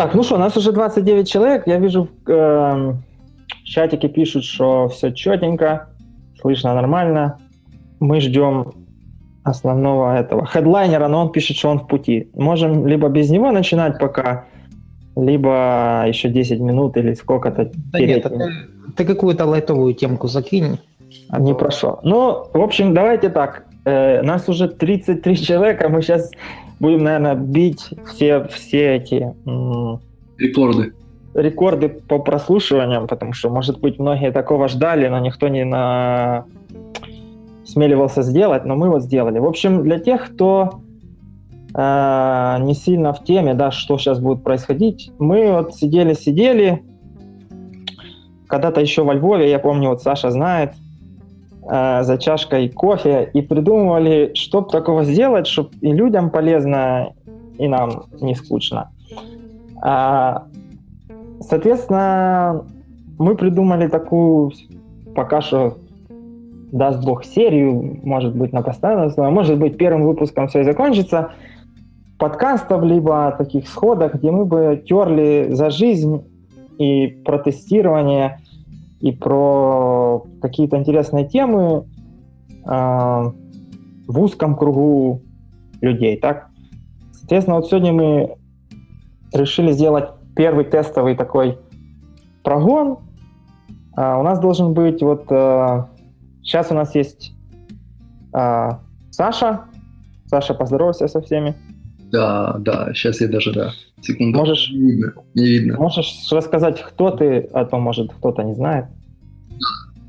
Так, ну что, у нас уже 29 человек. Я вижу, в э, чатике пишут, что все четенько, слышно нормально. Мы ждем основного этого хедлайнера, но он пишет, что он в пути. Можем либо без него начинать пока, либо еще 10 минут или сколько-то. Да нет, ты, ты какую-то лайтовую темку закинь. А не прошло. Ну, в общем, давайте так. Э, нас уже 33 человека, мы сейчас будем, наверное, бить все, все эти... Рекорды. Рекорды по прослушиваниям, потому что, может быть, многие такого ждали, но никто не на... смеливался сделать, но мы вот сделали. В общем, для тех, кто э, не сильно в теме, да, что сейчас будет происходить, мы вот сидели-сидели, когда-то еще во Львове, я помню, вот Саша знает, э, за чашкой кофе и придумывали, что такого сделать, чтобы и людям полезно, и нам не скучно. А, соответственно, мы придумали такую пока что даст бог серию, может быть, на постоянной основе, может быть, первым выпуском все и закончится, подкастов, либо таких сходах, где мы бы терли за жизнь и протестирование и про какие-то интересные темы э, в узком кругу людей, так? Соответственно, вот сегодня мы решили сделать первый тестовый такой прогон. Э, у нас должен быть вот... Э, сейчас у нас есть Саша. Саша, поздоровайся со всеми. Да, да, сейчас я даже, да. Секунду. Можешь, не видно. Не видно. Можешь рассказать, кто ты, а то, может, кто-то не знает.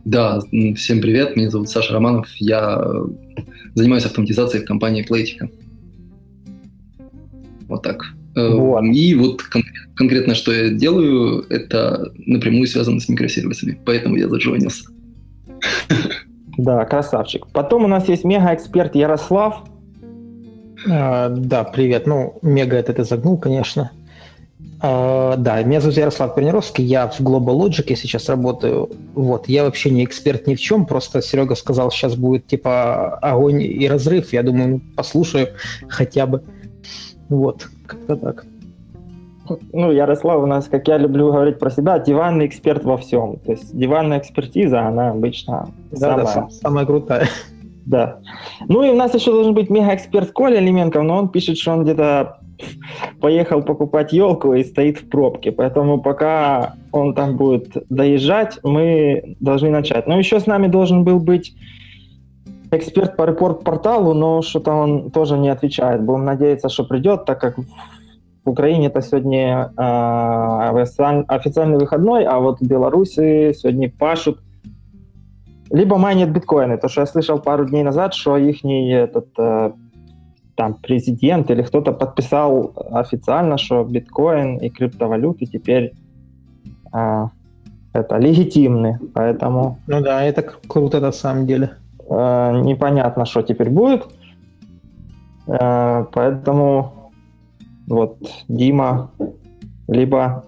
Да, всем привет, меня зовут Саша Романов, я занимаюсь автоматизацией в компании Playtica. Вот так. Э, вот. И вот кон- конкретно, что я делаю, это напрямую связано с микросервисами, поэтому я заджойнился. Да, красавчик. Потом у нас есть мега-эксперт Ярослав, а, да, привет. Ну, мега это ты загнул, конечно. А, да, меня зовут Ярослав Пернеровский, я в Global Logic, я сейчас работаю. Вот, я вообще не эксперт ни в чем, просто Серега сказал, сейчас будет типа огонь и разрыв. Я думаю, ну, послушаю хотя бы. Вот, как-то так. Ну, Ярослав у нас, как я люблю говорить про себя, диванный эксперт во всем. То есть диванная экспертиза, она обычно да, самая... Да, самая крутая. Да. Ну и у нас еще должен быть мега-эксперт Коля Лименков, но он пишет, что он где-то поехал покупать елку и стоит в пробке. Поэтому пока он там будет доезжать, мы должны начать. Но еще с нами должен был быть эксперт по репорт-порталу, но что-то он тоже не отвечает. Будем надеяться, что придет, так как в Украине это сегодня э, официальный выходной, а вот в Беларуси сегодня пашут либо майнят биткоины. То, что я слышал пару дней назад, что их этот э, там президент или кто-то подписал официально, что биткоин и криптовалюты теперь э, это легитимны, поэтому... Ну да, это круто на самом деле. Э, непонятно, что теперь будет, э, поэтому вот Дима либо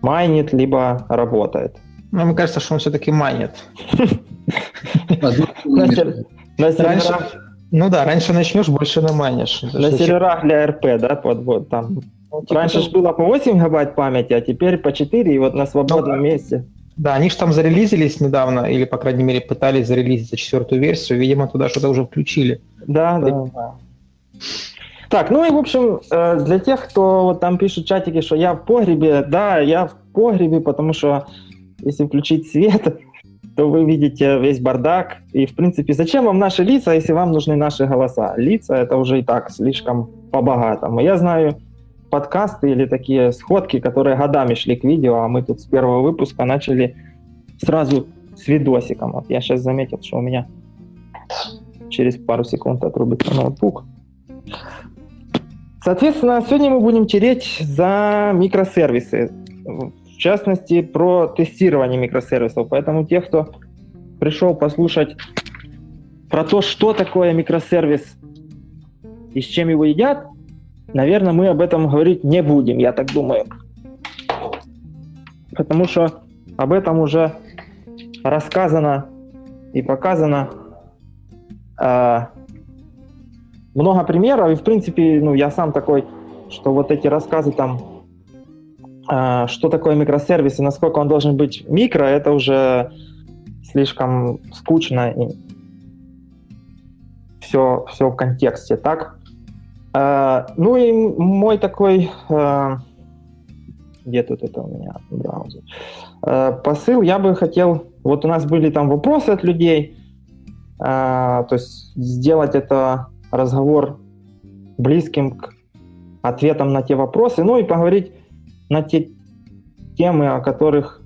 майнит, либо работает. Ну, мне кажется, что он все-таки манит. Раньше, ну да, раньше начнешь, больше наманишь. На серверах для РП, да, вот, вот там. Ну, типа раньше же было по 8 гигабайт памяти, а теперь по 4, и вот на свободном ну, месте. Да, они же там зарелизились недавно, или, по крайней мере, пытались зарелизить четвертую версию. Видимо, туда что-то уже включили. Да, да, да. Так, ну и, в общем, э, для тех, кто вот там пишет в чатике, что я в погребе, да, я в погребе, потому что если включить свет, то вы видите весь бардак. И, в принципе, зачем вам наши лица, если вам нужны наши голоса? Лица — это уже и так слишком по-богатому. Я знаю подкасты или такие сходки, которые годами шли к видео, а мы тут с первого выпуска начали сразу с видосиком. Вот я сейчас заметил, что у меня через пару секунд отрубится ноутбук. Соответственно, сегодня мы будем тереть за микросервисы в частности, про тестирование микросервисов. Поэтому те, кто пришел послушать про то, что такое микросервис и с чем его едят, наверное, мы об этом говорить не будем, я так думаю. Потому что об этом уже рассказано и показано э, много примеров. И, в принципе, ну, я сам такой, что вот эти рассказы там что такое микросервис и насколько он должен быть микро, это уже слишком скучно и все, все в контексте, так? А, ну и мой такой... А, где тут это у меня браузер? Посыл я бы хотел... Вот у нас были там вопросы от людей, то есть сделать это разговор близким к ответам на те вопросы, ну и поговорить на те темы, о которых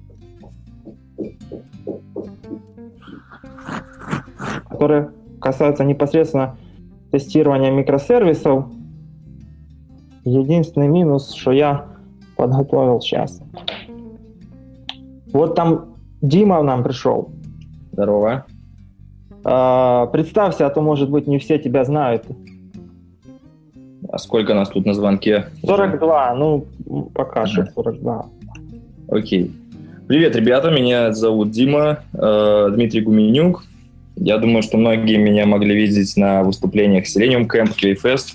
которые касаются непосредственно тестирования микросервисов. Единственный минус, что я подготовил сейчас. Вот там Дима нам пришел. Здорово. А, представься, а то, может быть, не все тебя знают. А сколько нас тут на звонке? 42, ну, пока что 42. Окей. Привет, ребята, меня зовут Дима, э, Дмитрий Гуменюк. Я думаю, что многие меня могли видеть на выступлениях Selenium Camp, QFest.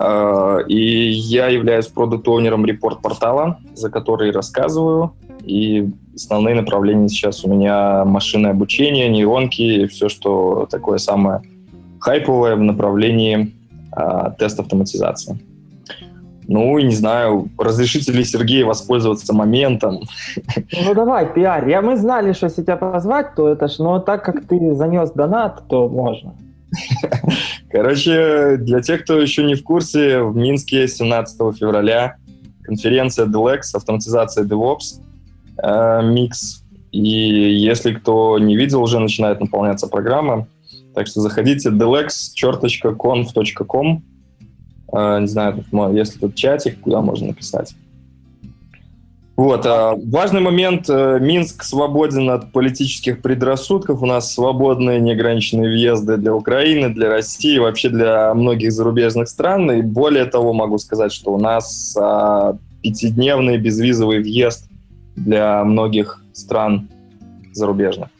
Э, и я являюсь продукт-оунером репорт-портала, за который рассказываю. И основные направления сейчас у меня машинное обучение, нейронки, все, что такое самое хайповое в направлении а, тест автоматизации. Ну, не знаю, разрешите ли Сергей воспользоваться моментом? Ну, давай, пиар. Я, мы знали, что если тебя позвать, то это ж, но так как ты занес донат, то можно. Короче, для тех, кто еще не в курсе, в Минске 17 февраля конференция DLX, автоматизация DevOps, э, микс. И если кто не видел, уже начинает наполняться программа. Так что заходите delex.conf.com. Не знаю, если тут чатик, куда можно написать. Вот, а, важный момент. Э, Минск свободен от политических предрассудков. У нас свободные неограниченные въезды для Украины, для России, вообще для многих зарубежных стран. И более того, могу сказать, что у нас а, пятидневный безвизовый въезд для многих стран зарубежных.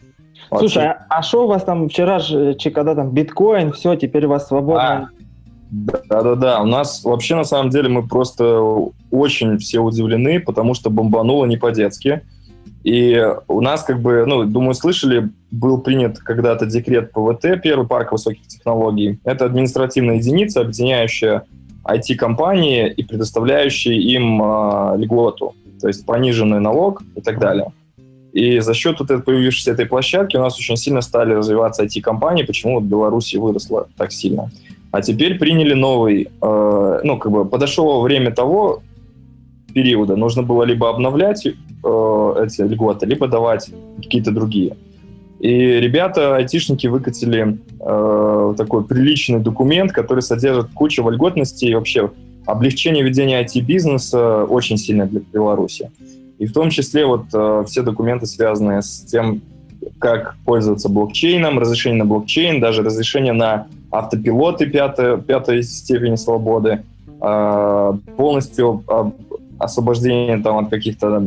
Слушай, а, а что у вас там вчера же, когда там биткоин, все, теперь у вас свободно? Да-да-да, у нас вообще на самом деле мы просто очень все удивлены, потому что бомбануло не по-детски. И у нас как бы, ну, думаю, слышали, был принят когда-то декрет ПВТ, первый парк высоких технологий. Это административная единица, объединяющая IT-компании и предоставляющая им э, льготу, то есть пониженный налог и так далее. И за счет вот этой появившейся этой площадки у нас очень сильно стали развиваться IT-компании, почему вот Беларусь выросла так сильно. А теперь приняли новый, э, ну, как бы подошло время того периода, нужно было либо обновлять э, эти льготы, либо давать какие-то другие. И ребята, айтишники, выкатили э, такой приличный документ, который содержит кучу вольготностей и вообще облегчение ведения IT-бизнеса очень сильно для Беларуси. И в том числе вот э, все документы, связанные с тем, как пользоваться блокчейном, разрешение на блокчейн, даже разрешение на автопилоты пятой, пятой степени свободы, э, полностью э, освобождение там, от каких-то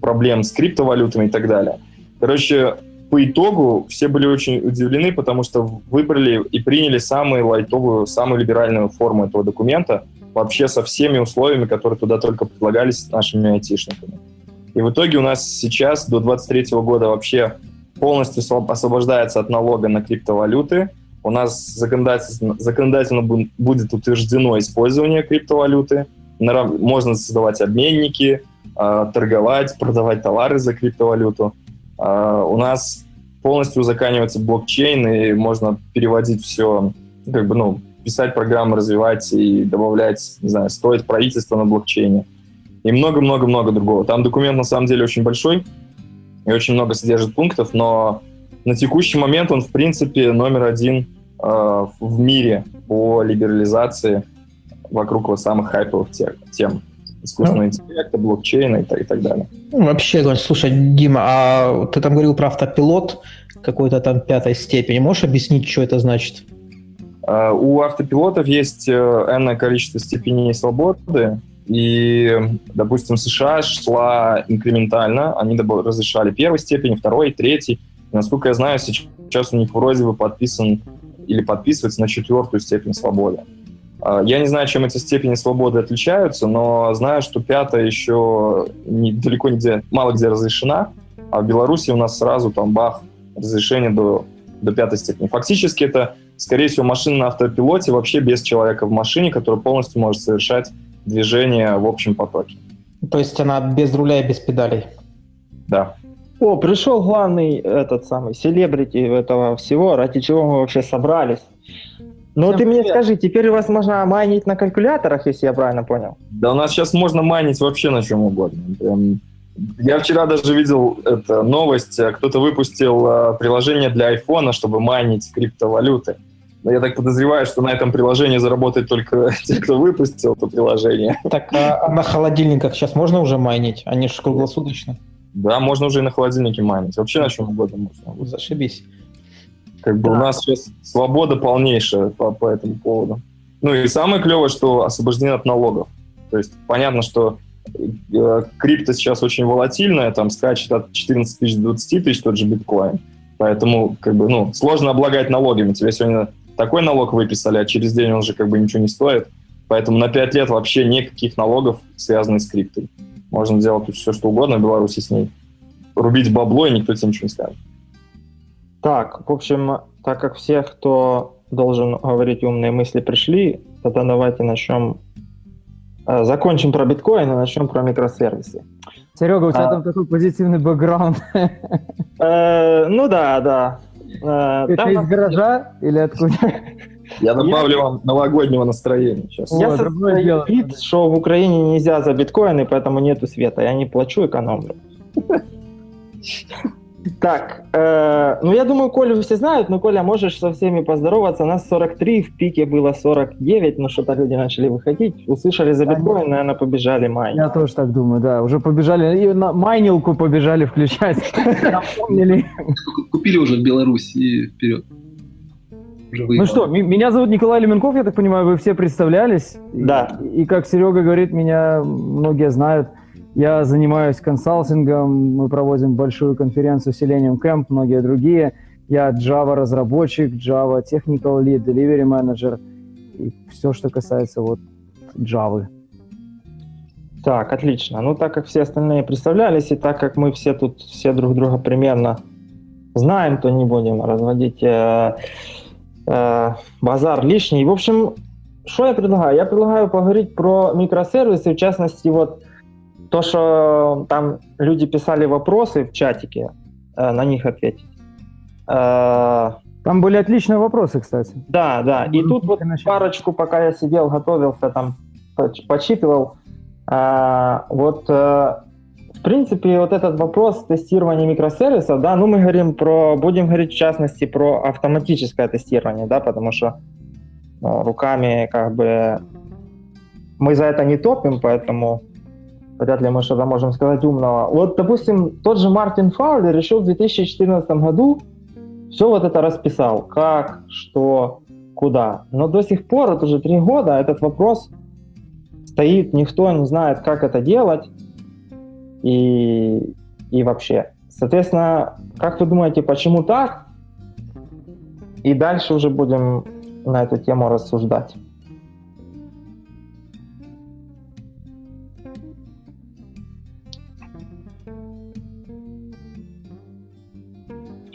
проблем с криптовалютами и так далее. Короче, по итогу все были очень удивлены, потому что выбрали и приняли самую лайтовую, самую либеральную форму этого документа, вообще со всеми условиями, которые туда только предлагались нашими айтишниками. И в итоге у нас сейчас до 2023 года вообще полностью освобождается от налога на криптовалюты. У нас законодательно, законодательно будет утверждено использование криптовалюты. Можно создавать обменники, а, торговать, продавать товары за криптовалюту. А, у нас полностью узаканивается блокчейн, и можно переводить все, как бы, ну, писать программы, развивать и добавлять, не знаю, строить правительство на блокчейне. И много-много-много другого. Там документ на самом деле очень большой и очень много содержит пунктов, но на текущий момент он, в принципе, номер один э, в мире по либерализации вокруг вот самых хайповых тем искусственного ну, интеллекта, блокчейна и так, и так далее. Ну, вообще, слушай, Дима, а ты там говорил про автопилот какой-то там пятой степени. Можешь объяснить, что это значит? Э, у автопилотов есть э, энное количество степеней свободы, и, допустим, США шла инкрементально, они разрешали первой степени, второй, третий. И, насколько я знаю, сейчас у них вроде бы подписан или подписывается на четвертую степень свободы. А, я не знаю, чем эти степени свободы отличаются, но знаю, что пятая еще не, далеко не где, мало где разрешена, а в Беларуси у нас сразу там бах, разрешение до, до пятой степени. Фактически это, скорее всего, машина на автопилоте вообще без человека в машине, который полностью может совершать движение в общем потоке. То есть она без руля и без педалей? Да. О, пришел главный этот самый селебрити этого всего, ради чего мы вообще собрались. Ну ты мне скажи, теперь у вас можно майнить на калькуляторах, если я правильно понял? Да у нас сейчас можно майнить вообще на чем угодно. Прям... Я вчера даже видел это, новость, кто-то выпустил э, приложение для айфона, чтобы майнить криптовалюты. Но я так подозреваю, что на этом приложении заработают только те, кто выпустил это приложение. Так, а, а на холодильниках сейчас можно уже майнить? Они же круглосуточно. Да, можно уже и на холодильнике майнить. Вообще на чем угодно можно. Зашибись. Как бы да. у нас сейчас свобода полнейшая по, по этому поводу. Ну и самое клевое, что освобождены от налогов. То есть понятно, что э, крипто сейчас очень волатильная, там скачет от 14 тысяч до 20 тысяч тот же биткоин. Поэтому как бы, ну, сложно облагать налогами. Тебе сегодня такой налог выписали, а через день он же как бы ничего не стоит. Поэтому на 5 лет вообще никаких налогов, связанных с криптой. Можно делать тут все, что угодно в Беларуси с ней. Рубить бабло, и никто тебе ничего не скажет. Так, в общем, так как все, кто должен говорить умные мысли, пришли, тогда давайте начнем, э, закончим про биткоин и начнем про микросервисы. Серега, у тебя а, там такой позитивный бэкграунд. Э, ну да, да. Э, Это из гаража или откуда? Я добавлю вам новогоднего настроения сейчас. Я создаю вид, что в Украине нельзя за биткоины, поэтому нету света. Я не плачу, экономлю. Так, э, ну я думаю, Колю все знают, но, Коля, можешь со всеми поздороваться. Нас 43, в пике было 49, но что-то люди начали выходить. Услышали за биткоин, наверное, побежали майнить. Я тоже так думаю, да. Уже побежали, и на майнилку побежали включать. Купили уже в Беларуси и вперед. Ну что, меня зовут Николай Леменков, я так понимаю, вы все представлялись. Да. И, и как Серега говорит, меня многие знают. Я занимаюсь консалтингом, мы проводим большую конференцию Selenium Camp, многие другие. Я Java разработчик, Java Technical Lead, Delivery Manager и все, что касается вот Java. Так, отлично. Ну, так как все остальные представлялись, и так как мы все тут все друг друга примерно знаем, то не будем разводить э, э, базар лишний. В общем, что я предлагаю? Я предлагаю поговорить про микросервисы, в частности, вот то, что там люди писали вопросы в чатике, э, на них ответить. Э, там были отличные вопросы, кстати. Да, да. И тут вот парочку, пока я сидел, готовился, там почитывал. Э, вот, в принципе, вот этот вопрос тестирования микросервисов, да, ну мы говорим про, будем говорить в частности про автоматическое тестирование, да, потому что ну, руками как бы мы за это не топим, поэтому вряд ли мы что-то можем сказать умного. Вот, допустим, тот же Мартин Фаулер решил в 2014 году все вот это расписал, как, что, куда. Но до сих пор, это уже три года, этот вопрос стоит, никто не знает, как это делать и, и вообще. Соответственно, как вы думаете, почему так? И дальше уже будем на эту тему рассуждать.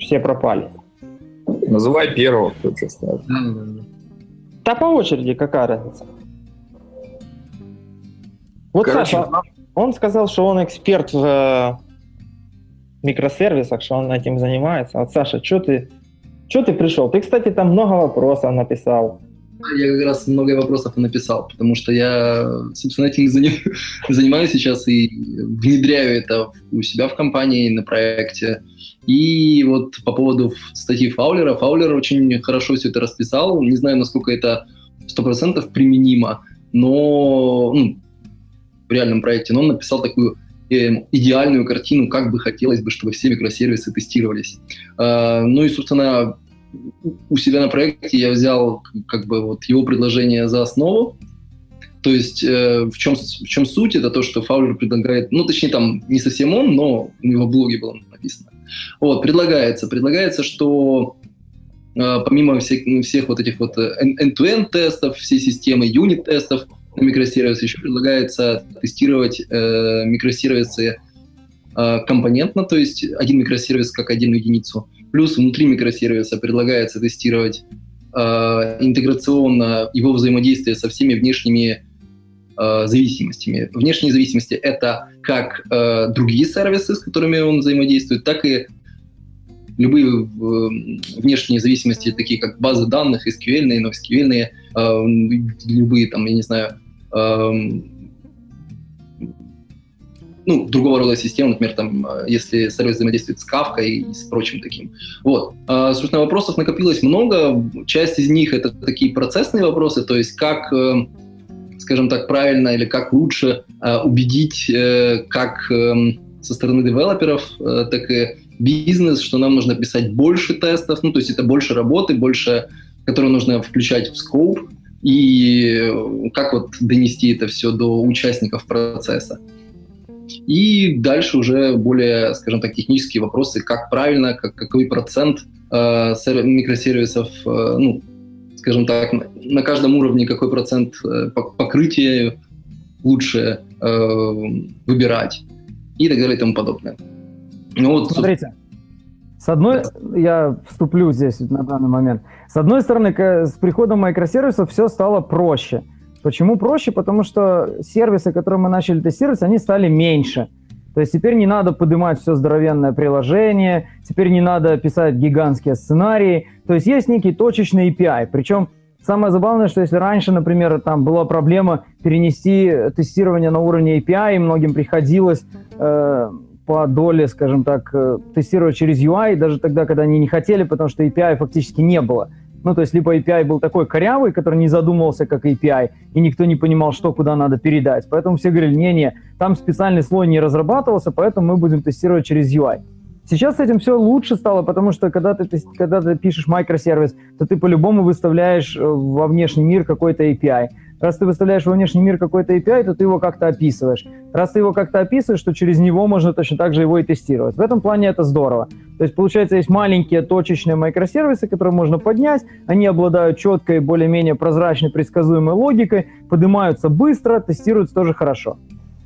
Все пропали. Называй первого, кто что скажет. Да по очереди, какая разница? Вот Короче, Саша, он сказал, что он эксперт в э, микросервисах, что он этим занимается. Вот, Саша, что ты, что ты пришел? Ты, кстати, там много вопросов написал. Я как раз много вопросов и написал, потому что я, собственно, этим занимаюсь сейчас и внедряю это у себя в компании, на проекте. И вот по поводу статьи Фаулера, Фаулер очень хорошо все это расписал. Не знаю, насколько это 100% применимо, но ну, в реальном проекте, но он написал такую э, идеальную картину, как бы хотелось бы, чтобы все микросервисы тестировались. Э, ну и, собственно, у себя на проекте я взял как бы вот его предложение за основу. То есть э, в, чем, в чем суть? Это то, что Фаулер предлагает, ну точнее там не совсем он, но у него в блоге было написано. Вот, предлагается, предлагается, что помимо всех, всех вот этих вот end-to-end тестов, всей системы юнит-тестов на микросервисы, еще предлагается тестировать э, микросервисы э, компонентно, то есть один микросервис как отдельную единицу. Плюс внутри микросервиса предлагается тестировать э, интеграционно его взаимодействие со всеми внешними э, зависимостями. Внешние зависимости — это как э, другие сервисы, с которыми он взаимодействует, так и любые э, внешние зависимости, такие как базы данных, SQL, NoSQL, э, любые там, я не знаю, э, ну, другого рода системы, например, там, э, если сервис взаимодействует с Kafka и с прочим таким. Вот. А, собственно, вопросов накопилось много. Часть из них это такие процессные вопросы, то есть как, э, скажем так, правильно или как лучше э, убедить как эм, со стороны девелоперов, так и бизнес, что нам нужно писать больше тестов, ну, то есть это больше работы, больше, которую нужно включать в скоп, и как вот донести это все до участников процесса. И дальше уже более, скажем так, технические вопросы, как правильно, как, какой процент э, микросервисов, э, ну, скажем так, на, каждом уровне какой процент э, покрытия лучше э, выбирать и так далее и тому подобное. Ну, вот, Смотрите, с одной, я вступлю здесь на данный момент. С одной стороны, с приходом микросервисов все стало проще. Почему проще? Потому что сервисы, которые мы начали тестировать, они стали меньше. То есть теперь не надо поднимать все здоровенное приложение, теперь не надо писать гигантские сценарии. То есть есть некий точечный API. Причем самое забавное, что если раньше, например, там была проблема перенести тестирование на уровне API, и многим приходилось э, по доле, скажем так, э, тестировать через UI, даже тогда, когда они не хотели, потому что API фактически не было. Ну, то есть либо API был такой корявый, который не задумывался как API, и никто не понимал, что куда надо передать. Поэтому все говорили, не-не, там специальный слой не разрабатывался, поэтому мы будем тестировать через UI. Сейчас с этим все лучше стало, потому что когда ты, когда ты пишешь микросервис, то ты по-любому выставляешь э, во внешний мир какой-то API. Раз ты выставляешь во внешний мир какой-то API, то ты его как-то описываешь. Раз ты его как-то описываешь, то через него можно точно так же его и тестировать. В этом плане это здорово. То есть, получается, есть маленькие точечные микросервисы, которые можно поднять. Они обладают четкой, более-менее прозрачной, предсказуемой логикой, поднимаются быстро, тестируются тоже хорошо.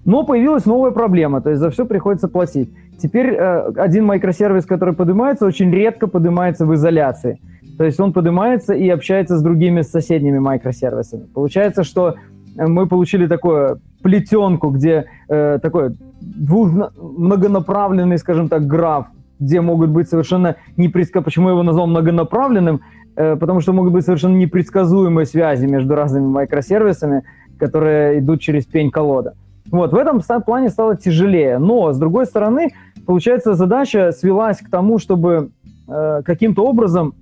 Но появилась новая проблема, то есть за все приходится платить. Теперь э, один микросервис, который поднимается, очень редко поднимается в изоляции. То есть он поднимается и общается с другими соседними микросервисами. Получается, что э, мы получили такую плетенку, где э, такой двух, многонаправленный, скажем так, граф, где могут быть совершенно непредсказуемые... Почему я его назвал многонаправленным? Э, потому что могут быть совершенно непредсказуемые связи между разными микросервисами, которые идут через пень-колода. Вот, в этом плане стало тяжелее. Но, с другой стороны, получается, задача свелась к тому, чтобы э, каким-то образом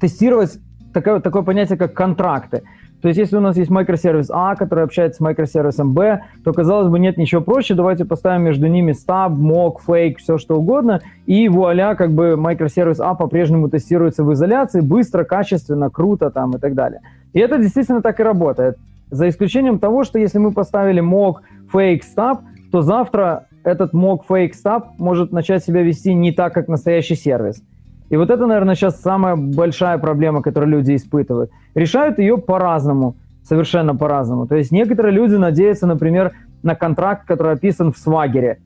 тестировать такое, такое понятие, как контракты. То есть, если у нас есть микросервис А, который общается с микросервисом Б, то, казалось бы, нет ничего проще, давайте поставим между ними стаб, мок, фейк, все что угодно, и вуаля, как бы микросервис А по-прежнему тестируется в изоляции, быстро, качественно, круто там и так далее. И это действительно так и работает. За исключением того, что если мы поставили мок, фейк, стаб, то завтра этот мок, фейк, стаб может начать себя вести не так, как настоящий сервис. И вот это, наверное, сейчас самая большая проблема, которую люди испытывают. Решают ее по-разному, совершенно по-разному. То есть некоторые люди надеются, например, на контракт, который описан в Swagger.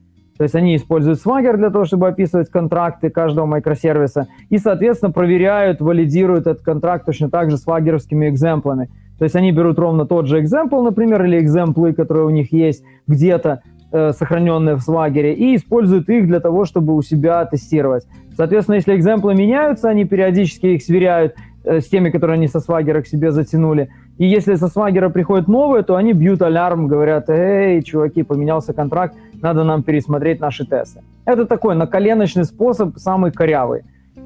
То есть они используют Swagger для того, чтобы описывать контракты каждого микросервиса и, соответственно, проверяют, валидируют этот контракт точно так же свагеровскими экземплами. То есть они берут ровно тот же экземпл, например, или экземплы, которые у них есть где-то, э, сохраненные в Swagger, и используют их для того, чтобы у себя тестировать. Соответственно, если экземплы меняются, они периодически их сверяют э, с теми, которые они со свагера к себе затянули. И если со свагера приходят новые, то они бьют алярм, говорят, эй, чуваки, поменялся контракт, надо нам пересмотреть наши тесты. Это такой наколеночный способ, самый корявый.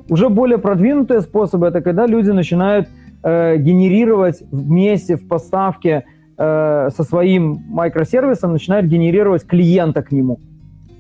Уже более продвинутые способы – это когда люди начинают э, генерировать вместе в поставке э, со своим микросервисом, начинают генерировать клиента к нему.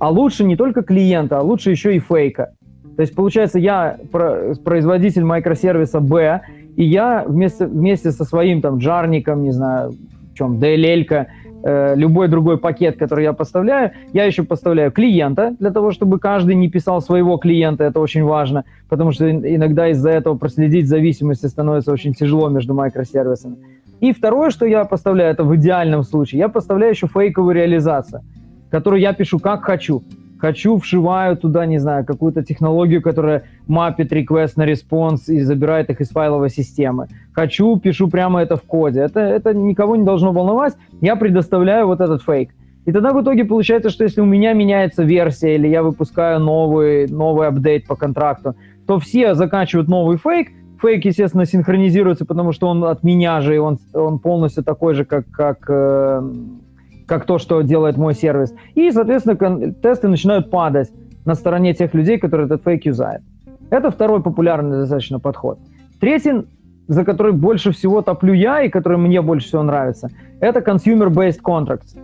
А лучше не только клиента, а лучше еще и фейка. То есть, получается, я производитель микросервиса B, и я вместе, вместе со своим там джарником, не знаю, в чем, DLL, э, любой другой пакет, который я поставляю, я еще поставляю клиента для того, чтобы каждый не писал своего клиента, это очень важно, потому что иногда из-за этого проследить зависимости становится очень тяжело между микросервисами. И второе, что я поставляю, это в идеальном случае, я поставляю еще фейковую реализацию, которую я пишу как хочу. Хочу, вшиваю туда, не знаю, какую-то технологию, которая мапит request на response и забирает их из файловой системы. Хочу, пишу прямо это в коде. Это, это никого не должно волновать. Я предоставляю вот этот фейк. И тогда в итоге получается, что если у меня меняется версия или я выпускаю новый, новый апдейт по контракту, то все заканчивают новый фейк, фейк, естественно, синхронизируется, потому что он от меня же, и он, он полностью такой же, как, как э, как то, что делает мой сервис. И, соответственно, тесты начинают падать на стороне тех людей, которые этот фейк юзают. Это второй популярный достаточно подход. Третий, за который больше всего топлю я и который мне больше всего нравится, это consumer-based contracts.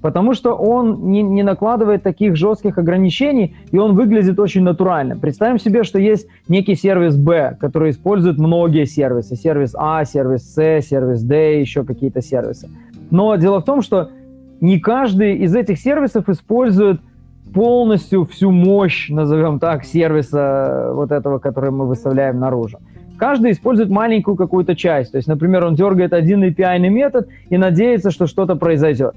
Потому что он не, не накладывает таких жестких ограничений, и он выглядит очень натурально. Представим себе, что есть некий сервис B, который использует многие сервисы. Сервис А, сервис С, сервис D, еще какие-то сервисы. Но дело в том, что не каждый из этих сервисов использует полностью всю мощь, назовем так, сервиса вот этого, который мы выставляем наружу. Каждый использует маленькую какую-то часть. То есть, например, он дергает один API метод и надеется, что что-то произойдет.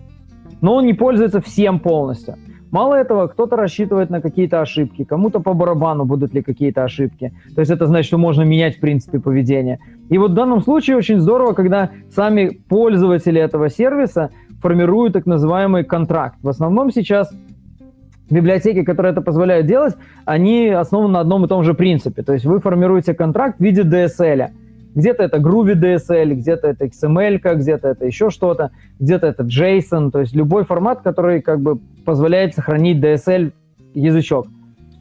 Но он не пользуется всем полностью. Мало этого, кто-то рассчитывает на какие-то ошибки, кому-то по барабану будут ли какие-то ошибки. То есть это значит, что можно менять, в принципе, поведение. И вот в данном случае очень здорово, когда сами пользователи этого сервиса формируют так называемый контракт. В основном сейчас библиотеки, которые это позволяют делать, они основаны на одном и том же принципе. То есть вы формируете контракт в виде DSL. Где-то это Groovy DSL, где-то это XML, где-то это еще что-то, где-то это JSON, то есть любой формат, который как бы позволяет сохранить DSL язычок.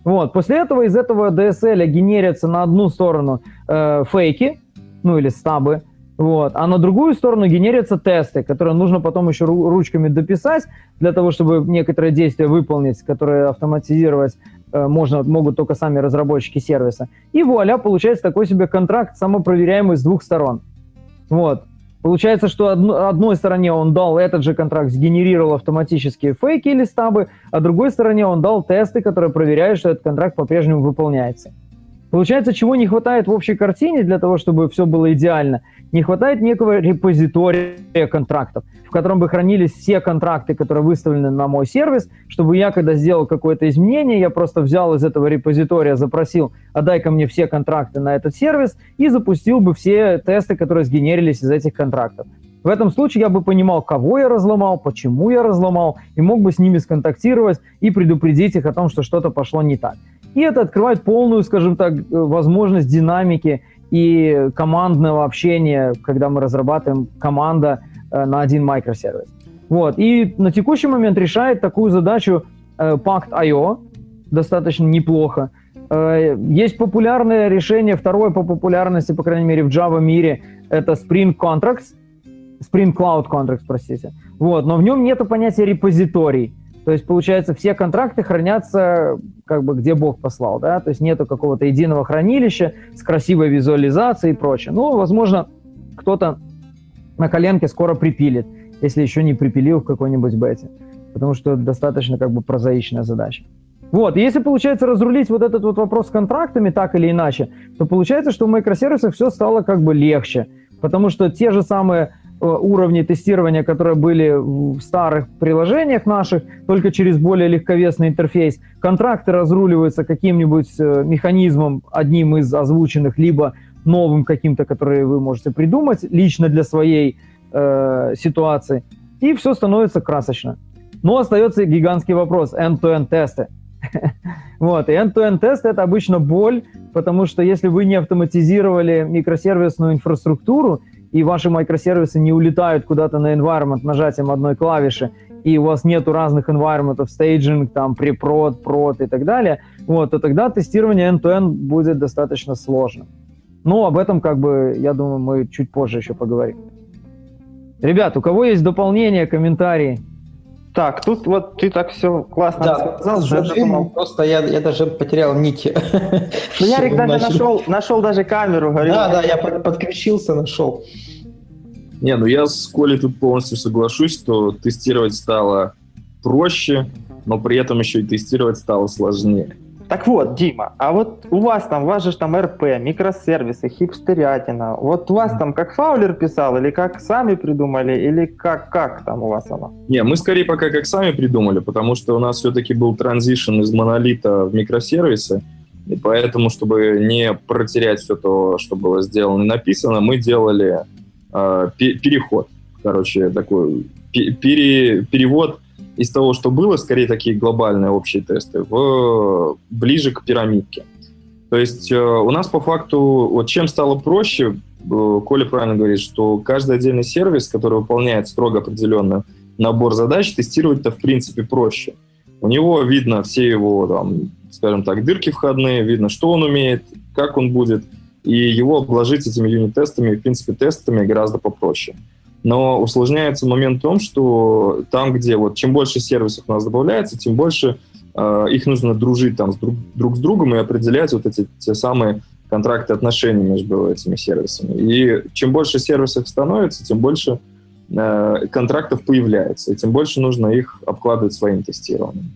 Вот. После этого из этого DSL генерятся на одну сторону э, фейки, ну или стабы, вот. А на другую сторону генерятся тесты, которые нужно потом еще ручками дописать для того, чтобы некоторые действия выполнить, которые автоматизировать э, можно, могут только сами разработчики сервиса. И вуаля, получается такой себе контракт, самопроверяемый с двух сторон. Вот. Получается, что одно, одной стороне он дал этот же контракт, сгенерировал автоматические фейки или стабы, а другой стороне он дал тесты, которые проверяют, что этот контракт по-прежнему выполняется. Получается, чего не хватает в общей картине для того, чтобы все было идеально? Не хватает некого репозитория контрактов, в котором бы хранились все контракты, которые выставлены на мой сервис, чтобы я, когда сделал какое-то изменение, я просто взял из этого репозитория, запросил, отдай ко мне все контракты на этот сервис и запустил бы все тесты, которые сгенерились из этих контрактов. В этом случае я бы понимал, кого я разломал, почему я разломал, и мог бы с ними сконтактировать и предупредить их о том, что что-то пошло не так. И это открывает полную, скажем так, э, возможность динамики и командного общения, когда мы разрабатываем команда э, на один микросервис. Вот. И на текущий момент решает такую задачу э, Pact.io достаточно неплохо. Есть популярное решение, второе по популярности, по крайней мере, в Java мире, это Spring Contracts, Spring Cloud Contracts, простите. Вот. Но в нем нет понятия репозиторий. То есть, получается, все контракты хранятся как бы где Бог послал, да, то есть нету какого-то единого хранилища с красивой визуализацией и прочее. Ну, возможно, кто-то на коленке скоро припилит, если еще не припилил в какой-нибудь бете, потому что достаточно как бы прозаичная задача. Вот, и если получается разрулить вот этот вот вопрос с контрактами так или иначе, то получается, что в микросервисах все стало как бы легче, потому что те же самые уровни тестирования, которые были в старых приложениях наших, только через более легковесный интерфейс. Контракты разруливаются каким-нибудь э, механизмом, одним из озвученных, либо новым каким-то, который вы можете придумать лично для своей э, ситуации. И все становится красочно. Но остается гигантский вопрос – end-to-end тесты. Вот, и end-to-end тест это обычно боль, потому что если вы не автоматизировали микросервисную инфраструктуру, и ваши микросервисы не улетают куда-то на environment нажатием одной клавиши, и у вас нету разных environment, стейджинг, там, препрод, прод и так далее, вот, то тогда тестирование end-to-end будет достаточно сложным. Но об этом, как бы, я думаю, мы чуть позже еще поговорим. Ребят, у кого есть дополнения, комментарии? Так, тут вот ты так все классно да, сказал. Что просто я, я даже потерял нить. Ну, Ярик даже нашел, нашел даже камеру. Говорил. Да, да, я под, подключился, нашел. Не, ну я с Колей тут полностью соглашусь, что тестировать стало проще, но при этом еще и тестировать стало сложнее. Так вот, Дима, а вот у вас там, у вас же там РП, микросервисы, хипстерятина. Вот у вас там как Фаулер писал, или как сами придумали, или как, как там у вас оно? Не, мы скорее пока как сами придумали, потому что у нас все-таки был транзишн из монолита в микросервисы, и поэтому, чтобы не протерять все то, что было сделано и написано, мы делали э, переход, короче, такой пере, перевод из того, что было, скорее такие глобальные общие тесты, в, ближе к пирамидке. То есть э, у нас по факту, вот чем стало проще, э, Коля правильно говорит, что каждый отдельный сервис, который выполняет строго определенный набор задач, тестировать-то в принципе проще. У него видно все его, там, скажем так, дырки входные, видно, что он умеет, как он будет, и его обложить этими юнит-тестами, в принципе, тестами гораздо попроще. Но усложняется момент в том, что там, где вот чем больше сервисов у нас добавляется, тем больше э, их нужно дружить там с друг, друг с другом и определять вот эти те самые контракты отношений между этими сервисами. И чем больше сервисов становится, тем больше э, контрактов появляется, и тем больше нужно их обкладывать своим тестированием.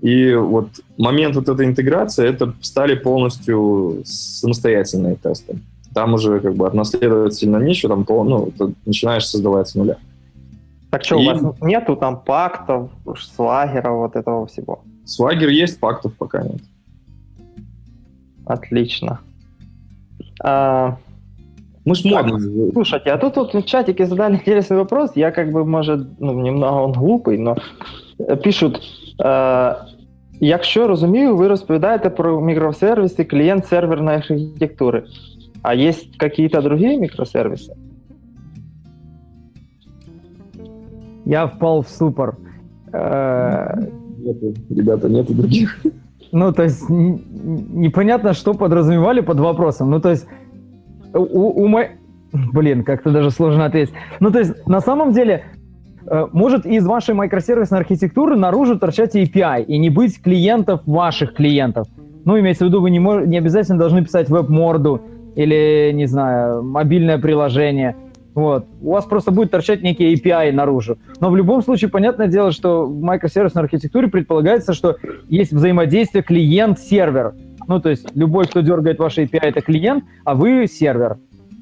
И вот момент вот этой интеграции, это стали полностью самостоятельные тесты там уже как бы отнаследовать сильно нечего, там ну, ты начинаешь создавать с нуля. Так что, И... у вас нету там пактов, свагера, вот этого всего? Свагер есть, пактов пока нет. Отлично. А... Мы ж модно. Слушайте, а тут вот в чатике задали интересный вопрос. Я как бы, может, ну, немного он глупий, но пишут, э, якщо розумію, ви розповідаєте про мікросервіси клієнт-серверної архітектури. А есть какие-то другие микросервисы? Я впал в ступор. Э, нету, ребята, нету других. Ну, то есть непонятно, что подразумевали под вопросом. Ну, то есть у, у мо... Блин, как-то даже сложно ответить. Ну, то есть на самом деле э, может из вашей микросервисной архитектуры наружу торчать API и не быть клиентов ваших клиентов. Ну, имеется в виду, вы не, мож... не обязательно должны писать веб-морду или, не знаю, мобильное приложение. Вот. У вас просто будет торчать некий API наружу. Но в любом случае, понятное дело, что в микросервисной архитектуре предполагается, что есть взаимодействие клиент-сервер. Ну, то есть любой, кто дергает ваш API, это клиент, а вы сервер.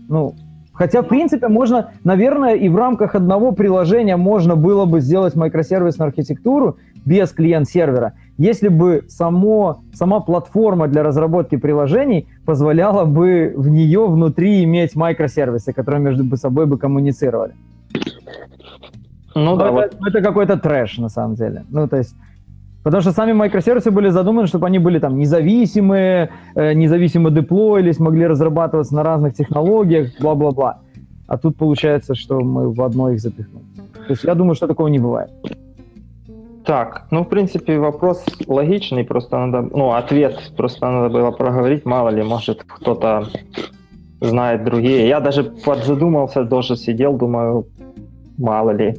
Ну, хотя, в принципе, можно, наверное, и в рамках одного приложения можно было бы сделать микросервисную архитектуру без клиент-сервера если бы само, сама платформа для разработки приложений позволяла бы в нее внутри иметь микросервисы, которые между собой бы коммуницировали. Ну да, это, вот. это какой-то трэш на самом деле. Ну то есть Потому что сами микросервисы были задуманы, чтобы они были там независимые, э, независимо деплоились, могли разрабатываться на разных технологиях, бла-бла-бла. А тут получается, что мы в одно их запихнули. То есть я думаю, что такого не бывает. Так, ну, в принципе, вопрос логичный, просто надо, ну, ответ просто надо было проговорить, мало ли, может, кто-то знает другие. Я даже подзадумался, тоже сидел, думаю, мало ли.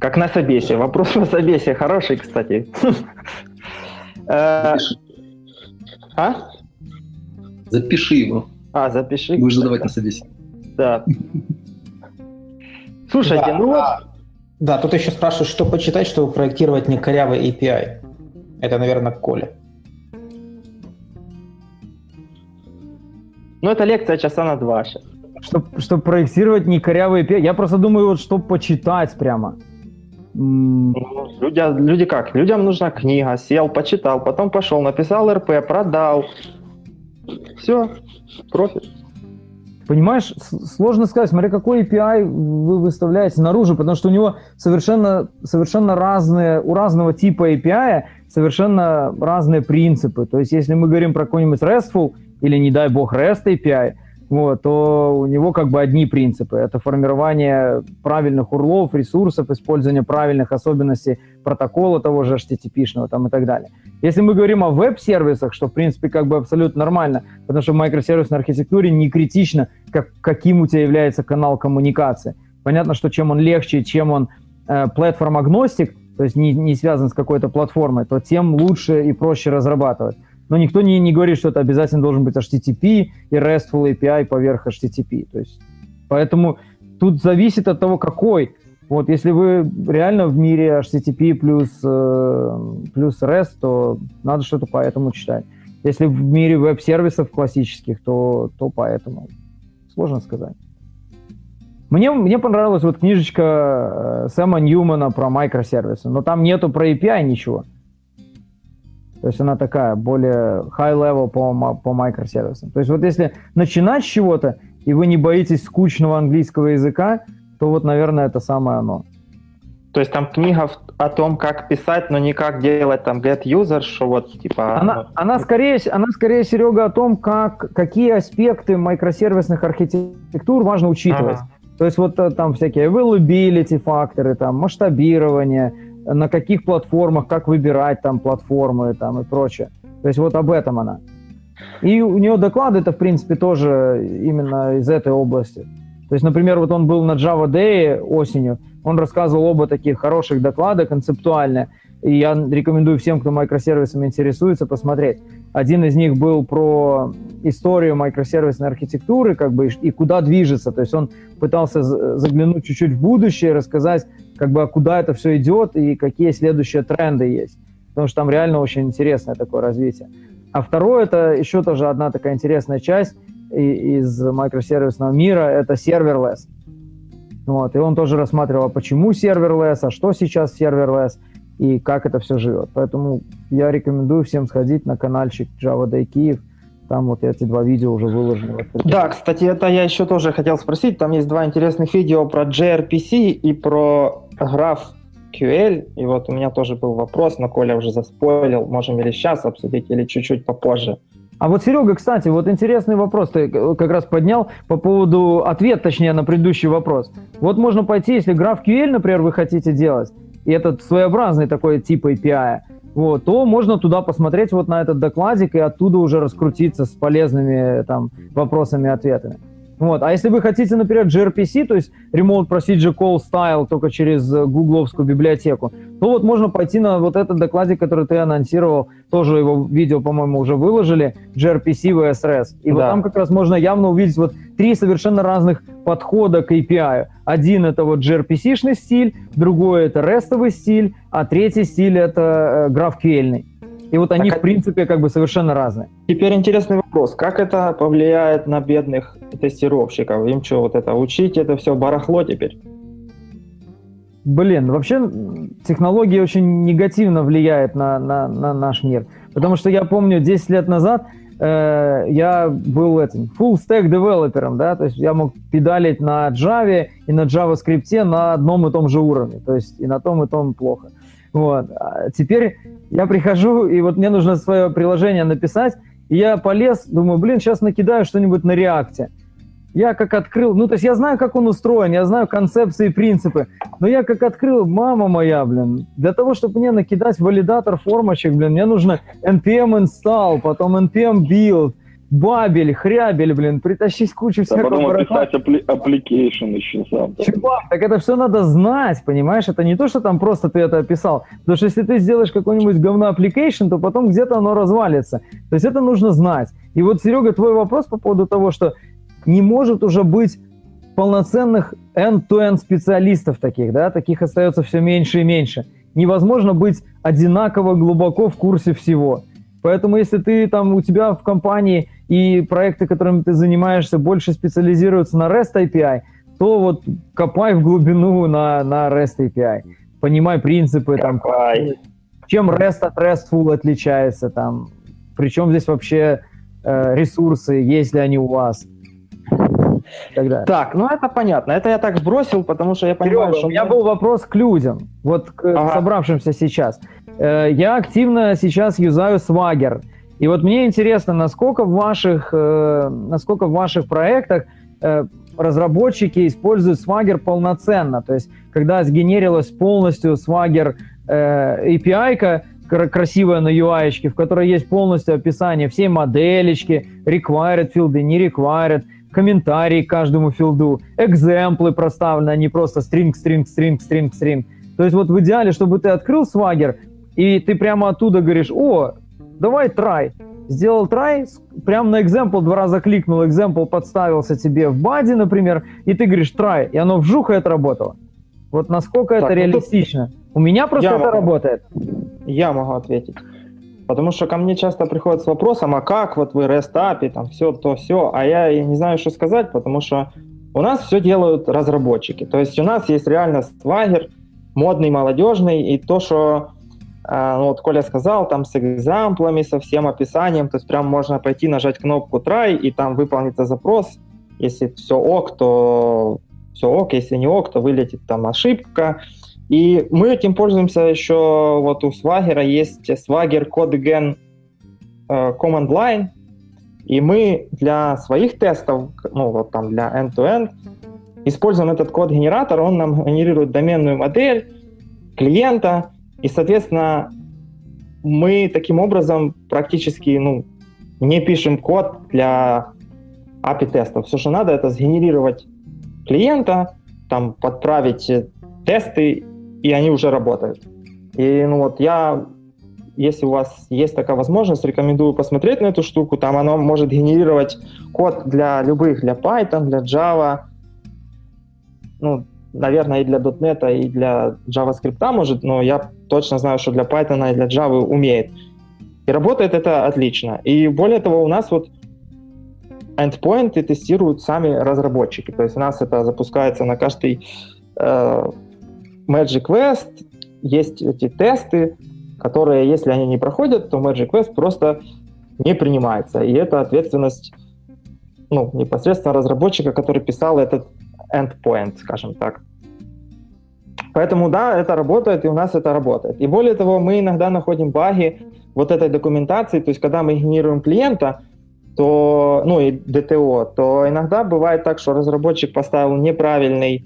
Как на собесе. Вопрос на собесе хороший, кстати. Э, а? Запиши его. А, запиши. Будешь задавать на собесе. Да. Слушайте, ну вот да, тут еще спрашивают, что почитать, чтобы проектировать не корявый API. Это, наверное, Коля. Ну, это лекция часа на два сейчас. Чтобы, чтобы проектировать не корявый API. Я просто думаю, вот что почитать прямо. Ну, люди, люди как? Людям нужна книга, сел, почитал, потом пошел, написал РП, продал. Все, профит. Понимаешь, сложно сказать, смотря какой API вы выставляете наружу, потому что у него совершенно, совершенно разные, у разного типа API совершенно разные принципы. То есть, если мы говорим про какой-нибудь RESTful или, не дай бог, REST API, вот, то у него как бы одни принципы. Это формирование правильных урлов, ресурсов, использование правильных особенностей протокола того же HTTP-шного там и так далее. Если мы говорим о веб-сервисах, что в принципе как бы абсолютно нормально, потому что в микросервисной архитектуре не критично, как, каким у тебя является канал коммуникации. Понятно, что чем он легче, чем он э, платформ-агностик, то есть не, не связан с какой-то платформой, то тем лучше и проще разрабатывать но никто не, не говорит, что это обязательно должен быть HTTP и RESTful API поверх HTTP. То есть, поэтому тут зависит от того, какой. Вот, если вы реально в мире HTTP плюс, э, плюс REST, то надо что-то по этому читать. Если в мире веб-сервисов классических, то, то поэтому. Сложно сказать. Мне, мне понравилась вот книжечка э, Сэма Ньюмана про микросервисы, но там нету про API ничего. То есть она такая, более high-level по, по микросервисам. То есть вот если начинать с чего-то, и вы не боитесь скучного английского языка, то вот, наверное, это самое оно. То есть там книга о том, как писать, но не как делать там get user, что вот типа... Она, она, скорее, она скорее, Серега, о том, как, какие аспекты микросервисных архитектур важно учитывать. Ага. То есть вот э, там всякие availability факторы, там масштабирование, на каких платформах, как выбирать там платформы там и прочее. То есть вот об этом она. И у нее доклады это, в принципе, тоже именно из этой области. То есть, например, вот он был на Java Day осенью, он рассказывал оба таких хороших доклада концептуально, и я рекомендую всем, кто микросервисами интересуется, посмотреть. Один из них был про историю микросервисной архитектуры, как бы, и куда движется. То есть он пытался заглянуть чуть-чуть в будущее, рассказать, как бы, куда это все идет и какие следующие тренды есть. Потому что там реально очень интересное такое развитие. А второе, это еще тоже одна такая интересная часть – из микросервисного мира, это serverless. Вот, и он тоже рассматривал, почему serverless, а что сейчас serverless, и как это все живет. Поэтому я рекомендую всем сходить на каналчик Java Day Киев, там вот эти два видео уже выложены. Да, кстати, это я еще тоже хотел спросить. Там есть два интересных видео про gRPC и про GraphQL. И вот у меня тоже был вопрос, но Коля уже заспойлил. Можем или сейчас обсудить, или чуть-чуть попозже. А вот, Серега, кстати, вот интересный вопрос ты как раз поднял по поводу, ответ, точнее, на предыдущий вопрос. Вот можно пойти, если GraphQL, например, вы хотите делать, и этот своеобразный такой тип API, вот, то можно туда посмотреть вот на этот докладик и оттуда уже раскрутиться с полезными там вопросами и ответами. Вот. А если вы хотите, например, gRPC, то есть Remote Procedure Call Style только через э, гугловскую библиотеку, то вот можно пойти на вот этот докладик, который ты анонсировал, тоже его видео, по-моему, уже выложили, gRPC vs REST. И да. вот там как раз можно явно увидеть вот три совершенно разных подхода к API. Один это вот gRPC-шный стиль, другой это рестовый стиль, а третий стиль это э, GraphQL. И вот они, так, в принципе, как бы совершенно разные. Теперь интересный вопрос. Как это повлияет на бедных тестировщиков? Им что, вот это учить, это все барахло теперь? Блин, вообще технологии очень негативно влияют на, на, на наш мир. Потому что я помню, 10 лет назад э, я был этим full stack девелопером, да, то есть я мог педалить на Java и на JavaScript на одном и том же уровне, то есть и на том и том плохо. Вот. А теперь я прихожу, и вот мне нужно свое приложение написать, и я полез, думаю, блин, сейчас накидаю что-нибудь на реакте. Я как открыл, ну, то есть я знаю, как он устроен, я знаю концепции и принципы, но я как открыл, мама моя, блин, для того, чтобы мне накидать валидатор формочек, блин, мне нужно npm install, потом npm build, бабель, хрябель, блин, притащить кучу всякого а потом барахла. описать апли- application еще сам. Чувак, так это все надо знать, понимаешь? Это не то, что там просто ты это описал. Потому что если ты сделаешь какой-нибудь говно application, то потом где-то оно развалится. То есть это нужно знать. И вот, Серега, твой вопрос по поводу того, что не может уже быть полноценных end-to-end специалистов таких, да, таких остается все меньше и меньше. Невозможно быть одинаково глубоко в курсе всего. Поэтому если ты там, у тебя в компании и проекты, которыми ты занимаешься, больше специализируются на REST API, то вот копай в глубину на, на REST API. Понимай принципы, там, чем REST от RESTful отличается, там, причем здесь вообще э, ресурсы, есть ли они у вас. Так, так, ну это понятно. Это я так сбросил, потому что я понимаю, Серега, что... У меня был вопрос к людям, вот к ага. собравшимся сейчас. Э, я активно сейчас юзаю Swagger. И вот мне интересно, насколько в ваших, э, насколько в ваших проектах э, разработчики используют Swagger полноценно. То есть, когда сгенерилась полностью Swagger API-ка, красивая на UI, в которой есть полностью описание всей моделечки, required филды, не required, комментарии к каждому филду, экземплы проставлены, а не просто string, string, string, string, string. То есть вот в идеале, чтобы ты открыл Swagger, и ты прямо оттуда говоришь, о, давай try. сделал try, прям на example два раза кликнул, example подставился тебе в баде, например, и ты говоришь try, и оно вжух и отработало. Вот насколько Так, это ну тут- реалистично. У меня просто Я это могу. работает. Я могу ответить. Потому что ко мне часто приходят с вопросом, а как вот вы REST там все, то все, а я и не знаю, что сказать, потому что у нас все делают разработчики. То есть у нас есть реально свагер, модный, молодежный, и то, что а, ну, вот Коля сказал, там с экзамплами, со всем описанием, то есть прям можно пойти, нажать кнопку try, и там выполнится запрос. Если все ок, то все ок, если не ок, то вылетит там ошибка. И мы этим пользуемся еще, вот у Swagger есть Swagger CodeGen э, Command Line, и мы для своих тестов, ну вот там для end-to-end, используем этот код-генератор, он нам генерирует доменную модель клиента, и, соответственно, мы таким образом практически ну, не пишем код для API-тестов. Все, что надо, это сгенерировать клиента, там подправить тесты, и они уже работают. И ну вот я, если у вас есть такая возможность, рекомендую посмотреть на эту штуку. Там оно может генерировать код для любых, для Python, для Java, ну, наверное, и для .NET, и для JavaScript может, но я точно знаю, что для Python и для Java умеет. И работает это отлично. И более того, у нас вот endpoinты тестируют сами разработчики. То есть у нас это запускается на каждый э, Magic Quest, есть эти тесты, которые, если они не проходят, то Magic Quest просто не принимается. И это ответственность ну, непосредственно разработчика, который писал этот endpoint, скажем так. Поэтому да, это работает, и у нас это работает. И более того, мы иногда находим баги вот этой документации, то есть когда мы генерируем клиента, то, ну и DTO, то иногда бывает так, что разработчик поставил неправильный,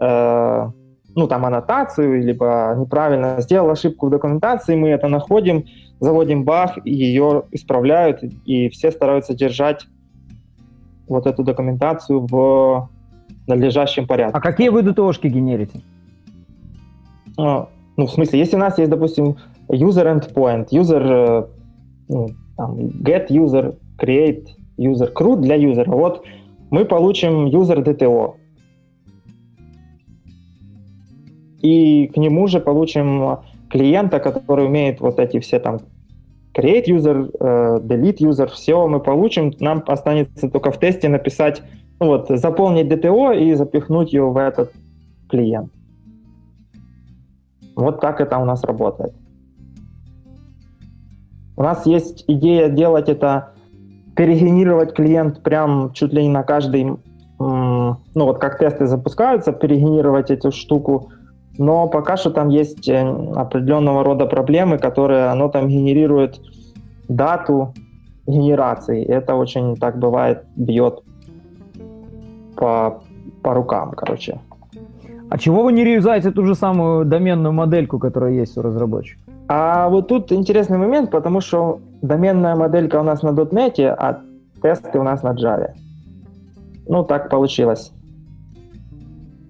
э, ну там аннотацию, либо неправильно сделал ошибку в документации, мы это находим, заводим баг, ее исправляют, и все стараются держать вот эту документацию в надлежащем порядке. А какие вы DTO-шки генерите? А, ну, в смысле, если у нас есть, допустим, user endpoint, user, э, ну, там, get user, create user, CRUD для юзера, вот мы получим user DTO. И к нему же получим клиента, который умеет вот эти все там create user, э, delete user, все мы получим, нам останется только в тесте написать, вот, заполнить DTO и запихнуть ее в этот клиент. Вот так это у нас работает. У нас есть идея делать это, перегенерировать клиент прям чуть ли не на каждый, ну вот как тесты запускаются, перегенерировать эту штуку, но пока что там есть э, определенного рода проблемы, которые оно там генерирует дату генерации. Это очень так бывает, бьет по, по рукам, короче. А чего вы не реюзаете ту же самую доменную модельку, которая есть у разработчика? А вот тут интересный момент, потому что доменная моделька у нас на .NET, а тесты у нас на Java. Ну, так получилось.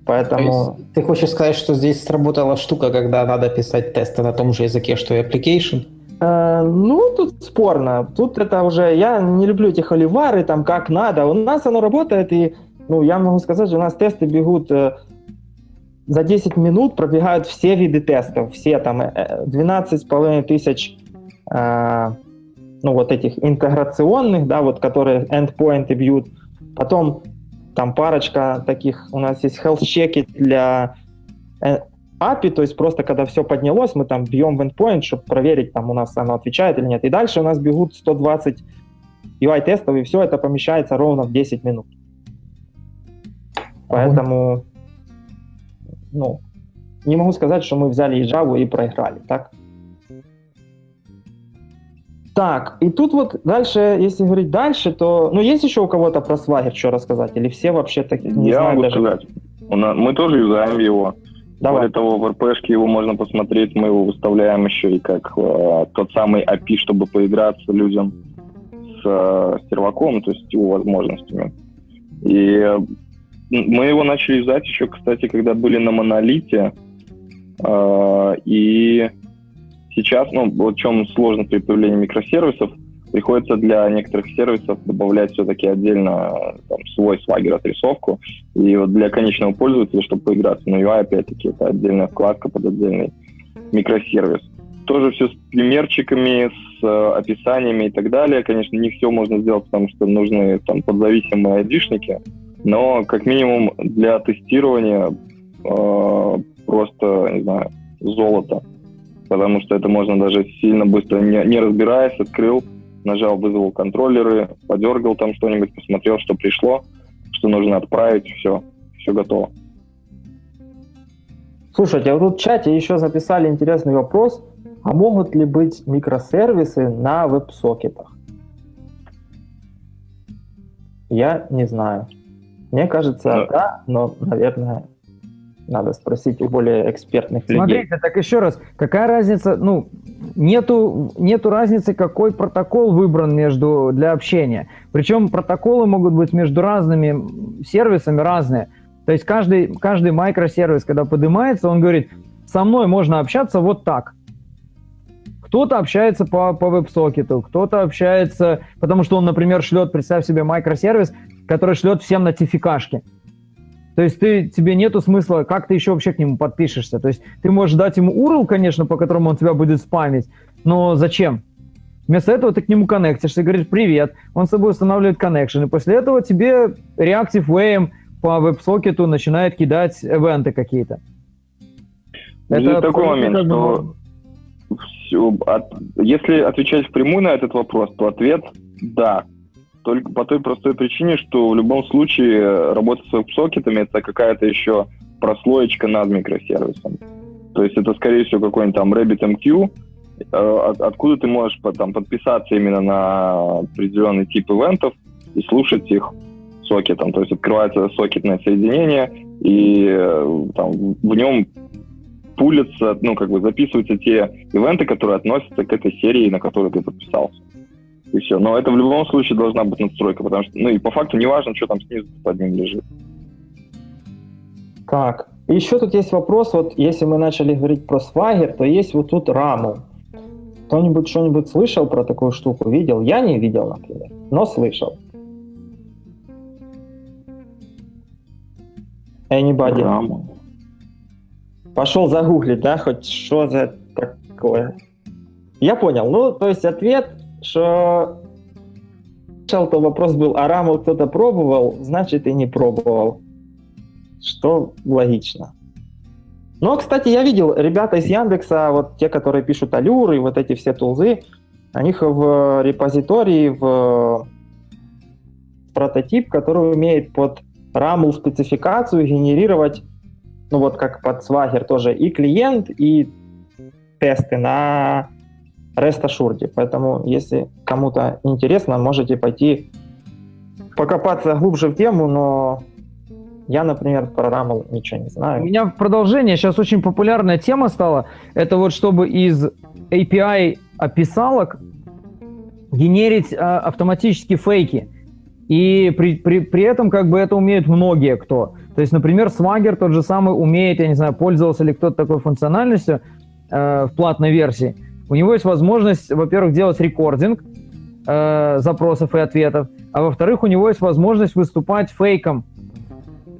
То Поэтому... есть ты хочешь сказать, что здесь сработала штука, когда надо писать тесты на том же языке, что и application? Э, ну, тут спорно. Тут это уже... Я не люблю эти холивары, там, как надо. У нас оно работает, и, ну, я могу сказать, что у нас тесты бегут за 10 минут, пробегают все виды тестов. Все там э, 12,5 тысяч, э, ну, вот этих интеграционных, да, вот, которые endpoinты бьют. Потом там парочка таких, у нас есть health-чеки для API, то есть просто когда все поднялось, мы там бьем в endpoint, чтобы проверить, там у нас оно отвечает или нет. И дальше у нас бегут 120 UI-тестов, и все это помещается ровно в 10 минут. Поэтому, ну, не могу сказать, что мы взяли и Java и проиграли, так? Так, и тут вот дальше, если говорить дальше, то, ну, есть еще у кого-то про Swagger что рассказать? Или все вообще так не Я знают могу даже? сказать. У нас- мы тоже юзаем его. Давай. Более того, в РПшке его можно посмотреть, мы его выставляем еще и как э, тот самый API, чтобы поиграться людям с э, серваком, то есть его возможностями. И э, мы его начали юзать еще, кстати, когда были на монолите. Э, и сейчас, ну, в чем сложность при появлении микросервисов, приходится для некоторых сервисов добавлять все-таки отдельно там, свой свагер отрисовку. И вот для конечного пользователя, чтобы поиграться на UI, опять-таки, это отдельная вкладка под отдельный микросервис. Тоже все с примерчиками, с э, описаниями и так далее. Конечно, не все можно сделать, потому что нужны там подзависимые айдишники, но как минимум для тестирования э, просто, не знаю, золото. Потому что это можно даже сильно быстро, не, не разбираясь, открыл, нажал, вызвал контроллеры, подергал там что-нибудь, посмотрел, что пришло, что нужно отправить, все, все готово. Слушайте, а вот тут в чате еще записали интересный вопрос. А могут ли быть микросервисы на веб-сокетах? Я не знаю. Мне кажется, но... да, но, наверное, надо спросить у более экспертных Смотрите, людей. Смотрите, так еще раз, какая разница, ну, нету, нету разницы, какой протокол выбран между, для общения. Причем протоколы могут быть между разными сервисами разные. То есть каждый, каждый микросервис, когда поднимается, он говорит, со мной можно общаться вот так. Кто-то общается по, по веб-сокету, кто-то общается, потому что он, например, шлет, представь себе, микросервис, который шлет всем нотификашки. То есть ты, тебе нету смысла, как ты еще вообще к нему подпишешься. То есть ты можешь дать ему URL, конечно, по которому он тебя будет спамить, но зачем? Вместо этого ты к нему коннектишься, говоришь «Привет», он с собой устанавливает коннекшн, и после этого тебе Reactive Way по веб-сокету начинает кидать ивенты какие-то. Это такой момент, что все, от, если отвечать впрямую на этот вопрос, то ответ «да». Только по той простой причине, что в любом случае работа с веб-сокетами – это какая-то еще прослоечка над микросервисом. То есть это, скорее всего, какой-нибудь там RabbitMQ, э, от, откуда ты можешь там подписаться именно на определенный тип ивентов и слушать их сокетом. То есть открывается сокетное соединение, и э, там, в нем пулятся, ну, как бы записываются те ивенты, которые относятся к этой серии, на которую ты подписался. И все. Но это в любом случае должна быть надстройка, потому что, ну, и по факту не важно, что там снизу под ним лежит. Так, и еще тут есть вопрос, вот если мы начали говорить про Swagger, то есть вот тут раму. Кто-нибудь что-нибудь слышал про такую штуку? Видел? Я не видел, например, но слышал. Anybody? Раму. Пошел загуглить, да, хоть что за такое. Я понял. Ну, то есть ответ, что то вопрос был, а раму кто-то пробовал, значит и не пробовал. Что логично. Но, кстати, я видел, ребята из Яндекса, вот те, которые пишут алюры, вот эти все тулзы, у них в репозитории, в прототип, который умеет под RAML спецификацию генерировать ну вот как под Swagger тоже и клиент, и тесты на REST Assured. Поэтому, если кому-то интересно, можете пойти покопаться глубже в тему, но я, например, про RAML ничего не знаю. У меня в продолжение сейчас очень популярная тема стала. Это вот чтобы из API описалок генерить а, автоматически фейки. И при, при, при этом как бы это умеют многие кто. То есть, например, Swagger тот же самый умеет, я не знаю, пользовался ли кто-то такой функциональностью э, в платной версии. У него есть возможность, во-первых, делать рекординг э, запросов и ответов, а во-вторых, у него есть возможность выступать фейком.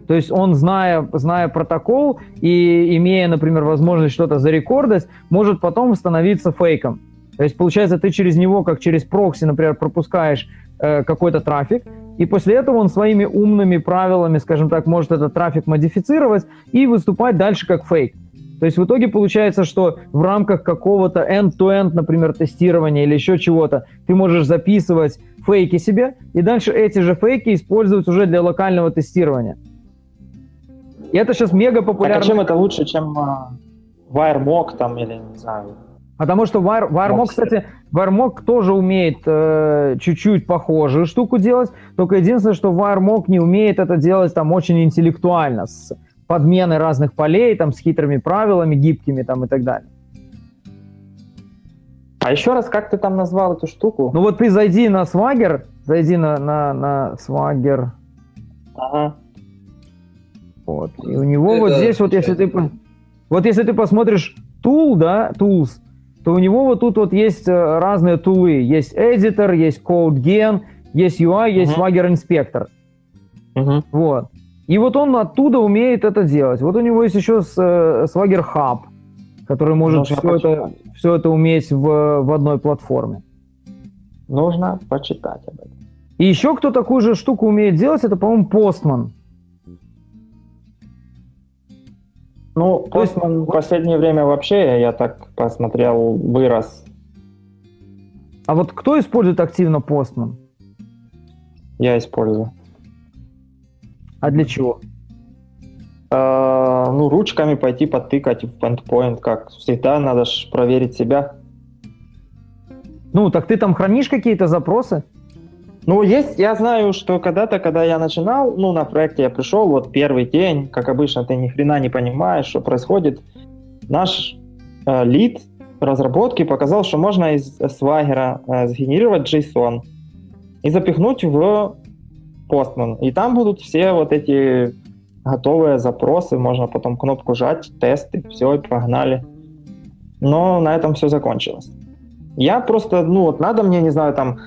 То есть он, зная, зная протокол и имея, например, возможность что-то зарекордить, может потом становиться фейком. То есть, получается, ты через него, как через прокси, например, пропускаешь э, какой-то трафик, и после этого он своими умными правилами, скажем так, может этот трафик модифицировать и выступать дальше как фейк. То есть в итоге получается, что в рамках какого-то end-to-end, например, тестирования или еще чего-то, ты можешь записывать фейки себе, и дальше эти же фейки использовать уже для локального тестирования. И это сейчас мега популярно. Так, а чем это лучше, чем uh, WireMock там или, не знаю, Потому что Wire, WireMock, кстати, WireMock тоже умеет э, чуть-чуть похожую штуку делать, только единственное, что WireMock не умеет это делать там очень интеллектуально, с подменой разных полей, там, с хитрыми правилами, гибкими там и так далее. А еще раз, как ты там назвал эту штуку? Ну вот ты зайди на Swagger, зайди на, на, на Swagger. Ага. Вот. И у него это вот здесь, вот если ты, вот если ты посмотришь Tool, да, Tools, то у него вот тут вот есть э, разные тулы. Есть editor, есть CodeGen, есть UI, есть Мгм. Swagger Inspector. Мгм. Вот. И вот он оттуда умеет это делать. Вот у него есть еще э, Swagger Hub, который может Нужно все это, почитать. все это уметь в, в одной платформе. Нужно почитать об этом. И еще кто такую же штуку умеет делать, это, по-моему, Postman. Ну, То есть- Postman в последнее время вообще, я так посмотрел, вырос. А вот кто использует активно Postman? Я использую. А для чего? Э, ну, ручками пойти потыкать в endpoint, как всегда, надо же проверить себя. Ну, так ты там хранишь какие-то запросы? Ну, есть, я знаю, что когда-то, когда я начинал, ну, на проекте я пришел, вот первый день, как обычно, ты ни хрена не понимаешь, что происходит. Наш э, лид разработки показал, что можно из Swagger э, сгенерировать JSON и запихнуть в Postman. И там будут все вот эти готовые запросы, можно потом кнопку жать, тесты, все, и погнали. Но на этом все закончилось. Я просто, ну вот надо мне, не знаю, там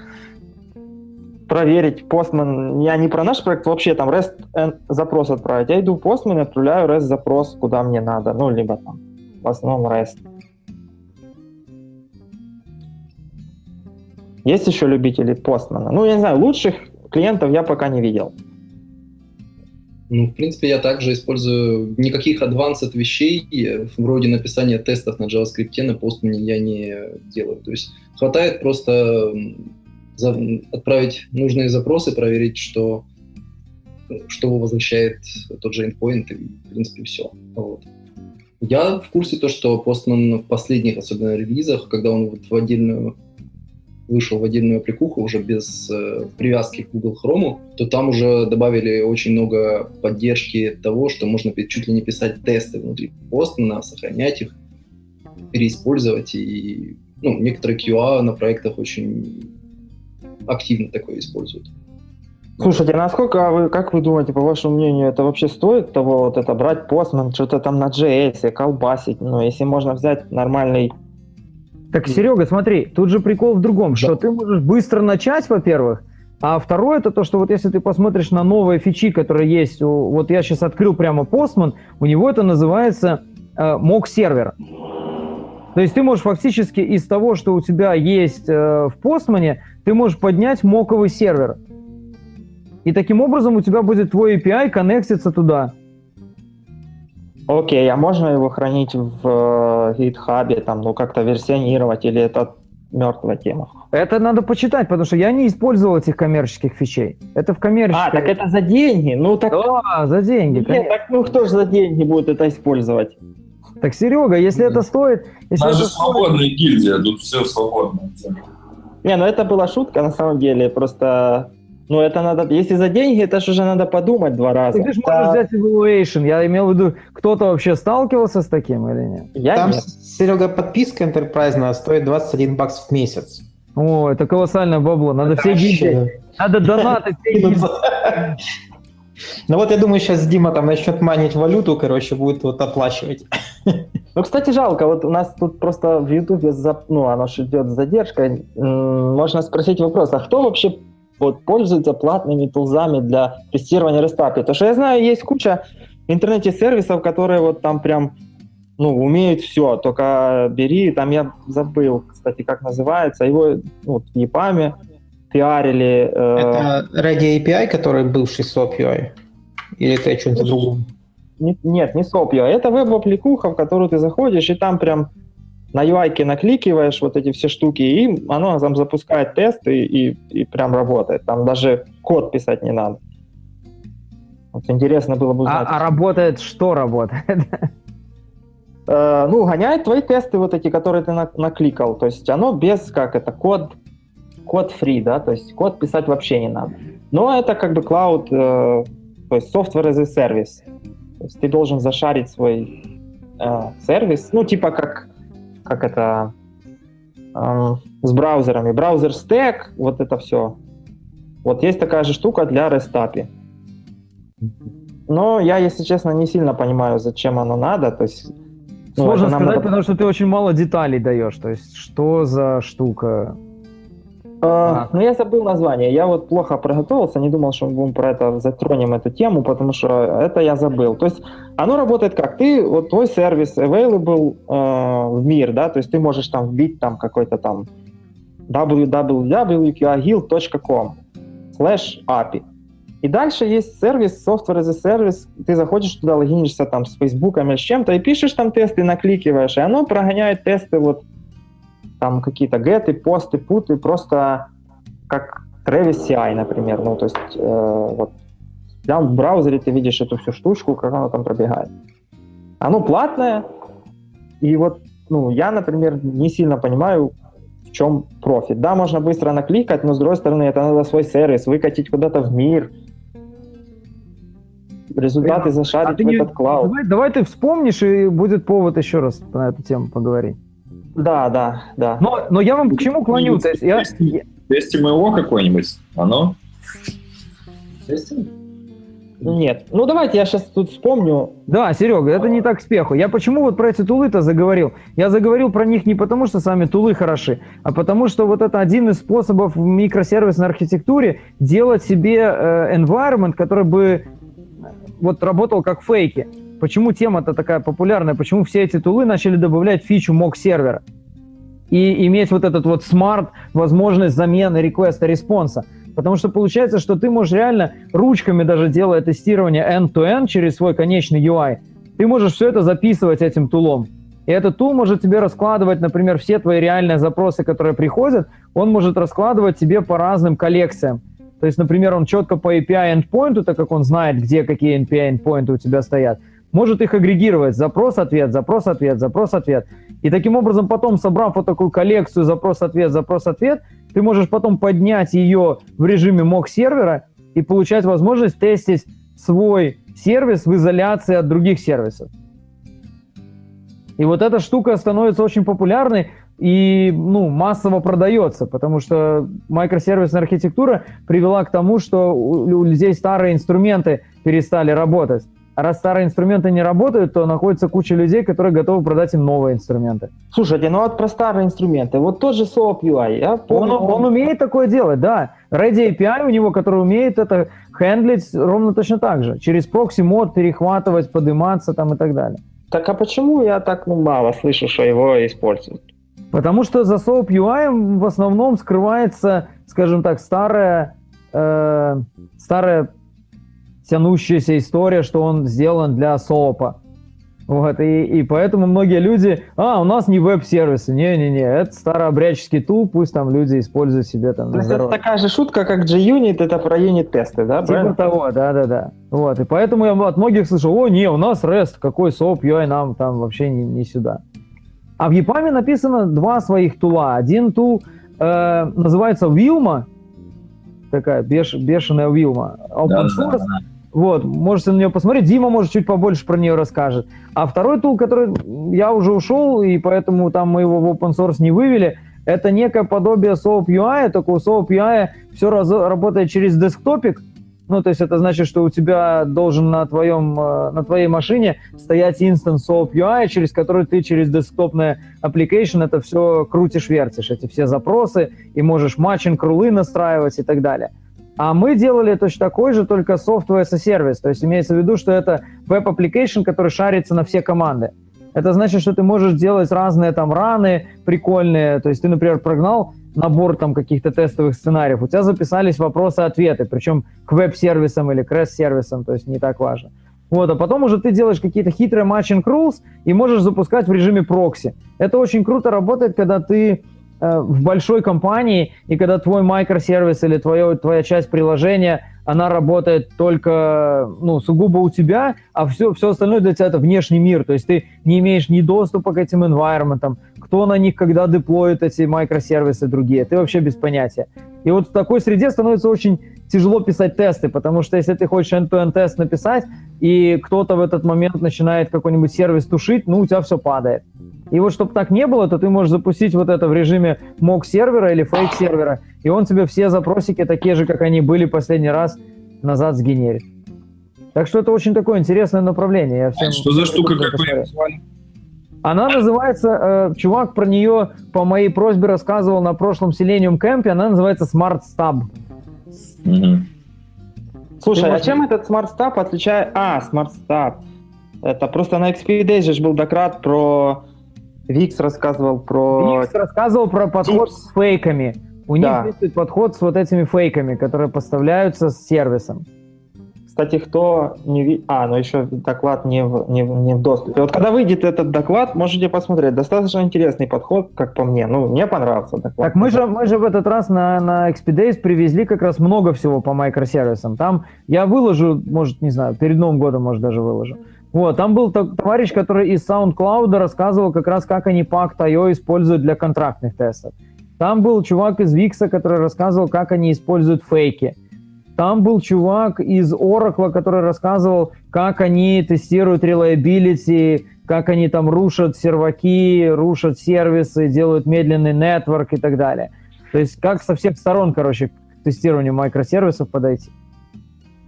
проверить Postman. Я не про наш проект, вообще там REST запрос отправить. Я иду в Postman отправляю REST запрос, куда мне надо. Ну, либо там в основном REST. Есть еще любители Postman? Ну, я не знаю, лучших клиентов я пока не видел. Ну, в принципе, я также использую никаких advanced вещей, вроде написания тестов на JavaScript, на Postman я не делаю. То есть хватает просто за- отправить нужные запросы, проверить, что, что возвращает тот же endpoint, и, в принципе, все. Вот. Я в курсе то, что Postman в последних, особенно релизах, когда он вот в отдельную вышел в отдельную аппликуху уже без э, привязки к Google Chrome, то там уже добавили очень много поддержки того, что можно чуть ли не писать тесты внутри Postman, сохранять их, переиспользовать. И ну, некоторые QA на проектах очень активно такое используют. Слушайте, насколько вы, как вы думаете, по вашему мнению, это вообще стоит того, вот это брать Postman, что-то там на JS, колбасить? Ну, если можно взять нормальный Так, Серега, смотри, тут же прикол в другом, что ты можешь быстро начать, во-первых, а второе это то, что вот если ты посмотришь на новые фичи, которые есть, у- вот я сейчас открыл прямо Postman, у него это называется э, mock сервер. То есть ты можешь фактически из того, что у тебя есть э, в Postman, ты можешь поднять моковый сервер. И таким образом у тебя будет твой API коннектиться туда. Окей, а можно его хранить в э, GitHub, там, ну, как-то версионировать, или это мертвая тема? Это надо почитать, потому что я не использовал этих коммерческих фичей. Это в коммерческом. А, так это за деньги? Ну, так... Да, за деньги. Нет, так ну кто же за деньги будет это использовать? Так, Серега, если это стоит... У Если нас же это стоит- свободная гильдия, тут все свободно. Не, ну это была шутка на самом деле, просто... Ну, это надо... Если за деньги, это же уже надо подумать два раза. Ты же Да, можешь взять evaluation. Я имел в виду, кто-то вообще сталкивался с таким или нет? Я Там, нет. Серега, подписка enterprise стоит 21 бакс в месяц. О, это колоссальное бабло. Надо все Вообще. гильдии. Надо донаты все гильдии. Ну вот я думаю, сейчас Дима там начнет манить валюту, короче, будет вот оплачивать. Ну, кстати, жалко, вот у нас тут просто в Ютубе, за- ну, оно ж идет с задержкой, можно спросить вопрос, а кто вообще вот, пользуется платными тулзами для тестирования REST Потому что я знаю, есть куча в интернете сервисов, которые вот там прям, ну, умеют все, только бери, там я забыл, кстати, как называется, его ну, EPAM пиарили. э, Это Ready API, который бывший SOAP UI? Или это другом? Не- нет, не Sopio. Это веб-аппликуха, в которую ты заходишь, и там прям на UI накликиваешь вот эти все штуки, и оно там запускает тесты и, и прям работает. Там даже код писать не надо. Вот интересно было бы узнать. А, а работает что работает? Э, ну, гоняет твои тесты вот эти, которые ты на- накликал. То есть оно без, как это, код, код free, да, то есть код писать вообще не надо. Но это как бы cloud, э, то есть software as a service. То есть ты должен зашарить свой э, сервис, ну, типа как, как это, эм, с браузерами. Браузер стек, вот это все. Вот есть такая же штука для REST API. Но я, если честно, не сильно понимаю, зачем оно надо. То есть Ну, Сложно сказать, надо... потому что ты очень мало деталей даешь. То есть, что за штука? А, ну, я забыл название. Я вот плохо проготовился, не думал, что мы будем про это затронем эту тему, потому что это я забыл. То есть оно работает как? Ты, вот твой сервис available э, в мир, да, то есть ты можешь там вбить там какой-то там www.qagil.com slash API. И дальше есть сервис, software as a service, ты заходишь туда, логинишься там с Facebook или с чем-то, и пишешь там тесты, накликиваешь, и оно прогоняет тесты вот там какие-то геты, посты, путы, просто как Travis CI, например. Ну, то есть э, вот прям в браузере ты видишь эту всю штучку, как она там пробегает. Оно платное, и вот ну, я, например, не сильно понимаю, в чем профит. Да, можно быстро накликать, но с другой стороны, это надо свой сервис выкатить куда-то в мир, результаты зашарить а в не... этот клауд. Давай, давай ты вспомнишь, и будет повод еще раз на эту тему поговорить. Да, да, да. Но, но я вам к чему клоню? То есть я... Тестим его какой-нибудь? Оно? Тестим? Нет. Ну, давайте я сейчас тут вспомню. Да, Серега, это не так к спеху. Я почему вот про эти тулы-то заговорил? Я заговорил про них не потому, что сами тулы хороши, а потому что вот это один из способов в микросервисной архитектуре делать себе э, environment, который бы вот работал как фейки. Почему тема-то такая популярная? Почему все эти тулы начали добавлять фичу mock сервера? И иметь вот этот вот smart, возможность замены реквеста, респонса. Потому что получается, что ты можешь реально ручками даже делая тестирование end-to-end через свой конечный UI, ты можешь все это записывать этим тулом. И этот tool может тебе раскладывать, например, все твои реальные запросы, которые приходят, он может раскладывать тебе по разным коллекциям. То есть, например, он четко по API endpoint, так как он знает, где какие API endpoints у тебя стоят, может их агрегировать. Запрос-ответ, запрос-ответ, запрос-ответ. И таким образом потом, собрав вот такую коллекцию запрос-ответ, запрос-ответ, ты можешь потом поднять ее в режиме mock сервера и получать возможность тестить свой сервис в изоляции от других сервисов. И вот эта штука становится очень популярной и ну, массово продается, потому что микросервисная архитектура привела к тому, что у людей старые инструменты перестали работать. Раз старые инструменты не работают, то находится куча людей, которые готовы продать им новые инструменты. Слушайте, ну вот про старые инструменты. Вот тот же SOAP UI. Я помню, он, он умеет такое делать, да. Ready API у него, который умеет это хендлить ровно точно так же. Через прокси мод перехватывать, подниматься там и так далее. Так а почему я так ну, мало слышу, что его используют? Потому что за SOAP UI в основном скрывается, скажем так, старая, э, старая тянущаяся история, что он сделан для СОПа. Вот, и, и поэтому многие люди, а, у нас не веб-сервисы, не-не-не, это старообрядческий тул, пусть там люди используют себе там. То есть это такая же шутка, как JUnit, это про юнит-тесты, да? Типа правильно? того, да-да-да. Вот, и поэтому я от многих слышал, о, не, у нас REST, какой SOAP, UI нам там вообще не, не сюда. А в EPAM написано два своих тула. Один тул э, называется Wilma, такая беш, бешеная Wilma, open source. Да, да, да. Вот, можете на нее посмотреть. Дима, может, чуть побольше про нее расскажет. А второй tool, который я уже ушел, и поэтому там мы его в open source не вывели, это некое подобие SOAP UI, только у SOAP UI все раз, работает через десктопик, ну, то есть это значит, что у тебя должен на, твоем, э, на твоей машине стоять instance SOAP UI, через который ты через десктопное application это все крутишь-вертишь, эти все запросы, и можешь matching рулы настраивать и так далее. А мы делали точно такой же, только software as a service. То есть имеется в виду, что это веб-application, который шарится на все команды. Это значит, что ты можешь делать разные там раны прикольные. То есть ты, например, прогнал набор там каких-то тестовых сценариев, у тебя записались вопросы-ответы, причем к веб-сервисам или к REST-сервисам, то есть не так важно. Вот, а потом уже ты делаешь какие-то хитрые matching rules и можешь запускать в режиме прокси. Это очень круто работает, когда ты в большой компании, и когда твой микросервис или твое, твоя часть приложения, она работает только, ну, сугубо у тебя, а все, все остальное для тебя это внешний мир, то есть ты не имеешь ни доступа к этим environment, кто на них когда деплоит эти микросервисы другие, ты вообще без понятия. И вот в такой среде становится очень тяжело писать тесты, потому что если ты хочешь end-to-end тест написать, и кто-то в этот момент начинает какой-нибудь сервис тушить, ну, у тебя все падает. И вот чтобы так не было, то ты можешь запустить вот это в режиме mock сервера или фейк сервера, и он тебе все запросики такие же, как они были последний раз назад сгенерит. Так что это очень такое интересное направление. Я всем что за штука, как вы назвали? Она называется, э, чувак про нее по моей просьбе рассказывал на прошлом Selenium кемпе, она называется Smart Stab. Угу. Слушай, а чем этот Stab отличает... А, Stab. Это просто на XP Days же был доклад про... Викс рассказывал про... Викс рассказывал про подход Tips. с фейками. У них да. действует подход с вот этими фейками, которые поставляются с сервисом. Кстати, кто не видит... А, ну еще доклад не в, не, не в доступе. Вот когда выйдет этот доклад, можете посмотреть. Достаточно интересный подход, как по мне. Ну, мне понравился доклад. Так мы же, мы же в этот раз на, на XP привезли как раз много всего по микросервисам. Там я выложу, может, не знаю, перед Новым годом, может, даже выложу. Вот, там был товарищ, который из SoundCloud рассказывал как раз, как они Pact.io используют для контрактных тестов. Там был чувак из Викса, который рассказывал, как они используют фейки. Там был чувак из Oracle, который рассказывал, как они тестируют reliability, как они там рушат серваки, рушат сервисы, делают медленный нетворк и так далее. То есть как со всех сторон, короче, к тестированию микросервисов подойти.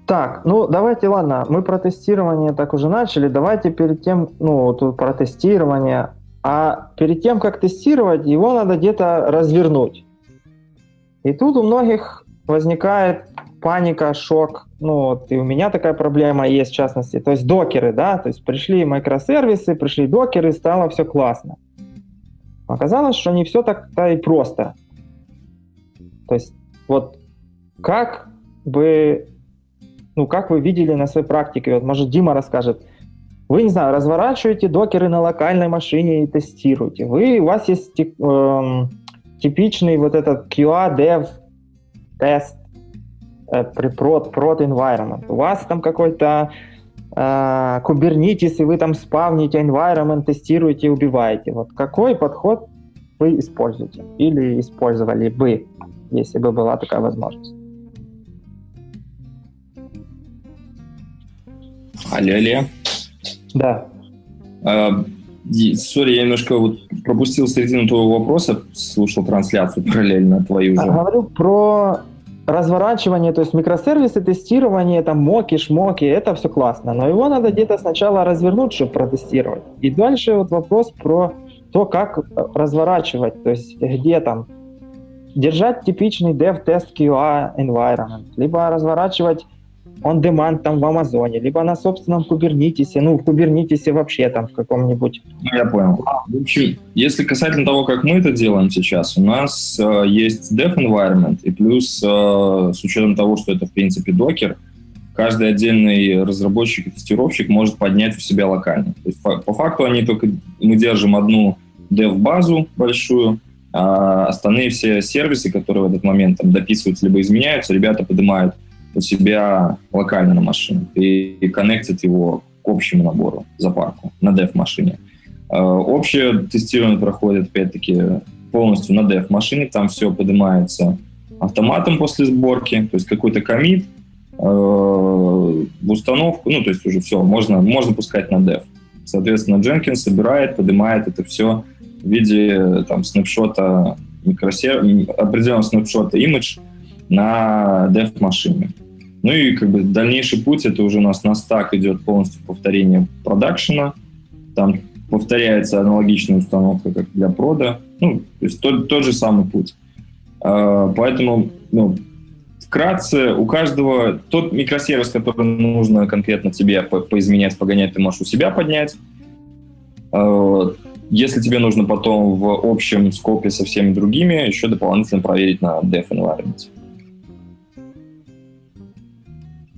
Так, ну давайте, ладно, мы про тестирование так уже начали. Давайте перед тем, ну, тут про тестирование, а перед тем, как тестировать, его надо где-то развернуть. И тут у многих возникает паника, шок. Ну, вот и у меня такая проблема есть, в частности. То есть докеры, да, то есть пришли микросервисы, пришли докеры, стало все классно. Оказалось, что не все так-то и просто. То есть вот как бы, ну, как вы видели на своей практике, вот, может, Дима расскажет, вы, не знаю, разворачиваете докеры на локальной машине и тестируете. Вы, у вас есть э, типичный вот этот QA, dev, тест, Э, prod, prod environment. У вас там какой-то э, Kubernetes, и вы там спавните environment, тестируете и убиваете. Вот какой подход вы используете? Или использовали бы, если бы была такая возможность? Алло, алло. Да. А, Сори, я немножко вот пропустил середину твоего вопроса, слушал трансляцию параллельно твою же. Говорю про разворачивание, то есть микросервисы, тестирование, там моки, шмоки, это все классно, но его надо где-то сначала развернуть, чтобы протестировать. И дальше вот вопрос про то, как разворачивать, то есть где там держать типичный dev test QA environment, либо разворачивать on-demand там в Амазоне, либо на собственном Кубернитисе, ну, в Кубернитисе вообще там в каком-нибудь... Ну, я понял. В общем, если касательно того, как мы это делаем сейчас, у нас э, есть dev environment, и плюс э, с учетом того, что это, в принципе, докер, каждый отдельный разработчик и тестировщик может поднять у себя локально. То есть, по, по факту они только... Мы держим одну dev-базу большую, а остальные все сервисы, которые в этот момент там дописываются либо изменяются, ребята поднимают у себя локально на машине и, и коннектит его к общему набору запарку на dev-машине. Э, общее тестирование проходит, опять-таки, полностью на dev-машине, там все поднимается автоматом после сборки, то есть какой-то комит э, в установку, ну, то есть уже все, можно, можно пускать на dev. Соответственно, Jenkins собирает, поднимает это все в виде там снапшота микросер... определенного снапшота image на dev-машине. Ну и как бы дальнейший путь, это уже у нас на стак идет полностью повторение продакшена, там повторяется аналогичная установка, как для прода, ну, то есть тот, тот же самый путь. А, поэтому, ну, вкратце, у каждого тот микросервис, который нужно конкретно тебе по поизменять, погонять, ты можешь у себя поднять. А, если тебе нужно потом в общем скопе со всеми другими, еще дополнительно проверить на dev environment.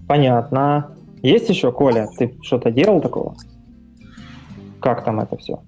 Понятно. Есть еще, Коля, ты что-то делал такого? Как там это все?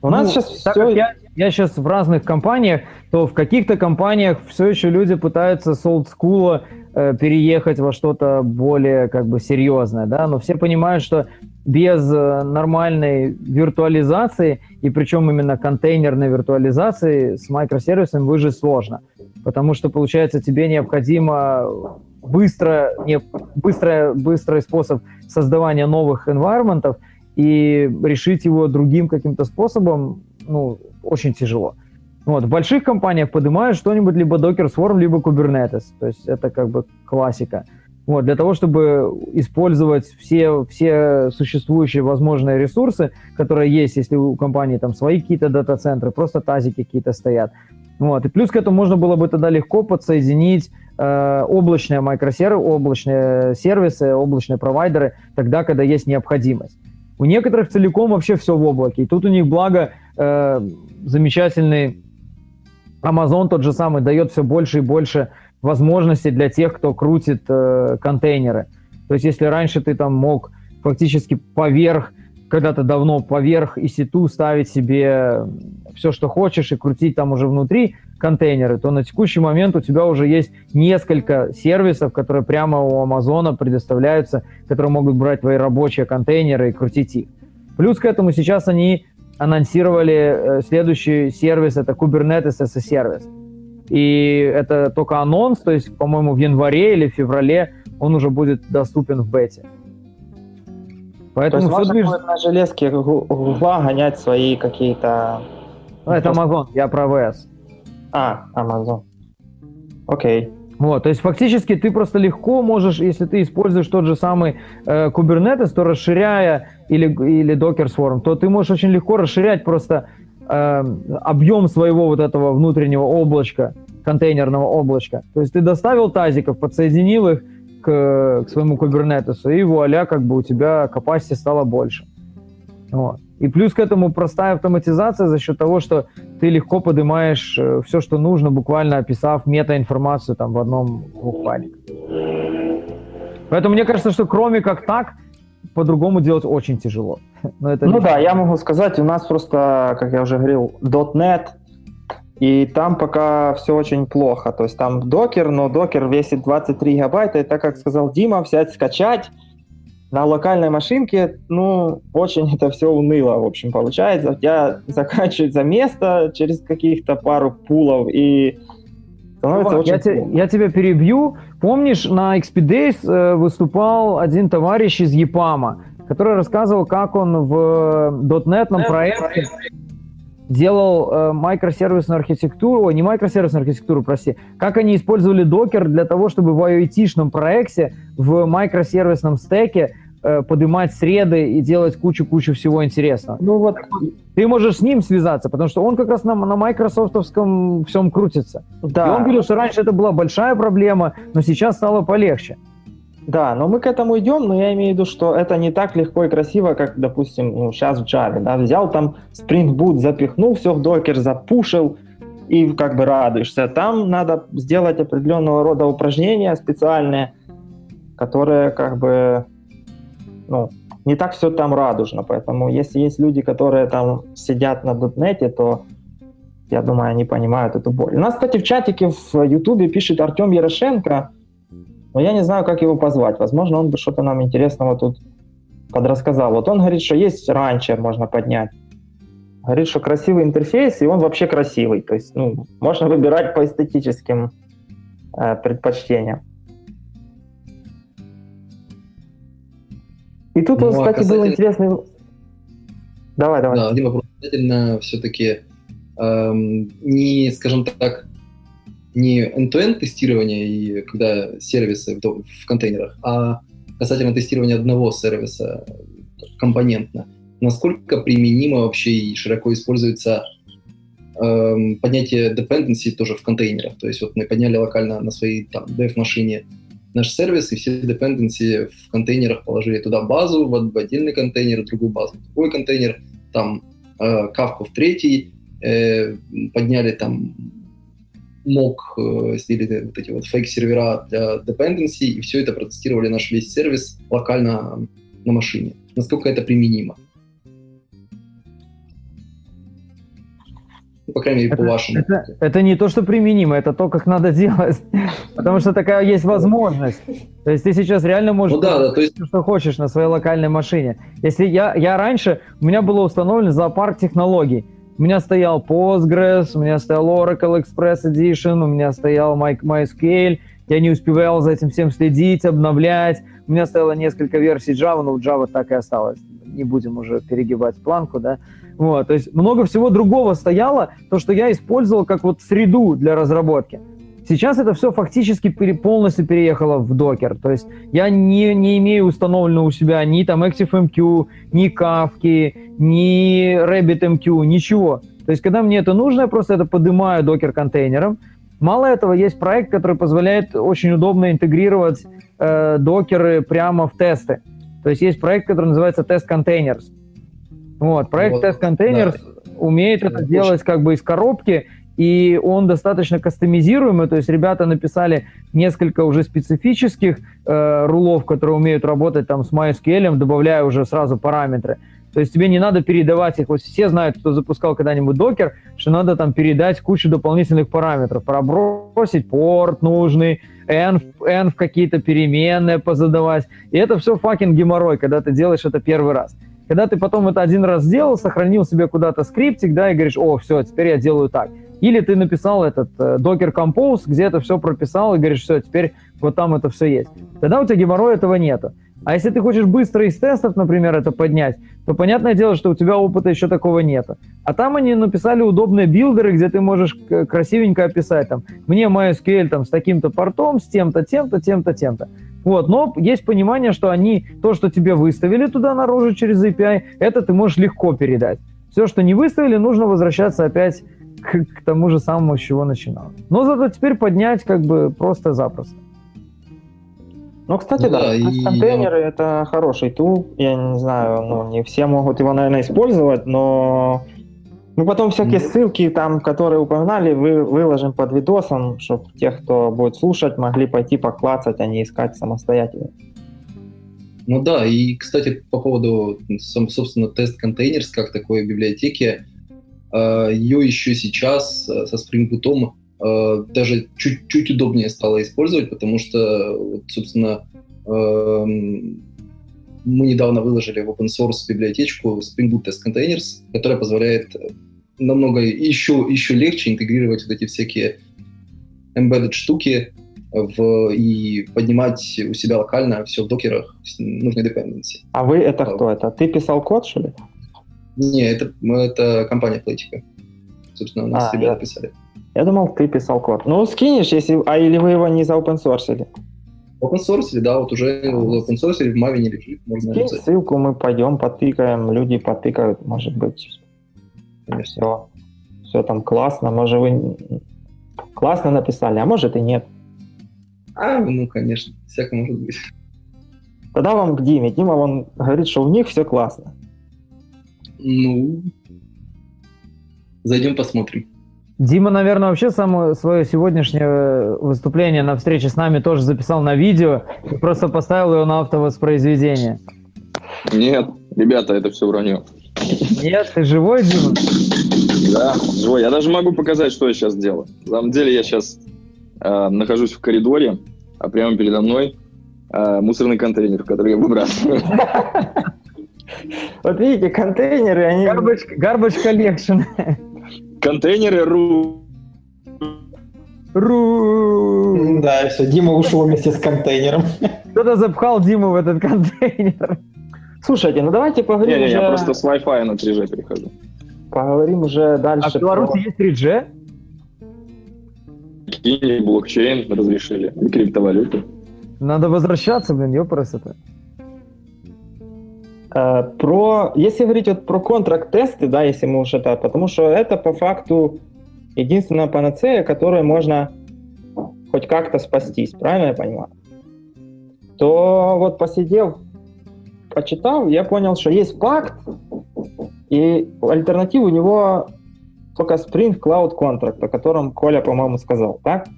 У нас ну, сейчас все... Я, я сейчас в разных компаниях, то в каких-то компаниях все еще люди пытаются с олдскула э, переехать во что-то более как бы серьезное, да, но все понимают, что без э, нормальной виртуализации, и причем именно контейнерной виртуализации с микросервисами выжить сложно, потому что, получается, тебе необходимо быстро, не, быстро, быстрый способ создавания новых environment, и решить его другим каким-то способом, ну, очень тяжело. Вот, в больших компаниях поднимают что-нибудь либо Docker Swarm, либо Kubernetes. То есть это как бы классика. Вот, для того, чтобы использовать все, все существующие возможные ресурсы, которые есть, если у компании там свои какие-то дата-центры, просто тазики какие-то стоят. Вот. И плюс к этому можно было бы тогда легко подсоединить э, облачные микросервисы, облачные сервисы, облачные провайдеры тогда, когда есть необходимость. У некоторых целиком вообще все в облаке. И тут у них, благо, э, замечательный Amazon тот же самый дает все больше и больше возможностей для тех, кто крутит э, контейнеры. То есть если раньше ты там мог фактически поверх, когда-то давно поверх EC2 ставить себе все, что хочешь, и крутить там уже внутри контейнеры, то на текущий момент у тебя уже есть несколько сервисов, которые прямо у Амазона предоставляются, которые могут брать твои рабочие контейнеры и крутить их. Плюс к этому сейчас они анонсировали э, следующий сервис, это Kubernetes as a сервис. И это только анонс, то есть, по-моему, в январе или феврале он уже будет доступен в бете. Поэтому то есть можно движ... будет на железке Гугла гонять свои какие-то... Ну, это Amazon, я про VS. А, Amazon. Окей. Вот, то есть фактически ты просто легко можешь, если ты используешь тот же самый э, Kubernetes, то расширяя или, или Docker Swarm, то ты можешь очень легко расширять просто э, объем своего вот этого внутреннего облачка, контейнерного облачка. То есть ты доставил тазиков, подсоединил их к, к своему Kubernetes, и вуаля, как бы у тебя capacity стало больше. Вот. И плюс к этому простая автоматизация за счет того, что ты легко поднимаешь э, все, что нужно, буквально описав метаинформацию там в одном файликах. Поэтому мне кажется, что кроме как так, по-другому делать очень тяжело. Но это ну да, я могу сказать, у нас просто, как я уже говорил, .NET, и там пока все очень плохо. То есть там докер, но докер весит 23 гигабайта, и так как сказал Дима, взять, скачать, на локальной машинке, ну, очень это все уныло, в общем, получается. У тебя заканчивается место через каких-то пару пулов, и становится очень... Я, те, я тебя перебью. Помнишь, на XP Days э, выступал один товарищ из ЕПАМа, который рассказывал, как он в .NET проекте делал э, микросервисную архитектуру, не микросервисную архитектуру, прости, как они использовали Docker для того, чтобы в IoT-шном проекте в микросервисном стеке э, поднимать среды и делать кучу-кучу всего интересного. Ну вот ты можешь с ним связаться, потому что он как раз на, на майкрософтовском всем крутится. Да. И он говорил, что раньше это была большая проблема, но сейчас стало полегче. Да, но мы к этому идем, но я имею в виду, что это не так легко и красиво, как, допустим, ну, сейчас в Java. Да? Взял там Spring Boot, запихнул все в докер, запушил, и как бы радуешься. Там надо сделать определенного рода упражнения специальные, которые как бы, ну, не так все там радужно. Поэтому если есть люди, которые там сидят на .NET, то я думаю, они понимают эту боль. У нас, кстати, в чатике в Ютубе пишет Артем Ярошенко – но я не знаю, как его позвать. Возможно, он бы что-то нам интересного тут подрассказал. Вот он говорит, что есть ранчер, можно поднять. Говорит, что красивый интерфейс, и он вообще красивый. То есть, ну, можно выбирать по эстетическим э, предпочтениям. И тут, ну, вот, кстати, касательно... был интересный... Давай, давай. Да, один вопрос. Касательно все-таки эм, не, скажем так, не end-to-end тестирование, и когда сервисы в, в контейнерах, а касательно тестирования одного сервиса компонентно. Насколько применимо вообще и широко используется эм, поднятие dependency тоже в контейнерах. То есть вот мы подняли локально на своей там dev-машине наш сервис, и все dependency в контейнерах положили туда базу, в, в отдельный контейнер, другую базу, в другой контейнер, там э, кавку в третий, э, подняли там мог э, сделали вот эти вот фейк-сервера для dependency, и все это протестировали наш весь сервис локально на машине. Насколько это применимо? По крайней мере, это, по вашему. Это, это не то, что применимо, это то, как надо делать. Потому что такая есть возможность. То есть ты сейчас реально можешь ну, да, да, то есть... что хочешь на своей локальной машине. Если я, я раньше, у меня было установлен зоопарк технологий. У меня стоял Postgres, у меня стоял Oracle Express Edition, у меня стоял MySQL. Я не успевал за этим всем следить, обновлять. У меня стояло несколько версий Java, но Java так и осталось. Не будем уже перегибать планку, да. Вот, то есть много всего другого стояло, то, что я использовал как вот среду для разработки. Сейчас это все фактически пере, полностью переехало в докер. То есть я не, не имею установлено у себя ни там ActiveMQ, ни Kafka, ни RabbitMQ, ничего. То есть когда мне это нужно, я просто это поднимаю докер-контейнером. Мало этого, есть проект, который позволяет очень удобно интегрировать э, докеры прямо в тесты. То есть есть проект, который называется Test Containers. Вот, проект вот, Test Containers да. умеет это Очень. делать как бы из коробки, и он достаточно кастомизируемый, то есть ребята написали несколько уже специфических э, рулов, которые умеют работать там с MySQL, добавляя уже сразу параметры. То есть тебе не надо передавать их. Вот все знают, кто запускал когда-нибудь докер, что надо там передать кучу дополнительных параметров, пробросить порт нужный, n, n в какие-то переменные позадавать. И это все факин геморрой, когда ты делаешь это первый раз. Когда ты потом это один раз сделал, сохранил себе куда-то скриптик, да, и говоришь, о, все, теперь я делаю так. Или ты написал этот э, Docker Compose, где это все прописал, и говоришь, все, теперь вот там это все есть. Тогда у тебя геморроя этого нету. А если ты хочешь быстро из тестов, например, это поднять, то понятное дело, что у тебя опыта еще такого нету. А там они написали удобные билдеры, где ты можешь красивенько описать там, мне MySQL там с таким-то портом, с тем-то, тем-то, тем-то, тем-то. Вот, но есть понимание, что они, то, что тебе выставили туда наружу через API, это ты можешь легко передать. Все, что не выставили, нужно возвращаться опять к, к тому же самому, с чего начинал. Но зато теперь поднять как бы просто-запросто. Ну, кстати, да, да и... контейнеры я... это хороший тул. Я не знаю, ну, не все могут его, наверное, использовать, но мы потом всякие ссылки, там, которые упоминали, вы, выложим под видосом, чтобы те, кто будет слушать, могли пойти поклацать, а не искать самостоятельно. Ну да, и, кстати, по поводу, собственно, тест-контейнерс как такой библиотеки, э, ее еще сейчас э, со Spring Boot даже чуть-чуть удобнее стало использовать, потому что, собственно, мы недавно выложили в open source библиотечку Spring Boot Test Containers, которая позволяет намного еще, еще легче интегрировать вот эти всякие embedded штуки в, и поднимать у себя локально все в докерах нужные dependency. А вы это кто? Это ты писал код, что ли? Не, это, это компания Playtica. Собственно, у нас а, ребята я... писали. Я думал, ты писал код. Ну, скинешь, если... А или вы его не за open source? Open source, да, вот уже в open source в Mavi не лежит. Можно Скинь ссылку, мы пойдем, потыкаем, люди потыкают, может быть. Конечно. Все, все там классно, может вы классно написали, а может и нет. А, ну, конечно, всякое может быть. Тогда вам к Диме. Дима, он говорит, что у них все классно. Ну, зайдем посмотрим. Дима, наверное, вообще само свое сегодняшнее выступление на встрече с нами тоже записал на видео и просто поставил его на автовоспроизведение. Нет, ребята, это все вранье. Нет, ты живой, Дима? Да, живой. Я даже могу показать, что я сейчас делаю. На самом деле я сейчас э, нахожусь в коридоре, а прямо передо мной э, мусорный контейнер, в который я выбрасываю. Вот видите, контейнеры, они... Garbage, garbage collection. Контейнеры ру. Ру. Да, все, Дима ушел вместе с контейнером. Кто-то запхал Диму в этот контейнер. Слушайте, ну давайте поговорим не, не, уже... я просто с Wi-Fi на 3G перехожу. Поговорим уже дальше. А в Беларуси про... есть 3G? И блокчейн разрешили, и криптовалюты. Надо возвращаться, блин, ёпрст это. Э, про, если говорить вот про контракт-тесты, да, если мы уже это, потому что это по факту единственная панацея, которой можно хоть как-то спастись, правильно я понимаю? То вот посидев, почитал, я понял, что есть пакт, и альтернатива у него только Spring Cloud Contract, о котором Коля, по-моему, сказал, так?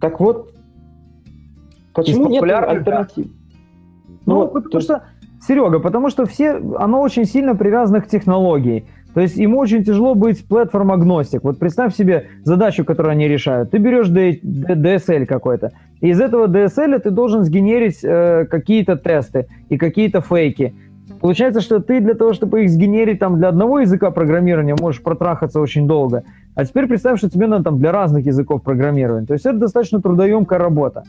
Так вот, почему нет альтернатив? Ну, ну потому то... что Серега, потому что все, оно очень сильно привязано к технологии. То есть ему очень тяжело быть платформ-агностик. Вот представь себе задачу, которую они решают. Ты берешь DSL какой-то, и из этого DSL ты должен сгенерить э, какие-то тесты и какие-то фейки. Получается, что ты для того, чтобы их сгенерить там, для одного языка программирования, можешь протрахаться очень долго. А теперь представь, что тебе надо там для разных языков программирования. То есть это достаточно трудоемкая работа.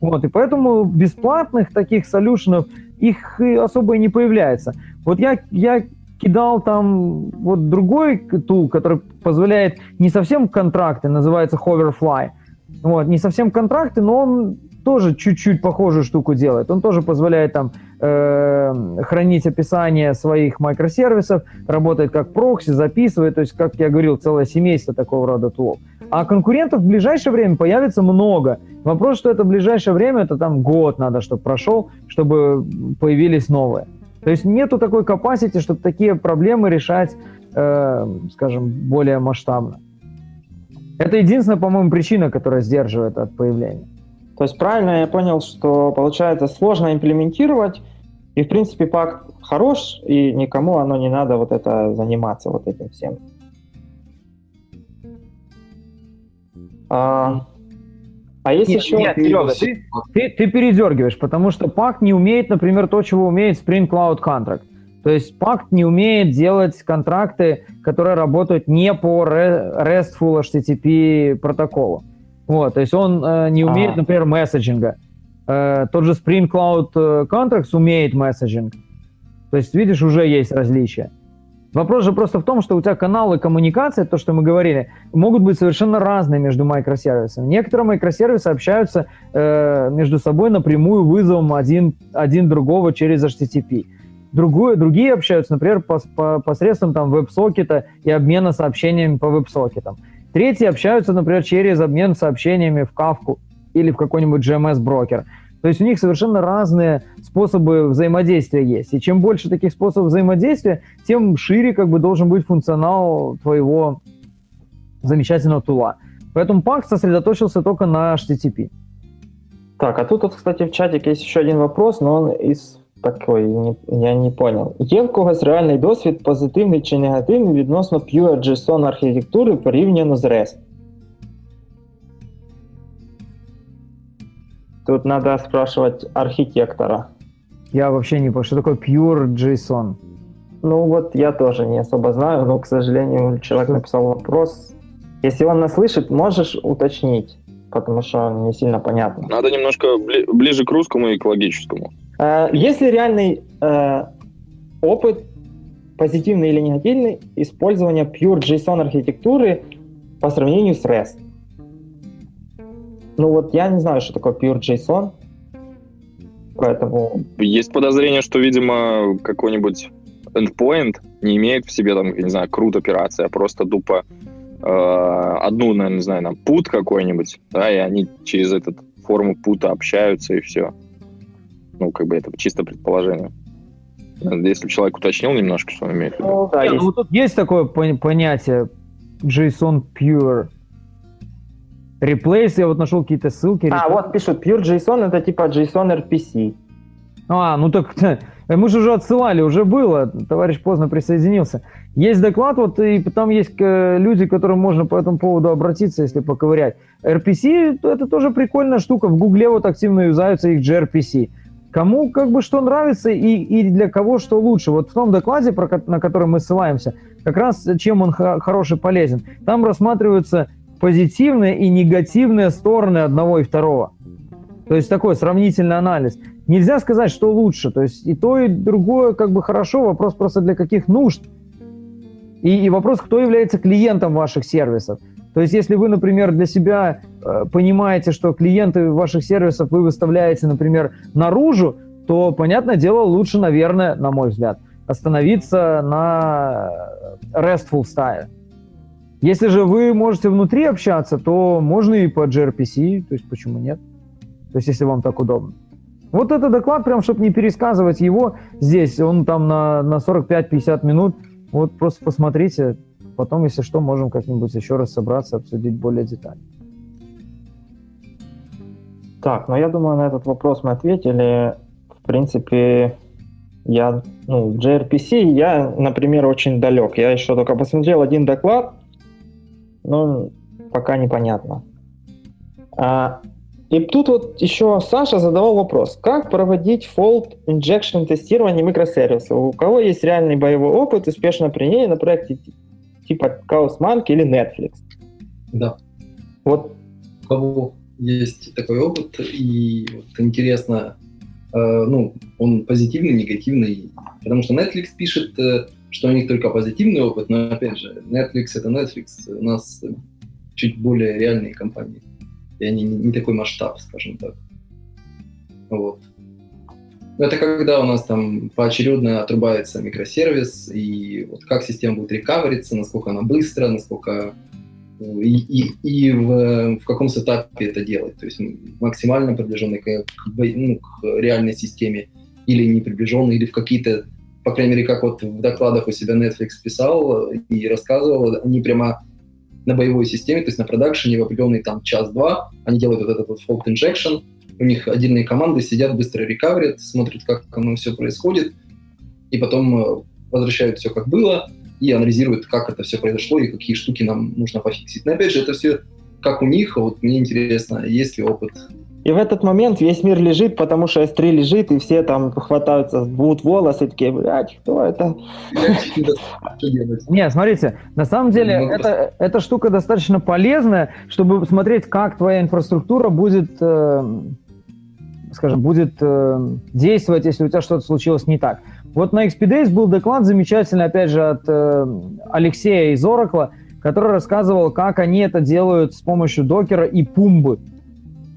Вот, и поэтому бесплатных таких солюшенов их особо и не появляется. Вот я, я кидал там вот другой тул, который позволяет не совсем контракты, называется Hoverfly. Вот, не совсем контракты, но он тоже чуть-чуть похожую штуку делает. Он тоже позволяет там э, хранить описание своих микросервисов, работает как прокси, записывает, то есть, как я говорил, целое семейство такого рода тулов. А конкурентов в ближайшее время появится много. Вопрос, что это в ближайшее время, это там год надо, чтобы прошел, чтобы появились новые. То есть нету такой capacity, чтобы такие проблемы решать, э, скажем, более масштабно. Это единственная, по-моему, причина, которая сдерживает от появления. То есть правильно я понял, что получается сложно имплементировать, и в принципе пакт хорош, и никому оно не надо вот это заниматься вот этим всем. А, а есть нет, еще... Нет, Серега, ты, ты, ты передергиваешь, потому что пакт не умеет, например, то, чего умеет Spring Cloud Contract. То есть пакт не умеет делать контракты, которые работают не по RESTful HTTP протоколу. Вот, то есть он э, не умеет, а. например, месседжинга. Э, тот же Spring Cloud э, Contracts умеет месседжинг. То есть, видишь, уже есть различия. Вопрос же просто в том, что у тебя каналы коммуникации, то, что мы говорили, могут быть совершенно разные между микросервисами. Некоторые микросервисы общаются э, между собой напрямую вызовом один, один другого через HTTP. Другую, другие общаются, например, по, по, посредством там веб-сокета и обмена сообщениями по веб-сокетам. Третьи общаются, например, через обмен сообщениями в Кавку или в какой-нибудь GMS-брокер. То есть у них совершенно разные способы взаимодействия есть. И чем больше таких способов взаимодействия, тем шире как бы должен быть функционал твоего замечательного тула. Поэтому Пак сосредоточился только на HTTP. Так, а тут, вот, кстати, в чатике есть еще один вопрос, но он из такой, не, я не понял. Є в когось реальний досвід, позитивний чи негативний відносно Pure JSON архітектури порівняно з REST? Тут надо спрашивать архитектора. Я вообще не понял, что такое Pure JSON? Ну вот я тоже не особо знаю, но, к сожалению, человек написал вопрос. Если он нас слышит, можешь уточнить, потому что не сильно понятно. Надо немножко бли- ближе к русскому и экологическому. Э, есть ли реальный э, опыт, позитивный или негативный, использования Pure JSON архитектуры по сравнению с REST? Ну вот я не знаю, что такое Pure JSON, поэтому... Есть подозрение, что, видимо, какой-нибудь endpoint не имеет в себе, там, не знаю, крут операции, а просто тупо э, одну, наверное, не знаю, там, пут какой-нибудь, да, и они через этот форму пута общаются, и все. Ну, как бы это чисто предположение. Если человек уточнил немножко, что он имеет в виду. Ну, да, есть. Ну, тут есть такое понятие JSON Pure. Replace, я вот нашел какие-то ссылки. А, вот пишут, Pure JSON это типа JSON RPC. А, ну так мы же уже отсылали, уже было, товарищ поздно присоединился. Есть доклад, вот и там есть э, люди, к которым можно по этому поводу обратиться, если поковырять. RPC это тоже прикольная штука, в Гугле вот активно юзаются их gRPC. Кому как бы что нравится и, и для кого что лучше. Вот в том докладе, про, на который мы ссылаемся, как раз чем он хороший полезен. Там рассматриваются позитивные и негативные стороны одного и второго. То есть такой сравнительный анализ. Нельзя сказать, что лучше. То есть и то, и другое как бы хорошо. Вопрос просто для каких нужд. И, и вопрос, кто является клиентом ваших сервисов. То есть, если вы, например, для себя э, понимаете, что клиенты ваших сервисов вы выставляете, например, наружу, то, понятное дело, лучше, наверное, на мой взгляд, остановиться на RESTful style. Если же вы можете внутри общаться, то можно и по gRPC, то есть почему нет? То есть если вам так удобно. Вот этот доклад, прям чтобы не пересказывать его здесь, он там на, на 45-50 минут, вот просто посмотрите, Потом, если что, можем как-нибудь еще раз собраться, обсудить более детально. Так, ну я думаю, на этот вопрос мы ответили. В принципе, я, ну, JRPC я, например, очень далек. Я еще только посмотрел один доклад, но пока непонятно. А, и тут вот еще Саша задавал вопрос, как проводить fault injection тестирование микросервисов? У кого есть реальный боевой опыт успешного применения на проекте типа Chaos Monkey или Netflix. Да. Вот. У кого есть такой опыт, и вот интересно, ну, он позитивный, негативный. Потому что Netflix пишет, что у них только позитивный опыт, но опять же, Netflix это Netflix, у нас чуть более реальные компании. И они не, не такой масштаб, скажем так. Вот. Это когда у нас там поочередно отрубается микросервис, и вот как система будет рекавериться, насколько она быстро, насколько и, и, и в, в каком сетапе это делать. То есть максимально приближенный к, к, ну, к реальной системе или не приближенный, или в какие-то, по крайней мере, как вот в докладах у себя Netflix писал и рассказывал, они прямо на боевой системе, то есть на продакшене в определенный там час-два они делают вот этот вот fault injection, у них отдельные команды сидят, быстро рекаверят, смотрят, как оно все происходит, и потом э, возвращают все как было, и анализируют, как это все произошло и какие штуки нам нужно пофиксить. Но опять же, это все как у них, а вот мне интересно, есть ли опыт и в этот момент весь мир лежит, потому что S3 лежит, и все там хватаются, будут волосы, такие, блядь, кто это? Не, смотрите, на самом деле это, эта штука достаточно полезная, чтобы смотреть, как твоя инфраструктура будет, э, скажем, будет э, действовать, если у тебя что-то случилось не так. Вот на XP был доклад замечательный, опять же, от э, Алексея из Oracle, который рассказывал, как они это делают с помощью докера и пумбы.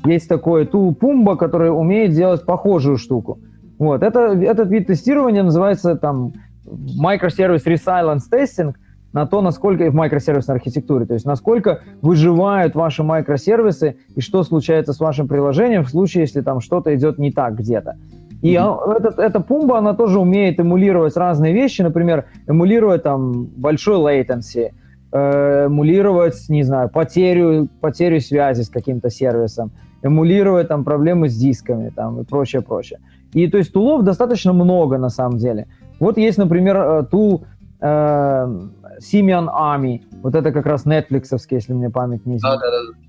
Есть такой тул Pumba, который умеет делать похожую штуку. Вот. Это, этот вид тестирования называется там microservice resilience testing на то, насколько в микросервисной архитектуре, то есть насколько выживают ваши микросервисы и что случается с вашим приложением в случае, если там что-то идет не так где-то. И mm-hmm. этот, эта пумба, она тоже умеет эмулировать разные вещи, например, эмулировать там большой latency, э, эмулировать, не знаю, потерю, потерю связи с каким-то сервисом, эмулировать там проблемы с дисками там и прочее, прочее. И то есть тулов достаточно много на самом деле. Вот есть, например, э, тул э, Simian Army, вот это как раз Netflixовский, если мне память не изменяет. Да, да, да.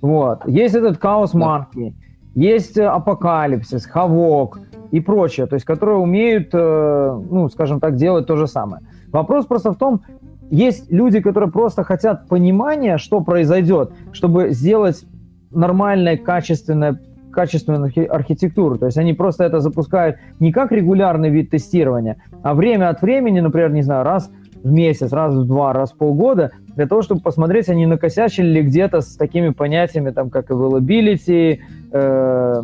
Вот. Есть этот Chaos Monkey, есть Апокалипсис, Хавок и прочее, то есть которые умеют, э, ну, скажем так, делать то же самое. Вопрос просто в том, есть люди, которые просто хотят понимания, что произойдет, чтобы сделать нормальная, качественная качественную архитектуру. То есть они просто это запускают не как регулярный вид тестирования, а время от времени, например, не знаю, раз в месяц, раз в два, раз в полгода, для того, чтобы посмотреть, они накосячили ли где-то с такими понятиями, там, как availability, э,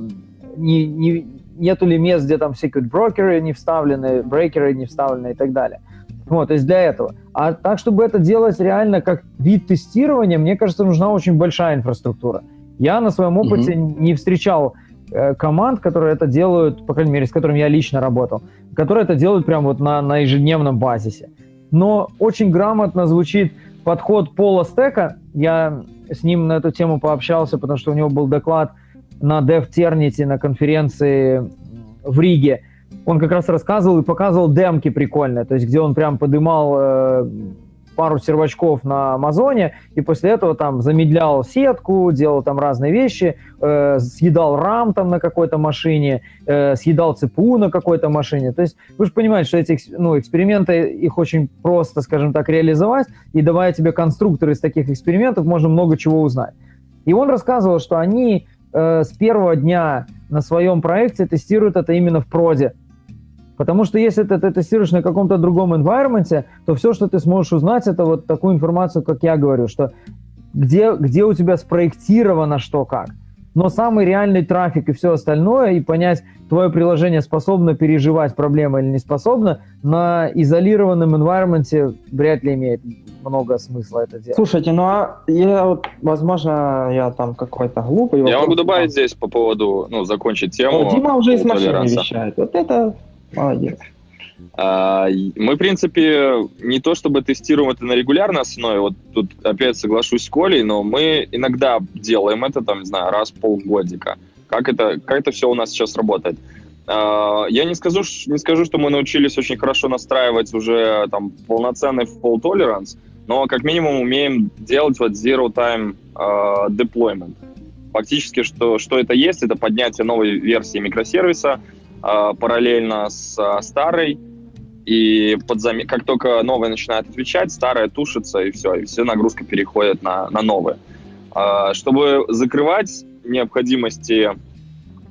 не, не, нету ли мест, где там secret брокеры не вставлены, брейкеры не вставлены и так далее. Вот, то есть для этого. А так, чтобы это делать реально как вид тестирования, мне кажется, нужна очень большая инфраструктура. Я на своем опыте mm-hmm. не встречал э, команд, которые это делают, по крайней мере, с которыми я лично работал, которые это делают прямо вот на, на ежедневном базисе. Но очень грамотно звучит подход Пола Стека. Я с ним на эту тему пообщался, потому что у него был доклад на DevTernity на конференции в Риге. Он как раз рассказывал и показывал демки прикольные, то есть где он прям подымал э, пару сервачков на Амазоне, и после этого там замедлял сетку, делал там разные вещи, э, съедал RAM там на какой-то машине, э, съедал ЦПУ на какой-то машине. То есть вы же понимаете, что эти ну, эксперименты, их очень просто, скажем так, реализовать, и давая тебе конструкторы из таких экспериментов, можно много чего узнать. И он рассказывал, что они э, с первого дня на своем проекте тестируют это именно в проде, Потому что если ты, ты тестируешь на каком-то другом environment, то все, что ты сможешь узнать, это вот такую информацию, как я говорю, что где, где у тебя спроектировано что как. Но самый реальный трафик и все остальное, и понять, твое приложение способно переживать проблемы или не способно, на изолированном environment вряд ли имеет много смысла это делать. Слушайте, ну а я вот, возможно, я там какой-то глупый. Я могу добавить здесь по поводу, ну, закончить тему. О, Дима уже из машины вещает. Вот это Молодец. А, мы, в принципе, не то чтобы тестируем это на регулярной основе, вот тут опять соглашусь с Колей, но мы иногда делаем это, там, не знаю, раз в полгодика. Как это, как это все у нас сейчас работает? А, я не скажу, не скажу, что мы научились очень хорошо настраивать уже там полноценный fault tolerance, но как минимум умеем делать вот zero time uh, deployment. Фактически, что, что это есть, это поднятие новой версии микросервиса, э, параллельно с э, старой, и под зам... как только новая начинает отвечать, старая тушится, и все, и все нагрузка переходит на, на новые. Э, чтобы закрывать необходимости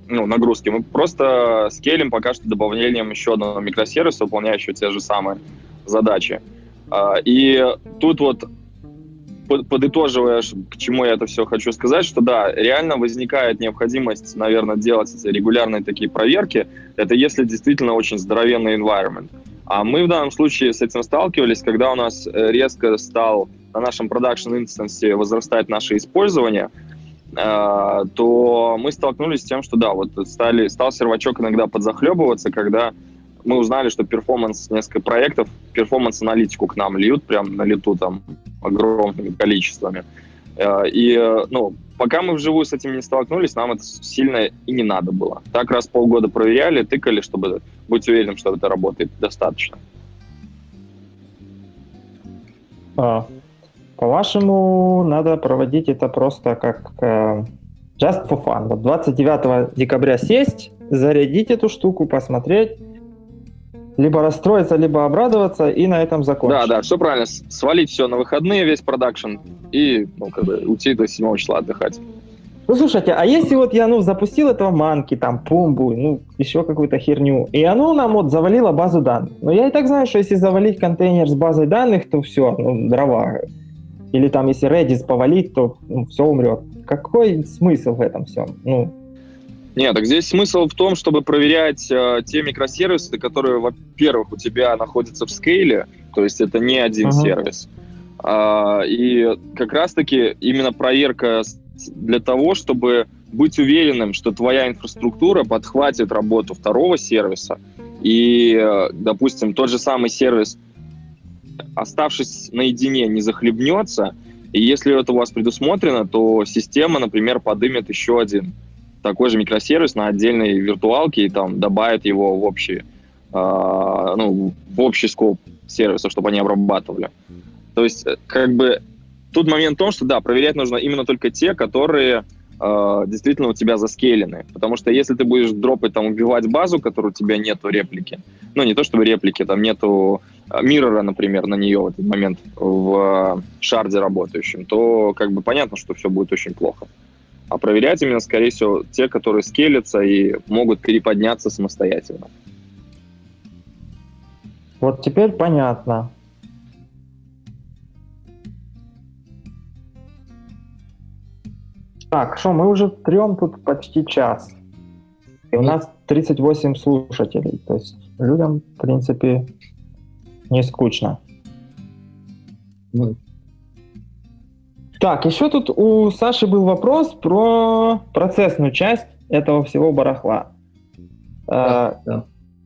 ну, нагрузки. Мы просто скейлим пока что добавлением еще одного микросервиса, выполняющего те же самые задачи. А, и тут вот подытоживая, к чему я это все хочу сказать, что да, реально возникает необходимость, наверное, делать регулярные такие проверки. Это если действительно очень здоровенный environment. А мы в данном случае с этим сталкивались, когда у нас э, резко стал на нашем продакшн инстансе возрастать наше использование, э, то мы столкнулись с тем, что да, вот стали, стал сервачок иногда подзахлебываться, когда мы узнали, что performance, несколько проектов, performance-аналитику к нам льют прям на лету там огромными количествами. Э, и, э, ну, пока мы вживую с этим не столкнулись, нам это сильно и не надо было. Так раз полгода проверяли, тыкали, чтобы быть уверенным, что это работает достаточно. А, по-вашему, надо проводить это просто как э, just for fun. Вот 29 декабря сесть, зарядить эту штуку, посмотреть, либо расстроиться, либо обрадоваться и на этом закончить. Да, да, все правильно. Свалить все на выходные, весь продакшн, и ну, как бы, уйти до 7 числа отдыхать. Ну, слушайте, а если вот я, ну, запустил этого манки, там, пумбу, ну, еще какую-то херню, и оно нам вот завалило базу данных. Но я и так знаю, что если завалить контейнер с базой данных, то все, ну, дрова. Или там, если Redis повалить, то ну, все умрет. Какой смысл в этом всем? Ну, нет, так здесь смысл в том, чтобы проверять э, те микросервисы, которые, во-первых, у тебя находятся в скейле, то есть это не один uh-huh. сервис. А, и как раз-таки именно проверка для того, чтобы быть уверенным, что твоя инфраструктура подхватит работу второго сервиса, и, э, допустим, тот же самый сервис, оставшись наедине, не захлебнется, и если это у вас предусмотрено, то система, например, подымет еще один такой же микросервис на отдельной виртуалке и там добавит его в общий, э, ну, в общий скоп сервиса, чтобы они обрабатывали. То есть, э, как бы, тут момент в том, что, да, проверять нужно именно только те, которые э, действительно у тебя заскейлены. Потому что если ты будешь дропать, там, убивать базу, которую у тебя нету реплики, ну, не то чтобы реплики, там нету э, миррора, например, на нее в этот момент в шарде работающем, то, как бы, понятно, что все будет очень плохо а проверять именно, скорее всего, те, которые скелятся и могут переподняться самостоятельно. Вот теперь понятно. Так, что, мы уже трем тут почти час. И у нас 38 слушателей. То есть людям, в принципе, не скучно. Ну, так, еще тут у Саши был вопрос про процессную часть этого всего барахла. Да, да.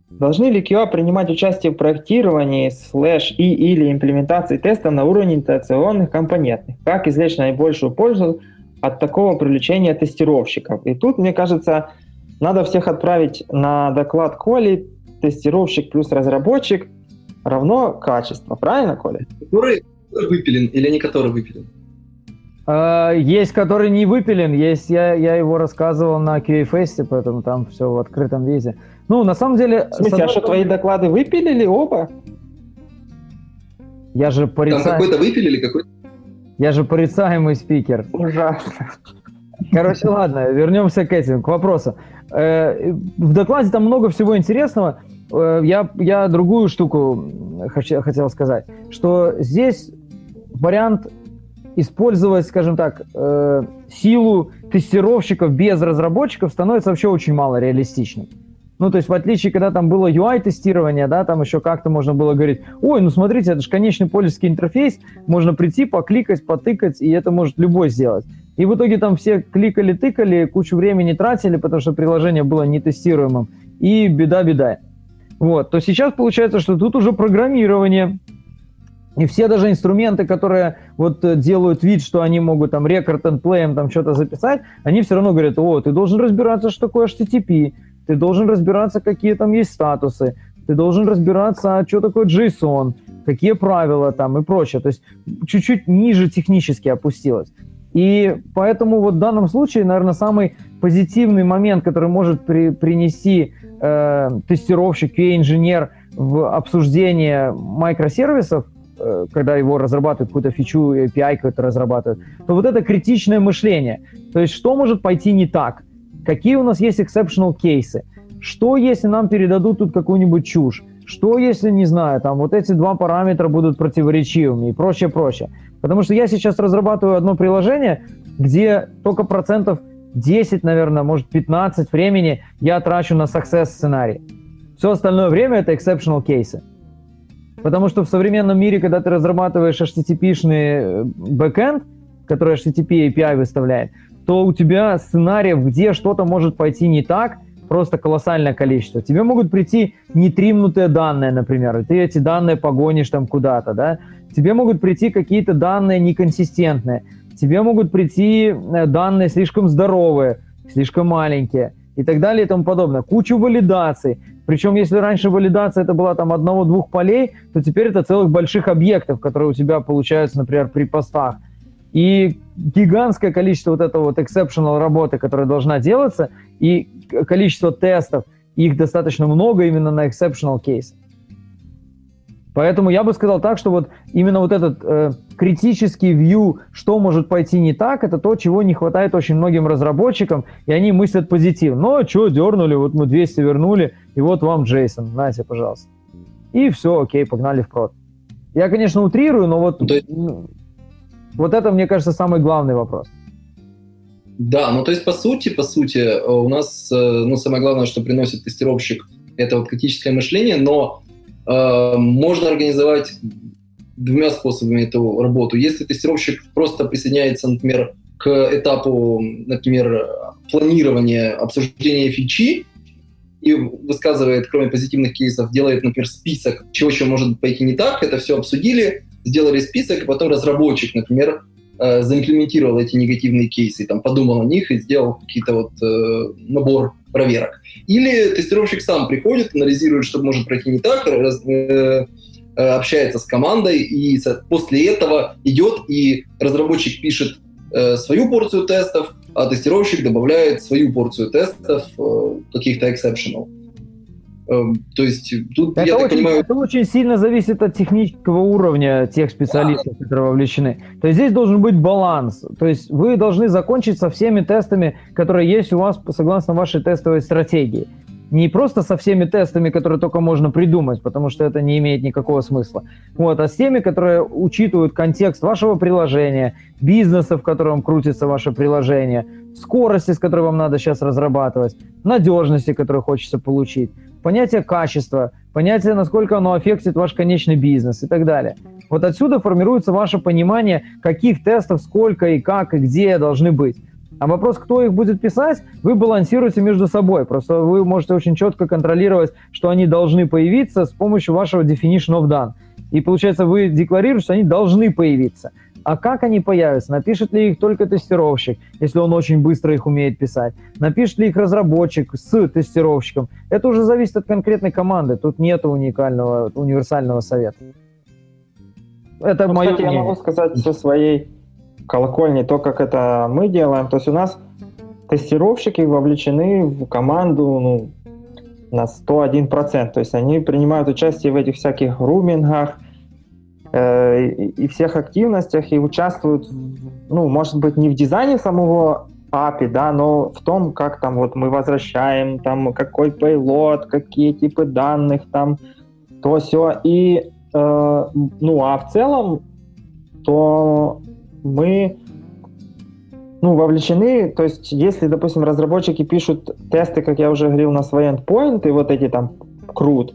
Должны ли QA принимать участие в проектировании, слэш и или имплементации теста на уровне интеграционных компонентов? Как извлечь наибольшую пользу от такого привлечения тестировщиков? И тут, мне кажется, надо всех отправить на доклад Коли, тестировщик плюс разработчик равно качество. Правильно, Коля? Который выпилен или не который выпилен? А, есть, который не выпилен, есть, я, я его рассказывал на QA-фесте, поэтому там все в открытом виде. Ну, на самом деле... В смысле, а что, твои доклады выпилили оба? Я же порицаемый... Там какой-то выпилили, какой-то... Я же порицаемый спикер. Ужасно. Короче, ладно, вернемся к этим, к вопросу. Э, в докладе там много всего интересного. Э, я, я другую штуку хотел сказать, что здесь вариант использовать, скажем так, э, силу тестировщиков без разработчиков становится вообще очень мало реалистичным. Ну, то есть, в отличие, когда там было UI-тестирование, да, там еще как-то можно было говорить, ой, ну смотрите, это же конечный пользовательский интерфейс, можно прийти, покликать, потыкать, и это может любой сделать. И в итоге там все кликали, тыкали, кучу времени тратили, потому что приложение было нетестируемым, и беда-беда. Вот, то сейчас получается, что тут уже программирование, и все даже инструменты, которые вот э, делают вид, что они могут там рекорд and play там что-то записать, они все равно говорят, о, ты должен разбираться, что такое HTTP, ты должен разбираться, какие там есть статусы, ты должен разбираться, что такое JSON, какие правила там и прочее. То есть чуть-чуть ниже технически опустилось. И поэтому вот в данном случае, наверное, самый позитивный момент, который может при, принести э, тестировщик, QA-инженер в обсуждение микросервисов, когда его разрабатывают, какую-то фичу, API какой-то разрабатывают, то вот это критичное мышление. То есть что может пойти не так? какие у нас есть exceptional кейсы, что если нам передадут тут какую-нибудь чушь, что если, не знаю, там вот эти два параметра будут противоречивыми и прочее, прочее. Потому что я сейчас разрабатываю одно приложение, где только процентов 10, наверное, может 15 времени я трачу на success сценарий. Все остальное время это exceptional кейсы. Потому что в современном мире, когда ты разрабатываешь HTTP-шный э, бэкэнд, который HTTP API выставляет, то у тебя сценариев, где что-то может пойти не так, просто колоссальное количество. Тебе могут прийти нетримнутые данные, например, и ты эти данные погонишь там куда-то, да. Тебе могут прийти какие-то данные неконсистентные. Тебе могут прийти э, данные слишком здоровые, слишком маленькие и так далее и тому подобное. Кучу валидаций. Причем, если раньше валидация это была там одного-двух полей, то теперь это целых больших объектов, которые у тебя получаются, например, при постах. И гигантское количество вот этого вот exceptional работы, которая должна делаться, и количество тестов, их достаточно много именно на exceptional case. Поэтому я бы сказал так, что вот именно вот этот э, критический view, что может пойти не так, это то, чего не хватает очень многим разработчикам, и они мыслят позитивно. Ну, а что, дернули, вот мы 200 вернули, и вот вам Джейсон, нате, пожалуйста. И все, окей, погнали в прод. Я, конечно, утрирую, но вот, ну, вот это, мне кажется, самый главный вопрос. Да, ну то есть по сути, по сути, э, у нас, э, ну самое главное, что приносит тестировщик, это вот критическое мышление, но можно организовать двумя способами эту работу. Если тестировщик просто присоединяется, например, к этапу, например, планирования, обсуждения фичи, и высказывает, кроме позитивных кейсов, делает, например, список, чего еще может пойти не так, это все обсудили, сделали список, и потом разработчик, например, э, заимплементировал эти негативные кейсы, там, подумал о них и сделал какие-то вот э, набор проверок. Или тестировщик сам приходит, анализирует, что может пройти не так, раз, э, э, общается с командой, и после этого идет и разработчик пишет э, свою порцию тестов, а тестировщик добавляет свою порцию тестов, э, каких-то exceptional. Эм, то есть тут, это я очень, так понимаю... Это очень сильно зависит от технического уровня тех специалистов, да. которые вовлечены. То есть здесь должен быть баланс. То есть вы должны закончить со всеми тестами, которые есть у вас согласно вашей тестовой стратегии. Не просто со всеми тестами, которые только можно придумать, потому что это не имеет никакого смысла. Вот, а с теми, которые учитывают контекст вашего приложения, бизнеса, в котором крутится ваше приложение, скорости, с которой вам надо сейчас разрабатывать, надежности, которую хочется получить понятие качества, понятие, насколько оно аффектит ваш конечный бизнес и так далее. Вот отсюда формируется ваше понимание, каких тестов, сколько и как и где должны быть. А вопрос, кто их будет писать, вы балансируете между собой. Просто вы можете очень четко контролировать, что они должны появиться с помощью вашего definition of done. И получается, вы декларируете, что они должны появиться. А как они появятся? Напишет ли их только тестировщик, если он очень быстро их умеет писать? Напишет ли их разработчик с тестировщиком? Это уже зависит от конкретной команды. Тут нет уникального, универсального совета. Это ну, мое кстати, мнение. я могу сказать со своей колокольни то, как это мы делаем. То есть у нас тестировщики вовлечены в команду ну, на 101%. То есть они принимают участие в этих всяких румингах, и всех активностях и участвуют, ну, может быть, не в дизайне самого API, да, но в том, как там вот мы возвращаем, там какой payload, какие типы данных, там то все. И, э, ну, а в целом, то мы ну, вовлечены, то есть если, допустим, разработчики пишут тесты, как я уже говорил, на свои endpoint, вот эти там крут,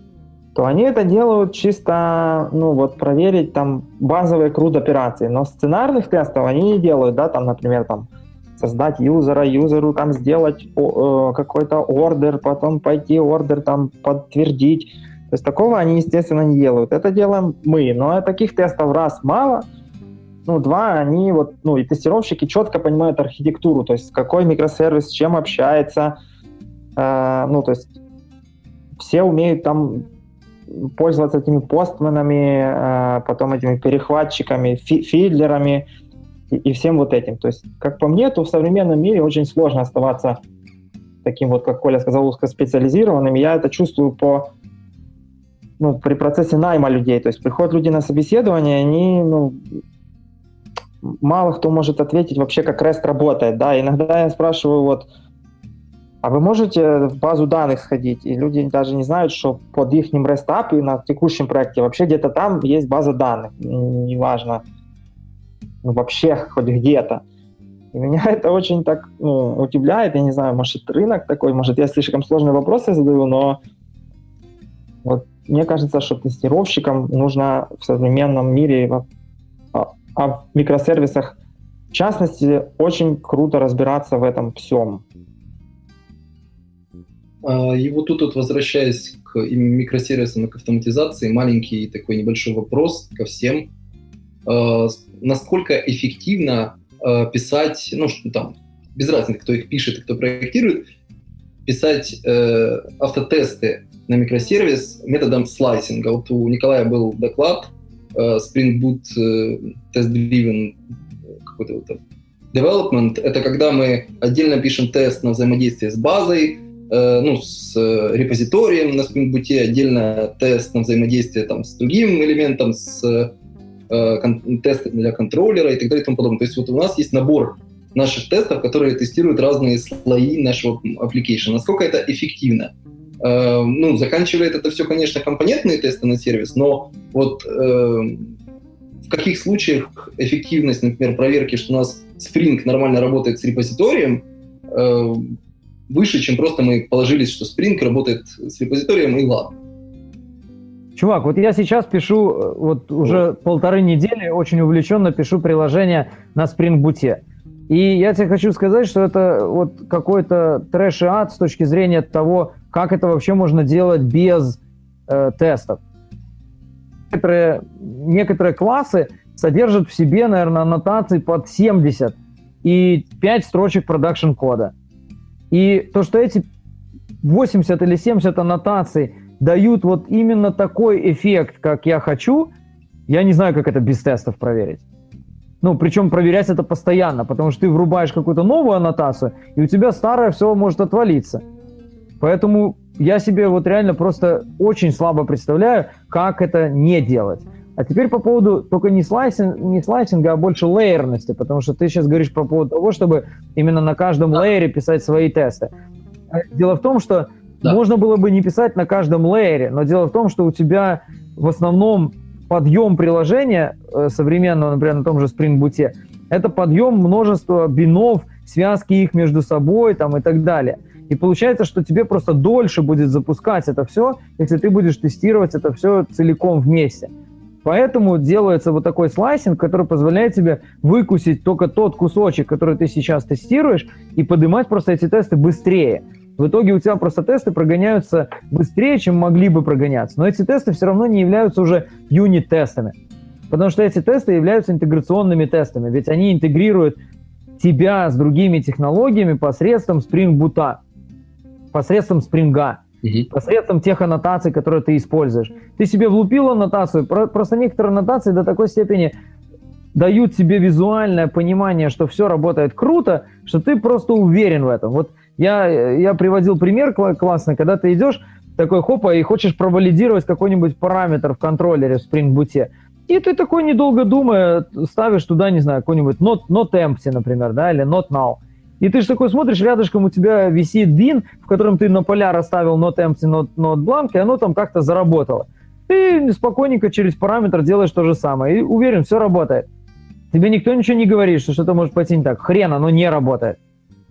то они это делают чисто, ну вот, проверить там базовые крут операции. Но сценарных тестов они не делают, да, там, например, там, создать юзера, юзеру там сделать э, какой-то ордер, потом пойти ордер там подтвердить. То есть такого они, естественно, не делают. Это делаем мы. Но таких тестов раз мало, ну, два, они вот, ну, и тестировщики четко понимают архитектуру, то есть какой микросервис с чем общается, э, ну, то есть все умеют там пользоваться этими постманами, э, потом этими перехватчиками, фи фидлерами и, и всем вот этим. То есть, как по мне, то в современном мире очень сложно оставаться таким вот, как Коля сказал, узкоспециализированным. Я это чувствую по ну, при процессе найма людей. То есть приходят люди на собеседование, они, ну, мало кто может ответить вообще, как REST работает, да. Иногда я спрашиваю, вот, А вы можете в базу данных сходить, и люди даже не знают, что под их REST API на текущем проекте вообще где-то там есть база данных, неважно, ну, вообще хоть где-то. И меня это очень так ну, удивляет, я не знаю, может рынок такой, может я слишком сложные вопросы задаю, но вот мне кажется, что тестировщикам нужно в современном мире, а, а в микросервисах в частности, очень круто разбираться в этом всем. А, и вот тут вот возвращаясь к микросервисам и к автоматизации, маленький такой небольшой вопрос ко всем. А, насколько эффективно а, писать, ну, что там, без разницы, кто их пишет и кто проектирует, писать э, автотесты на микросервис методом слайсинга. Вот у Николая был доклад э, Spring Boot э, Test Driven какой-то вот development. Это когда мы отдельно пишем тест на взаимодействие с базой, ну, с э, репозиторием на Spring отдельно тест на взаимодействие там, с другим элементом, с э, кон- для контроллера и так далее и тому подобное. То есть вот у нас есть набор наших тестов, которые тестируют разные слои нашего application. Насколько это эффективно? Э, ну, заканчивает это все, конечно, компонентные тесты на сервис, но вот э, в каких случаях эффективность, например, проверки, что у нас Spring нормально работает с репозиторием, э, выше, чем просто мы положились, что Spring работает с репозиторием, и ладно. Чувак, вот я сейчас пишу, э, вот уже вот. полторы недели очень увлеченно пишу приложение на Spring Boot. И я тебе хочу сказать, что это вот какой-то трэш и ад с точки зрения того, как это вообще можно делать без э, тестов некоторые, некоторые классы содержат в себе, наверное, аннотаций под 70 и 5 строчек продакшн кода. И то, что эти 80 или 70 аннотаций дают вот именно такой эффект, как я хочу, я не знаю, как это без тестов проверить. Ну, причем проверять это постоянно, потому что ты врубаешь какую-то новую аннотацию, и у тебя старая все может отвалиться. Поэтому я себе вот реально просто очень слабо представляю, как это не делать. А теперь по поводу только не, слайсинг, не слайсинга, а больше лейерности, потому что ты сейчас говоришь по поводу того, чтобы именно на каждом да. лейере писать свои тесты. Дело в том, что да. можно было бы не писать на каждом лейере, но дело в том, что у тебя в основном подъем приложения э, современного, например, на том же Spring Boot, это подъем множества бинов, связки их между собой там, и так далее. И получается, что тебе просто дольше будет запускать это все, если ты будешь тестировать это все целиком вместе. Поэтому делается вот такой слайсинг, который позволяет тебе выкусить только тот кусочек, который ты сейчас тестируешь, и поднимать просто эти тесты быстрее. В итоге у тебя просто тесты прогоняются быстрее, чем могли бы прогоняться. Но эти тесты все равно не являются уже юнит-тестами. Потому что эти тесты являются интеграционными тестами, ведь они интегрируют тебя с другими технологиями посредством Spring Boot посредством спринга, угу. посредством тех аннотаций, которые ты используешь. Ты себе влупил аннотацию, просто некоторые аннотации до такой степени дают тебе визуальное понимание, что все работает круто, что ты просто уверен в этом. Вот я, я приводил пример классный, когда ты идешь такой хопа и хочешь провалидировать какой-нибудь параметр в контроллере в Spring Boot, и ты такой, недолго думая, ставишь туда, не знаю, какой-нибудь not, not empty, например, да, или not null. И ты же такой смотришь, рядышком у тебя висит бин, в котором ты на поля расставил not empty, not, not blank, и оно там как-то заработало. Ты спокойненько через параметр делаешь то же самое. И уверен, все работает. Тебе никто ничего не говорит, что что-то может пойти не так. Хрен, оно не работает.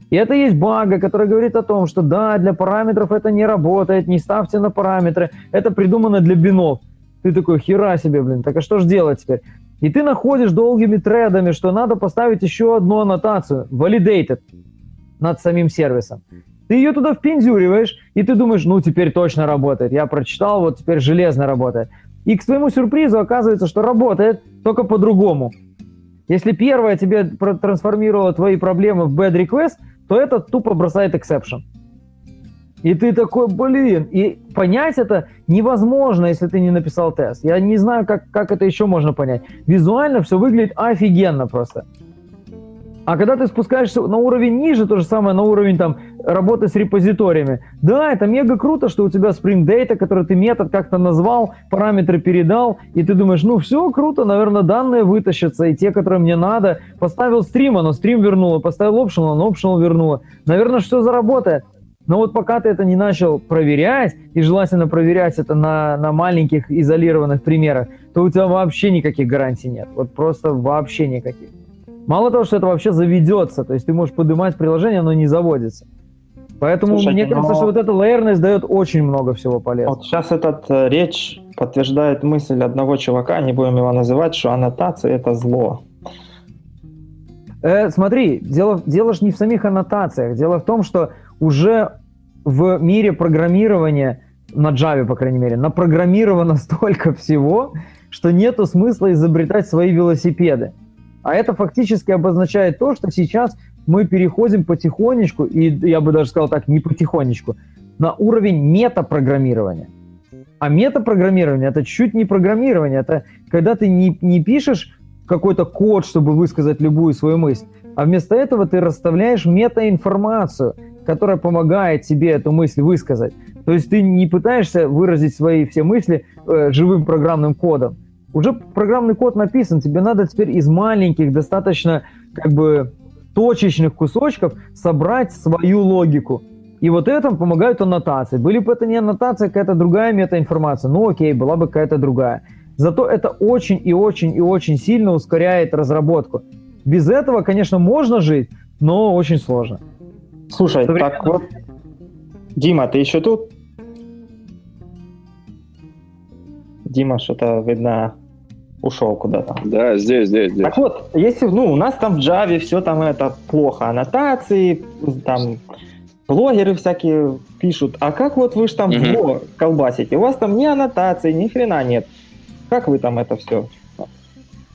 И это есть бага, который говорит о том, что да, для параметров это не работает, не ставьте на параметры, это придумано для бинов. Ты такой, хера себе, блин, так а что же делать теперь? И ты находишь долгими тредами, что надо поставить еще одну аннотацию, validated, над самим сервисом. Ты ее туда впендюриваешь, и ты думаешь, ну, теперь точно работает. Я прочитал, вот теперь железно работает. И к своему сюрпризу оказывается, что работает, только по-другому. Если первое тебе трансформировало твои проблемы в bad request, то это тупо бросает exception. И ты такой, блин, и понять это невозможно, если ты не написал тест. Я не знаю, как, как это еще можно понять. Визуально все выглядит офигенно просто. А когда ты спускаешься на уровень ниже, то же самое на уровень там работы с репозиториями. Да, это мега круто, что у тебя Spring Data, который ты метод как-то назвал, параметры передал, и ты думаешь, ну все круто, наверное, данные вытащатся, и те, которые мне надо. Поставил стрим, оно стрим вернуло, поставил optional, оно optional вернуло. Наверное, все заработает. Но вот пока ты это не начал проверять, и желательно проверять это на, на маленьких изолированных примерах, то у тебя вообще никаких гарантий нет. Вот просто вообще никаких. Мало того, что это вообще заведется, то есть ты можешь поднимать приложение, оно не заводится. Поэтому Слушайте, мне кажется, но... что вот эта лейерность дает очень много всего полезного. Вот сейчас этот э, речь подтверждает мысль одного чувака, не будем его называть, что аннотация это зло. Э, смотри, дело, дело же не в самих аннотациях. Дело в том, что уже в мире программирования, на Java, по крайней мере, напрограммировано столько всего, что нету смысла изобретать свои велосипеды. А это фактически обозначает то, что сейчас мы переходим потихонечку, и я бы даже сказал так, не потихонечку, на уровень метапрограммирования. А метапрограммирование – это чуть не программирование, это когда ты не, не пишешь какой-то код, чтобы высказать любую свою мысль, а вместо этого ты расставляешь метаинформацию, которая помогает тебе эту мысль высказать. То есть ты не пытаешься выразить свои все мысли э, живым программным кодом. Уже программный код написан, тебе надо теперь из маленьких, достаточно как бы точечных кусочков собрать свою логику. И вот этому помогают аннотации. Были бы это не аннотация, какая-то другая метаинформация, ну окей, была бы какая-то другая. Зато это очень и очень и очень сильно ускоряет разработку. Без этого, конечно, можно жить, но очень сложно. Слушай, Современно... так вот, Дима, ты еще тут? Дима, что-то видно ушел куда-то. Да, здесь, здесь, здесь. Так вот, если, ну, у нас там в Java все там это плохо, аннотации, там блогеры всякие пишут, а как вот вы же там угу. колбасите? У вас там ни аннотации, ни хрена нет. Как вы там это все?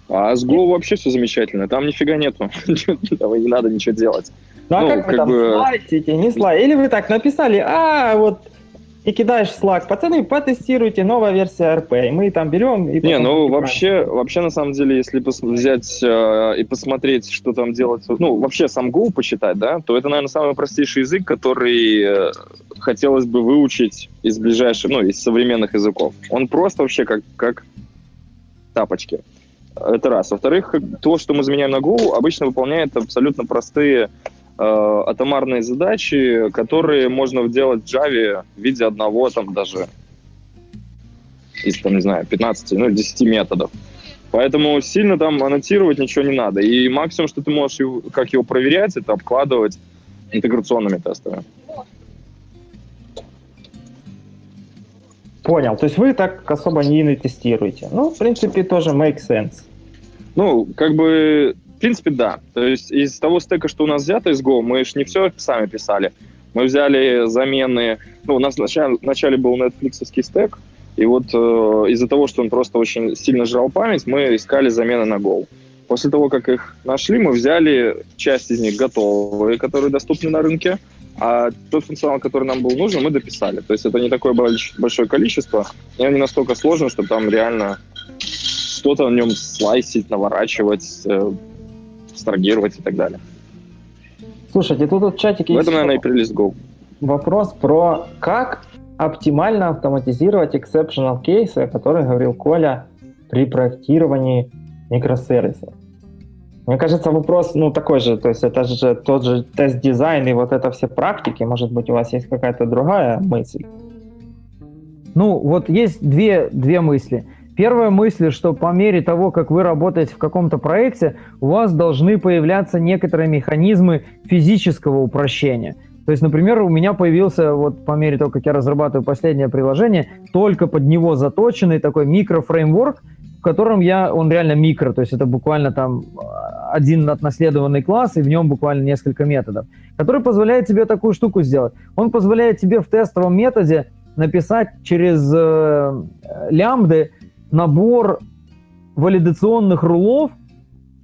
А с Go вообще все замечательно, там нифига нету, не надо ничего делать. Ну, а ну, как, как вы там бы... слайтите, не слайдите? Или вы так написали, а, вот и кидаешь в Slack, пацаны, потестируйте, новая версия RP, и мы там берем... И не, ну вообще, вообще на самом деле, если взять э, и посмотреть, что там делается, ну вообще сам Go почитать, да, то это, наверное, самый простейший язык, который э, хотелось бы выучить из ближайших, ну, из современных языков. Он просто вообще как, как тапочки. Это раз. Во-вторых, то, что мы заменяем на Go, обычно выполняет абсолютно простые атомарные задачи, которые можно делать в Java в виде одного там даже из, там, не знаю, 15, ну, 10 методов. Поэтому сильно там аннотировать ничего не надо. И максимум, что ты можешь, его, как его проверять, это обкладывать интеграционными тестами. Понял. То есть вы так особо не тестируете. Ну, в принципе, тоже make sense. Ну, как бы в принципе, да. То есть из того стека, что у нас взято из Go, мы же не все сами писали. Мы взяли замены... Ну, у нас вначале, вначале был Netflix стек, и вот э, из-за того, что он просто очень сильно жрал память, мы искали замены на Go. После того, как их нашли, мы взяли часть из них готовые, которые доступны на рынке, а тот функционал, который нам был нужен, мы дописали. То есть это не такое большое количество, и он не настолько сложен, что там реально что-то в нем слайсить, наворачивать, э, абстрагировать и так далее. Слушайте, тут в чатике в этом, наверное, и прелесть Go. Вопрос про как оптимально автоматизировать exceptional кейсы, о которых говорил Коля при проектировании микросервисов. Мне кажется, вопрос, ну, такой же, то есть это же тот же тест-дизайн и вот это все практики, может быть, у вас есть какая-то другая мысль? Ну, вот есть две, две мысли – Первая мысль, что по мере того, как вы работаете в каком-то проекте, у вас должны появляться некоторые механизмы физического упрощения. То есть, например, у меня появился, вот по мере того, как я разрабатываю последнее приложение, только под него заточенный такой микрофреймворк, в котором я, он реально микро, то есть это буквально там один отнаследованный класс, и в нем буквально несколько методов, который позволяет тебе такую штуку сделать. Он позволяет тебе в тестовом методе написать через э, лямбды набор валидационных рулов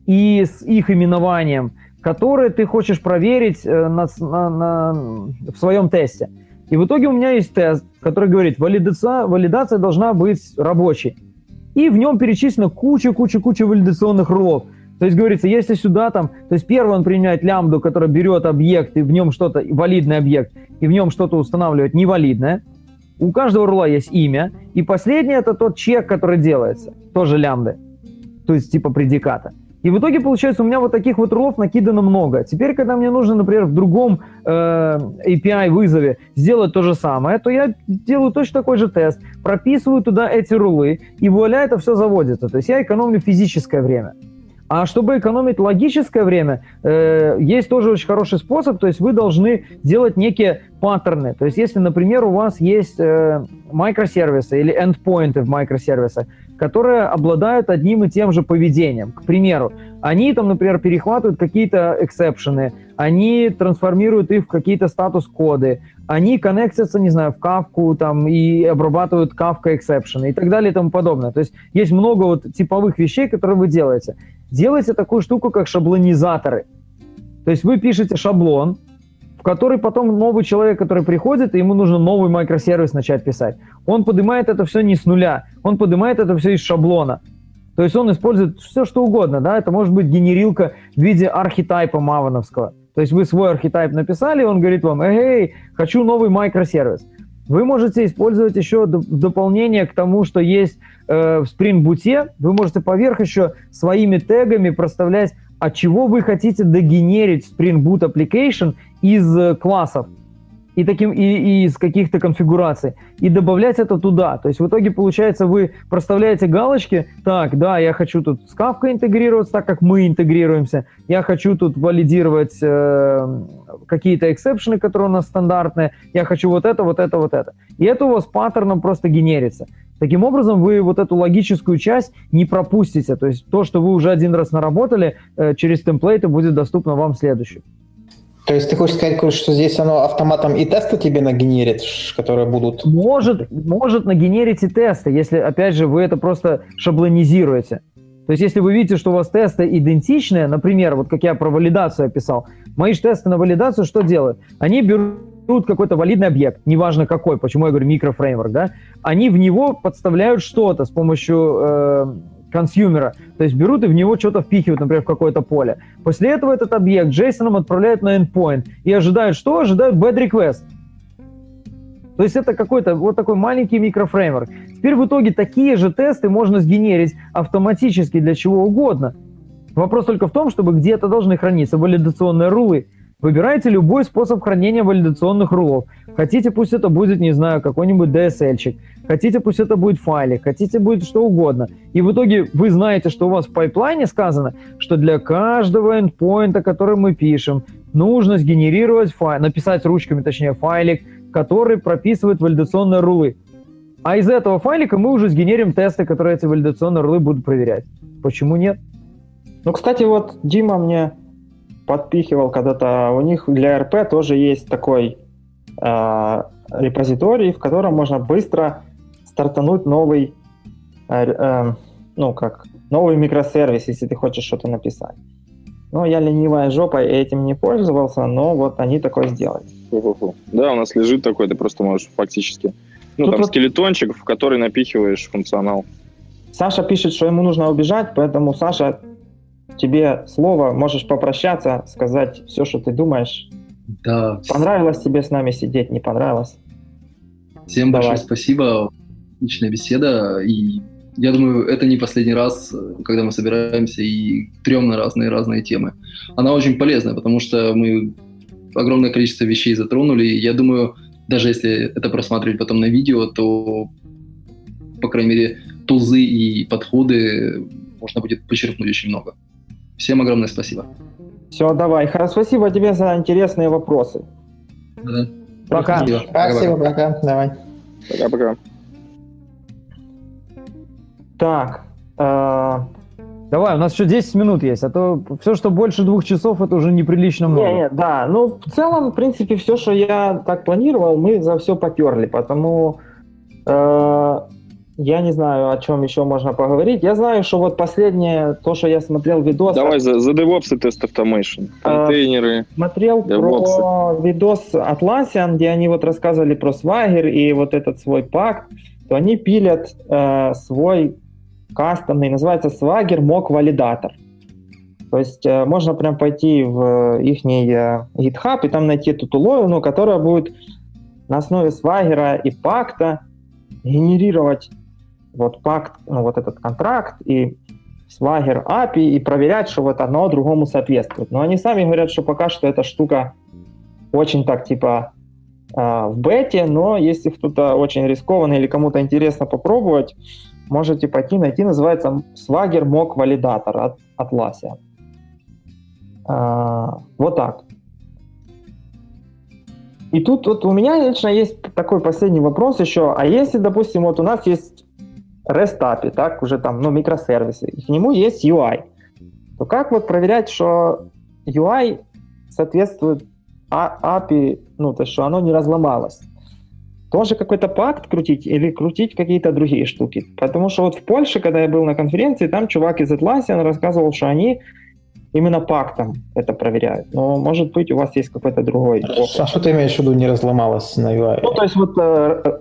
и с их именованием, которые ты хочешь проверить э, на, на, на, в своем тесте. И в итоге у меня есть тест, который говорит, валидация, валидация должна быть рабочей. И в нем перечислено куча-куча-куча валидационных рулов. То есть говорится, если сюда там, то есть первый он применяет лямбду, которая берет объект, и в нем что-то, валидный объект, и в нем что-то устанавливает невалидное. У каждого рула есть имя. И последнее – это тот чек, который делается. Тоже лямбды. То есть типа предиката. И в итоге, получается, у меня вот таких вот рулов накидано много. Теперь, когда мне нужно, например, в другом э, API вызове сделать то же самое, то я делаю точно такой же тест, прописываю туда эти рулы, и вуаля, это все заводится. То есть я экономлю физическое время. А чтобы экономить логическое время, э, есть тоже очень хороший способ, то есть вы должны делать некие паттерны. То есть если, например, у вас есть э, микросервисы или эндпоинты в микросервисах, которые обладают одним и тем же поведением. К примеру, они там, например, перехватывают какие-то эксепшены, они трансформируют их в какие-то статус-коды, они коннектятся, не знаю, в Кафку там и обрабатывают Kafka эксепшены и так далее и тому подобное. То есть есть много вот типовых вещей, которые вы делаете. Делайте такую штуку, как шаблонизаторы. То есть вы пишете шаблон, в который потом новый человек, который приходит, ему нужно новый микросервис начать писать. Он поднимает это все не с нуля, он поднимает это все из шаблона. То есть он использует все, что угодно, да, это может быть генерилка в виде архетайпа мавановского. То есть вы свой архетайп написали, он говорит вам, эй, хочу новый микросервис. Вы можете использовать еще в дополнение к тому, что есть э, в Spring Boot, вы можете поверх еще своими тегами проставлять, от чего вы хотите дегенерить Spring Boot Application из э, классов и, таким, и, и из каких-то конфигураций, и добавлять это туда. То есть в итоге, получается, вы проставляете галочки, так, да, я хочу тут с Kafka интегрироваться, так как мы интегрируемся, я хочу тут валидировать э, какие-то эксепшены, которые у нас стандартные, я хочу вот это, вот это, вот это. И это у вас паттерном просто генерится. Таким образом, вы вот эту логическую часть не пропустите. То есть то, что вы уже один раз наработали, э, через темплейты будет доступно вам следующий. То есть ты хочешь сказать, что здесь оно автоматом и тесты тебе нагенерит, которые будут... Может, может нагенерить и тесты, если, опять же, вы это просто шаблонизируете. То есть если вы видите, что у вас тесты идентичные, например, вот как я про валидацию описал, мои же тесты на валидацию что делают? Они берут какой-то валидный объект, неважно какой, почему я говорю микрофреймворк, да, они в него подставляют что-то с помощью э, консюмера. То есть берут и в него что-то впихивают, например, в какое-то поле. После этого этот объект JSON отправляют на endpoint и ожидают что? Ожидают bad request. То есть это какой-то вот такой маленький микрофреймворк. Теперь в итоге такие же тесты можно сгенерить автоматически для чего угодно. Вопрос только в том, чтобы где-то должны храниться валидационные рулы. Выбирайте любой способ хранения валидационных рулов. Хотите, пусть это будет, не знаю, какой-нибудь DSL-чик. Хотите, пусть это будет файлик. Хотите, будет что угодно. И в итоге вы знаете, что у вас в пайплайне сказано, что для каждого эндпоинта, который мы пишем, нужно сгенерировать файл, написать ручками, точнее, файлик, который прописывает валидационные рулы. А из этого файлика мы уже сгенерим тесты, которые эти валидационные рулы будут проверять. Почему нет? Ну, кстати, вот Дима мне подпихивал когда-то, у них для РП тоже есть такой э, репозиторий, в котором можно быстро стартануть новый, э, э, ну как, новый микросервис, если ты хочешь что-то написать. Ну, я ленивая жопа, этим не пользовался, но вот они такое сделали. Да, у нас лежит такой, ты просто можешь фактически... Ну, Тут там вот... скелетончик, в который напихиваешь функционал. Саша пишет, что ему нужно убежать, поэтому, Саша, тебе слово, можешь попрощаться, сказать все, что ты думаешь. Да. Понравилось тебе с нами сидеть, не понравилось? Всем Давай. большое спасибо, отличная беседа, и я думаю, это не последний раз, когда мы собираемся и трем на разные разные темы. Она очень полезная, потому что мы огромное количество вещей затронули. Я думаю, даже если это просматривать потом на видео, то, по крайней мере, тузы и подходы можно будет почерпнуть очень много. Всем огромное спасибо. Все, давай. Хорошо, спасибо тебе за интересные вопросы. Да. Пока. Спасибо, спасибо пока. Давай. Пока-пока. Так. Э... Давай, у нас еще 10 минут есть, а то все, что больше двух часов, это уже неприлично много. Не, не, да, ну, в целом, в принципе, все, что я так планировал, мы за все поперли, потому э, я не знаю, о чем еще можно поговорить. Я знаю, что вот последнее, то, что я смотрел видос... Давай за, за DevOps и Test Automation. А, Контейнеры. Смотрел DevOps. про видос Atlassian, где они вот рассказывали про Swagger и вот этот свой пакт, то они пилят э, свой кастомный, называется Swagger Mock Validator. То есть э, можно прям пойти в их э, GitHub и там найти эту туловину, которая будет на основе Swagger и пакта генерировать вот пакт, ну вот этот контракт и Swagger API и проверять, что вот одно другому соответствует. Но они сами говорят, что пока что эта штука очень так типа э, в бете, но если кто-то очень рискованный или кому-то интересно попробовать, можете пойти найти, называется Swagger Mock Validator от Atlassian. Э, вот так. И тут вот у меня лично есть такой последний вопрос еще. А если, допустим, вот у нас есть REST API, так, уже там, ну, микросервисы, и к нему есть UI, то как вот проверять, что UI соответствует API, ну, то есть, что оно не разломалось? Тоже какой-то пакт крутить или крутить какие-то другие штуки? Потому что вот в Польше, когда я был на конференции, там чувак из Atlassian рассказывал, что они именно пактом это проверяют. Но, может быть, у вас есть какой-то другой опыт. А что ты имеешь в виду не разломалось на UI? Ну, то есть вот э,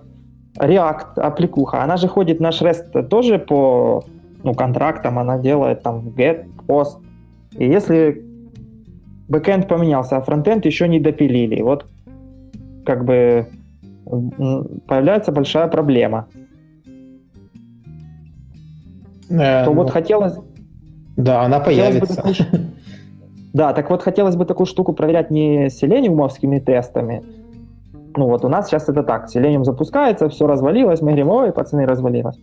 React аппликуха, она же ходит, наш REST тоже по ну, контрактам, она делает там get, post. И если бэкэнд поменялся, а фронтенд еще не допилили, вот как бы появляется большая проблема. Э, то ну, вот хотелось... Да, она появится. Бы да, так вот хотелось бы такую штуку проверять не селениумовскими тестами, ну вот у нас сейчас это так, Selenium запускается, все развалилось, мы говорим, ой, пацаны, развалилось.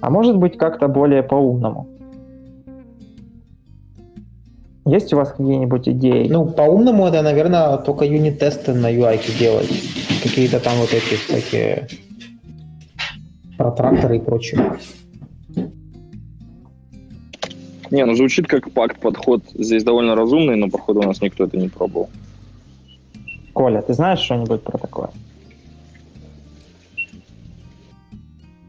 А может быть как-то более по-умному. Есть у вас какие-нибудь идеи? Ну, по-умному это, наверное, только юнит-тесты на UI делать. Какие-то там вот эти всякие протракторы и прочее. Не, ну звучит как пакт подход. Здесь довольно разумный, но, походу, у нас никто это не пробовал. Коля, ты знаешь что-нибудь про такое?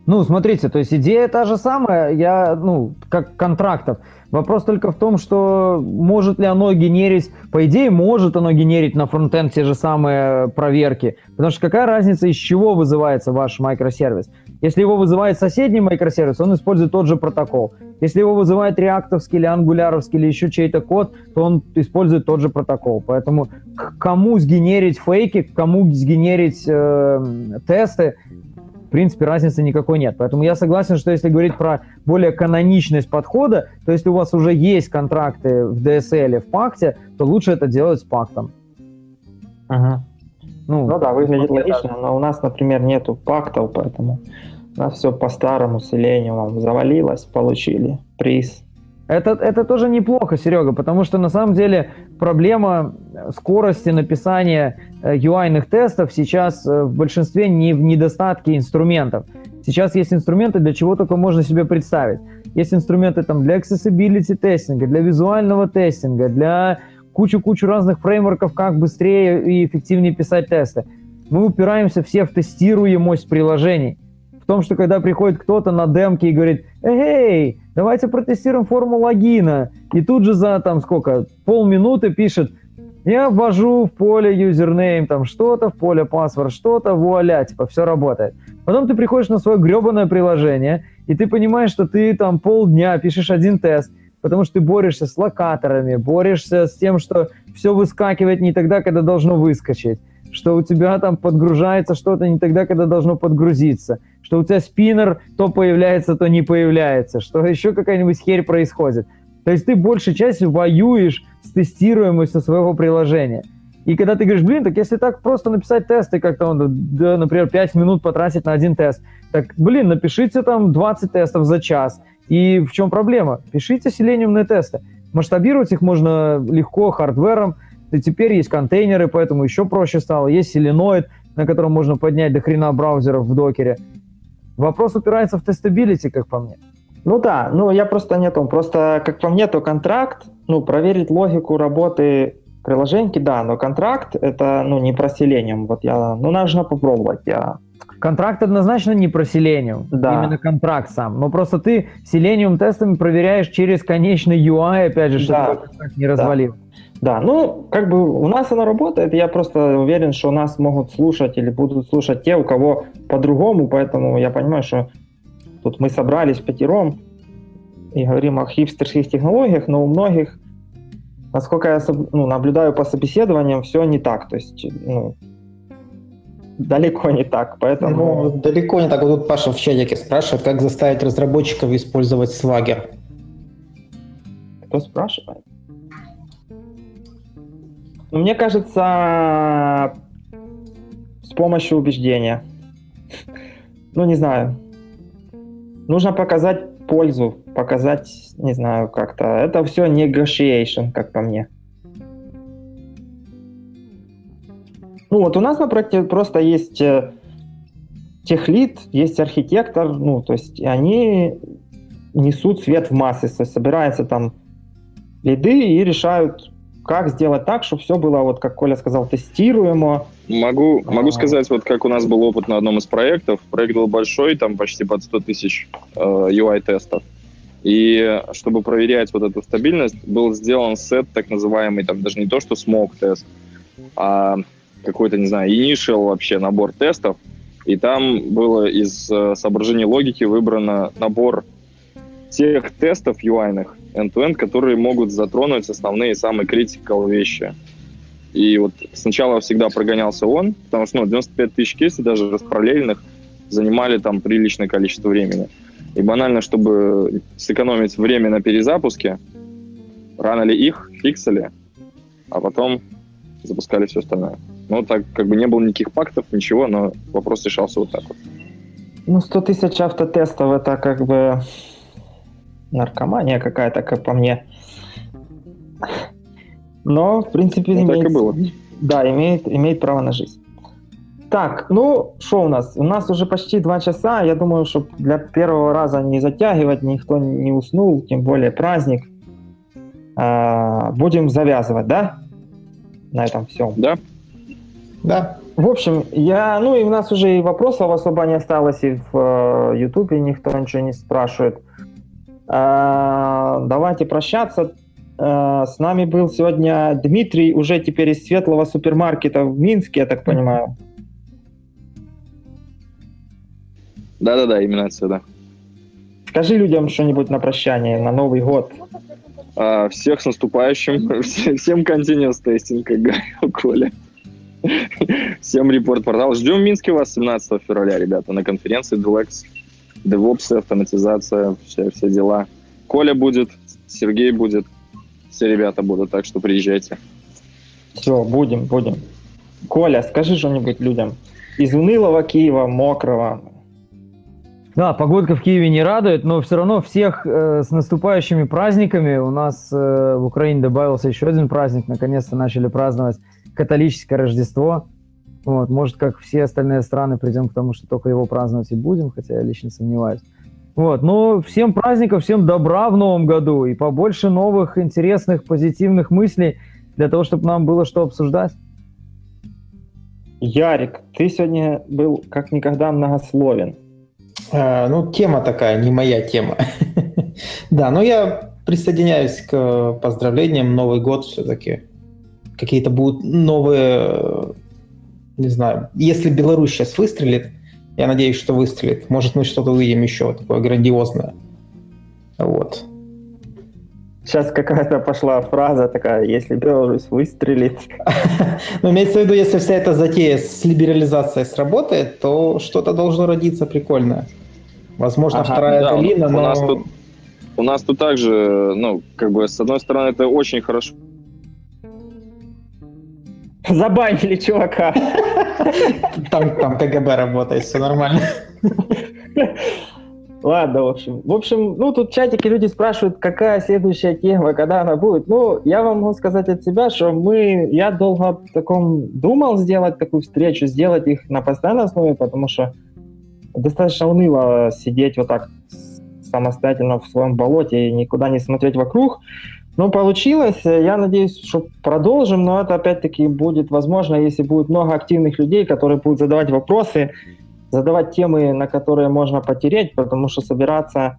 Ну, смотрите, то есть идея та же самая, я, ну, как контрактов. Вопрос только в том, что может ли оно генерить, по идее, может оно генерить на фронтенд те же самые проверки. Потому что какая разница, из чего вызывается ваш микросервис? Если его вызывает соседний микросервис, он использует тот же протокол. Если его вызывает реактовский или ангуляровский или еще чей-то код, то он использует тот же протокол. Поэтому к кому сгенерить фейки, к кому сгенерить э, тесты, в принципе, разницы никакой нет. Поэтому я согласен, что если говорить про более каноничность подхода, то если у вас уже есть контракты в DSL, в пакте, то лучше это делать с пактом. Ага. Ну, ну да, выглядит логично, но у нас, например, нету пактов, поэтому нас все по-старому с Selenium завалилось, получили приз. Это, это тоже неплохо, Серега, потому что на самом деле проблема скорости написания UI-ных э, тестов сейчас э, в большинстве не в недостатке инструментов. Сейчас есть инструменты, для чего только можно себе представить. Есть инструменты там, для accessibility тестинга, для визуального тестинга, для кучу-кучу разных фреймворков, как быстрее и эффективнее писать тесты. Мы упираемся все в тестируемость приложений. В том, что когда приходит кто-то на демке и говорит, эй, давайте протестируем форму логина, и тут же за там сколько, полминуты пишет, я ввожу в поле username там что-то, в поле password что-то, вуаля, типа все работает. Потом ты приходишь на свое гребаное приложение, и ты понимаешь, что ты там полдня пишешь один тест, потому что ты борешься с локаторами, борешься с тем, что все выскакивает не тогда, когда должно выскочить, что у тебя там подгружается что-то не тогда, когда должно подгрузиться, что у тебя спиннер то появляется, то не появляется, что еще какая-нибудь херь происходит. То есть ты большей частью воюешь с тестируемостью своего приложения. И когда ты говоришь, блин, так если так просто написать тесты, как-то он, да, например, 5 минут потратить на один тест, так, блин, напишите там 20 тестов за час, и в чем проблема? Пишите селениумные тесты. Масштабировать их можно легко хардвером. И теперь есть контейнеры, поэтому еще проще стало. Есть Selenoid, на котором можно поднять до хрена браузеров в докере. Вопрос упирается в testability, как по мне. Ну да, ну я просто не о том. Просто, как по мне, то контракт, ну, проверить логику работы приложеньки, да, но контракт это, ну, не про Selenium. Вот я, ну, нужно попробовать. Я Контракт однозначно не про Selenium, да. именно контракт сам. Но просто ты Selenium тестами проверяешь через конечный UI, опять же, чтобы да. не развалил. Да. Да, ну, как бы у нас оно работает, я просто уверен, что нас могут слушать или будут слушать те, у кого по-другому, поэтому я понимаю, что тут мы собрались пятером и говорим о хипстерских технологиях, но у многих, насколько я ну, наблюдаю по собеседованиям, все не так. То есть, ну, далеко не так, поэтому... Ну, далеко не так. Вот тут Паша в чатике спрашивает, как заставить разработчиков использовать Swagger. Кто спрашивает? Ну, мне кажется, с помощью убеждения. Ну, не знаю. Нужно показать пользу, показать, не знаю, как-то. Это все negotiation, как по мне. Ну, вот у нас на проекте просто есть э, техлит, есть архитектор, ну, то есть они несут свет в массы, собираются там лиды и решают, как сделать так, чтобы все было, вот как Коля сказал, тестируемо. Могу, могу сказать, вот как у нас был опыт на одном из проектов. Проект был большой, там почти под 100 тысяч э, UI-тестов. И чтобы проверять вот эту стабильность, был сделан сет так называемый, там даже не то, что смог-тест, а какой-то, не знаю, initial вообще набор тестов. И там было из э, соображений логики выбрано набор тех тестов UI-ных, end-to-end, которые могут затронуть основные самые critical вещи. И вот сначала всегда прогонялся он, потому что ну, 95 тысяч кейсов, даже распараллельных, занимали там приличное количество времени. И банально, чтобы сэкономить время на перезапуске, рано ли их фиксали, а потом запускали все остальное. Ну, так как бы не было никаких пактов, ничего, но вопрос решался вот так вот. Ну, 100 тысяч автотестов это как бы наркомания какая-то, как по мне. Но, в принципе, ну, имеет... Так и было. Да, имеет, имеет право на жизнь. Так, ну, что у нас? У нас уже почти два часа. Я думаю, что для первого раза не затягивать, никто не уснул, тем более праздник. А, будем завязывать, да? На этом все. Да. Да. В общем, я, ну и у нас уже и вопросов особо не осталось, и в э, Ютубе никто ничего не спрашивает. А, давайте прощаться. А, с нами был сегодня Дмитрий, уже теперь из светлого супермаркета в Минске, я так понимаю. Да-да-да, именно отсюда. Скажи людям что-нибудь на прощание, на Новый год. А, всех с наступающим, всем continuous тестинг, как говорил Коля. Всем репорт-портал. Ждем в Минске вас 17 февраля, ребята, на конференции Dulex. DevOps, автоматизация, все, все дела. Коля будет, Сергей будет, все ребята будут, так что приезжайте. Все, будем, будем. Коля, скажи что-нибудь людям. Из унылого Киева, мокрого. Да, погодка в Киеве не радует, но все равно всех э, с наступающими праздниками. У нас э, в Украине добавился еще один праздник. Наконец-то начали праздновать католическое Рождество. Вот, может, как все остальные страны, придем к тому, что только его праздновать и будем, хотя я лично сомневаюсь. Вот, но всем праздников, всем добра в новом году и побольше новых, интересных, позитивных мыслей для того, чтобы нам было что обсуждать. Ярик, ты сегодня был как никогда многословен. А, ну, тема такая, не моя тема. да, но я присоединяюсь к поздравлениям. Новый год все-таки. Какие-то будут новые не знаю, если Беларусь сейчас выстрелит, я надеюсь, что выстрелит, может, мы что-то увидим еще такое грандиозное. Вот. Сейчас какая-то пошла фраза такая, если Беларусь выстрелит. Но имеется в виду, если вся эта затея с либерализацией сработает, то что-то должно родиться прикольное. Возможно, ага, вторая да, долина, но... У нас, тут, у нас тут также, ну, как бы, с одной стороны, это очень хорошо Забанили чувака. Там, там КГБ работает, все нормально. Ладно, в общем. В общем, ну, тут в чатике люди спрашивают, какая следующая тема, когда она будет. Ну, я вам могу сказать от себя, что мы... Я долго о таком думал сделать такую встречу, сделать их на постоянной основе, потому что достаточно уныло сидеть вот так самостоятельно в своем болоте и никуда не смотреть вокруг. Ну, получилось. Я надеюсь, что продолжим, но это опять-таки будет возможно, если будет много активных людей, которые будут задавать вопросы, задавать темы, на которые можно потереть, потому что собираться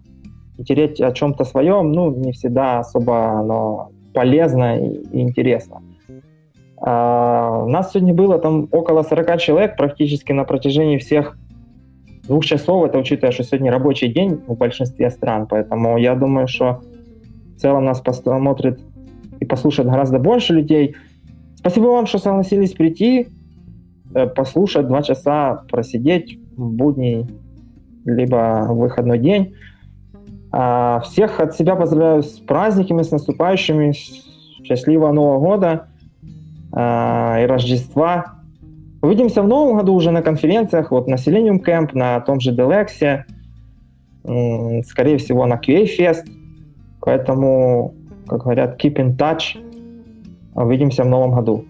и тереть о чем-то своем, ну, не всегда особо оно полезно и, интересно. А, у нас сегодня было там около 40 человек практически на протяжении всех двух часов, это учитывая, что сегодня рабочий день в большинстве стран, поэтому я думаю, что в целом нас посмотрит и послушает гораздо больше людей. Спасибо вам, что согласились прийти, э, послушать два часа, просидеть в будний либо в выходной день. А, всех от себя поздравляю с праздниками, с наступающими. Счастливого Нового года а, и Рождества. Увидимся в новом году уже на конференциях, вот на Selenium Camp, на том же Deluxe, скорее всего, на QA Fest. Поэтому, как говорят, keep in touch. Увидимся в новом году.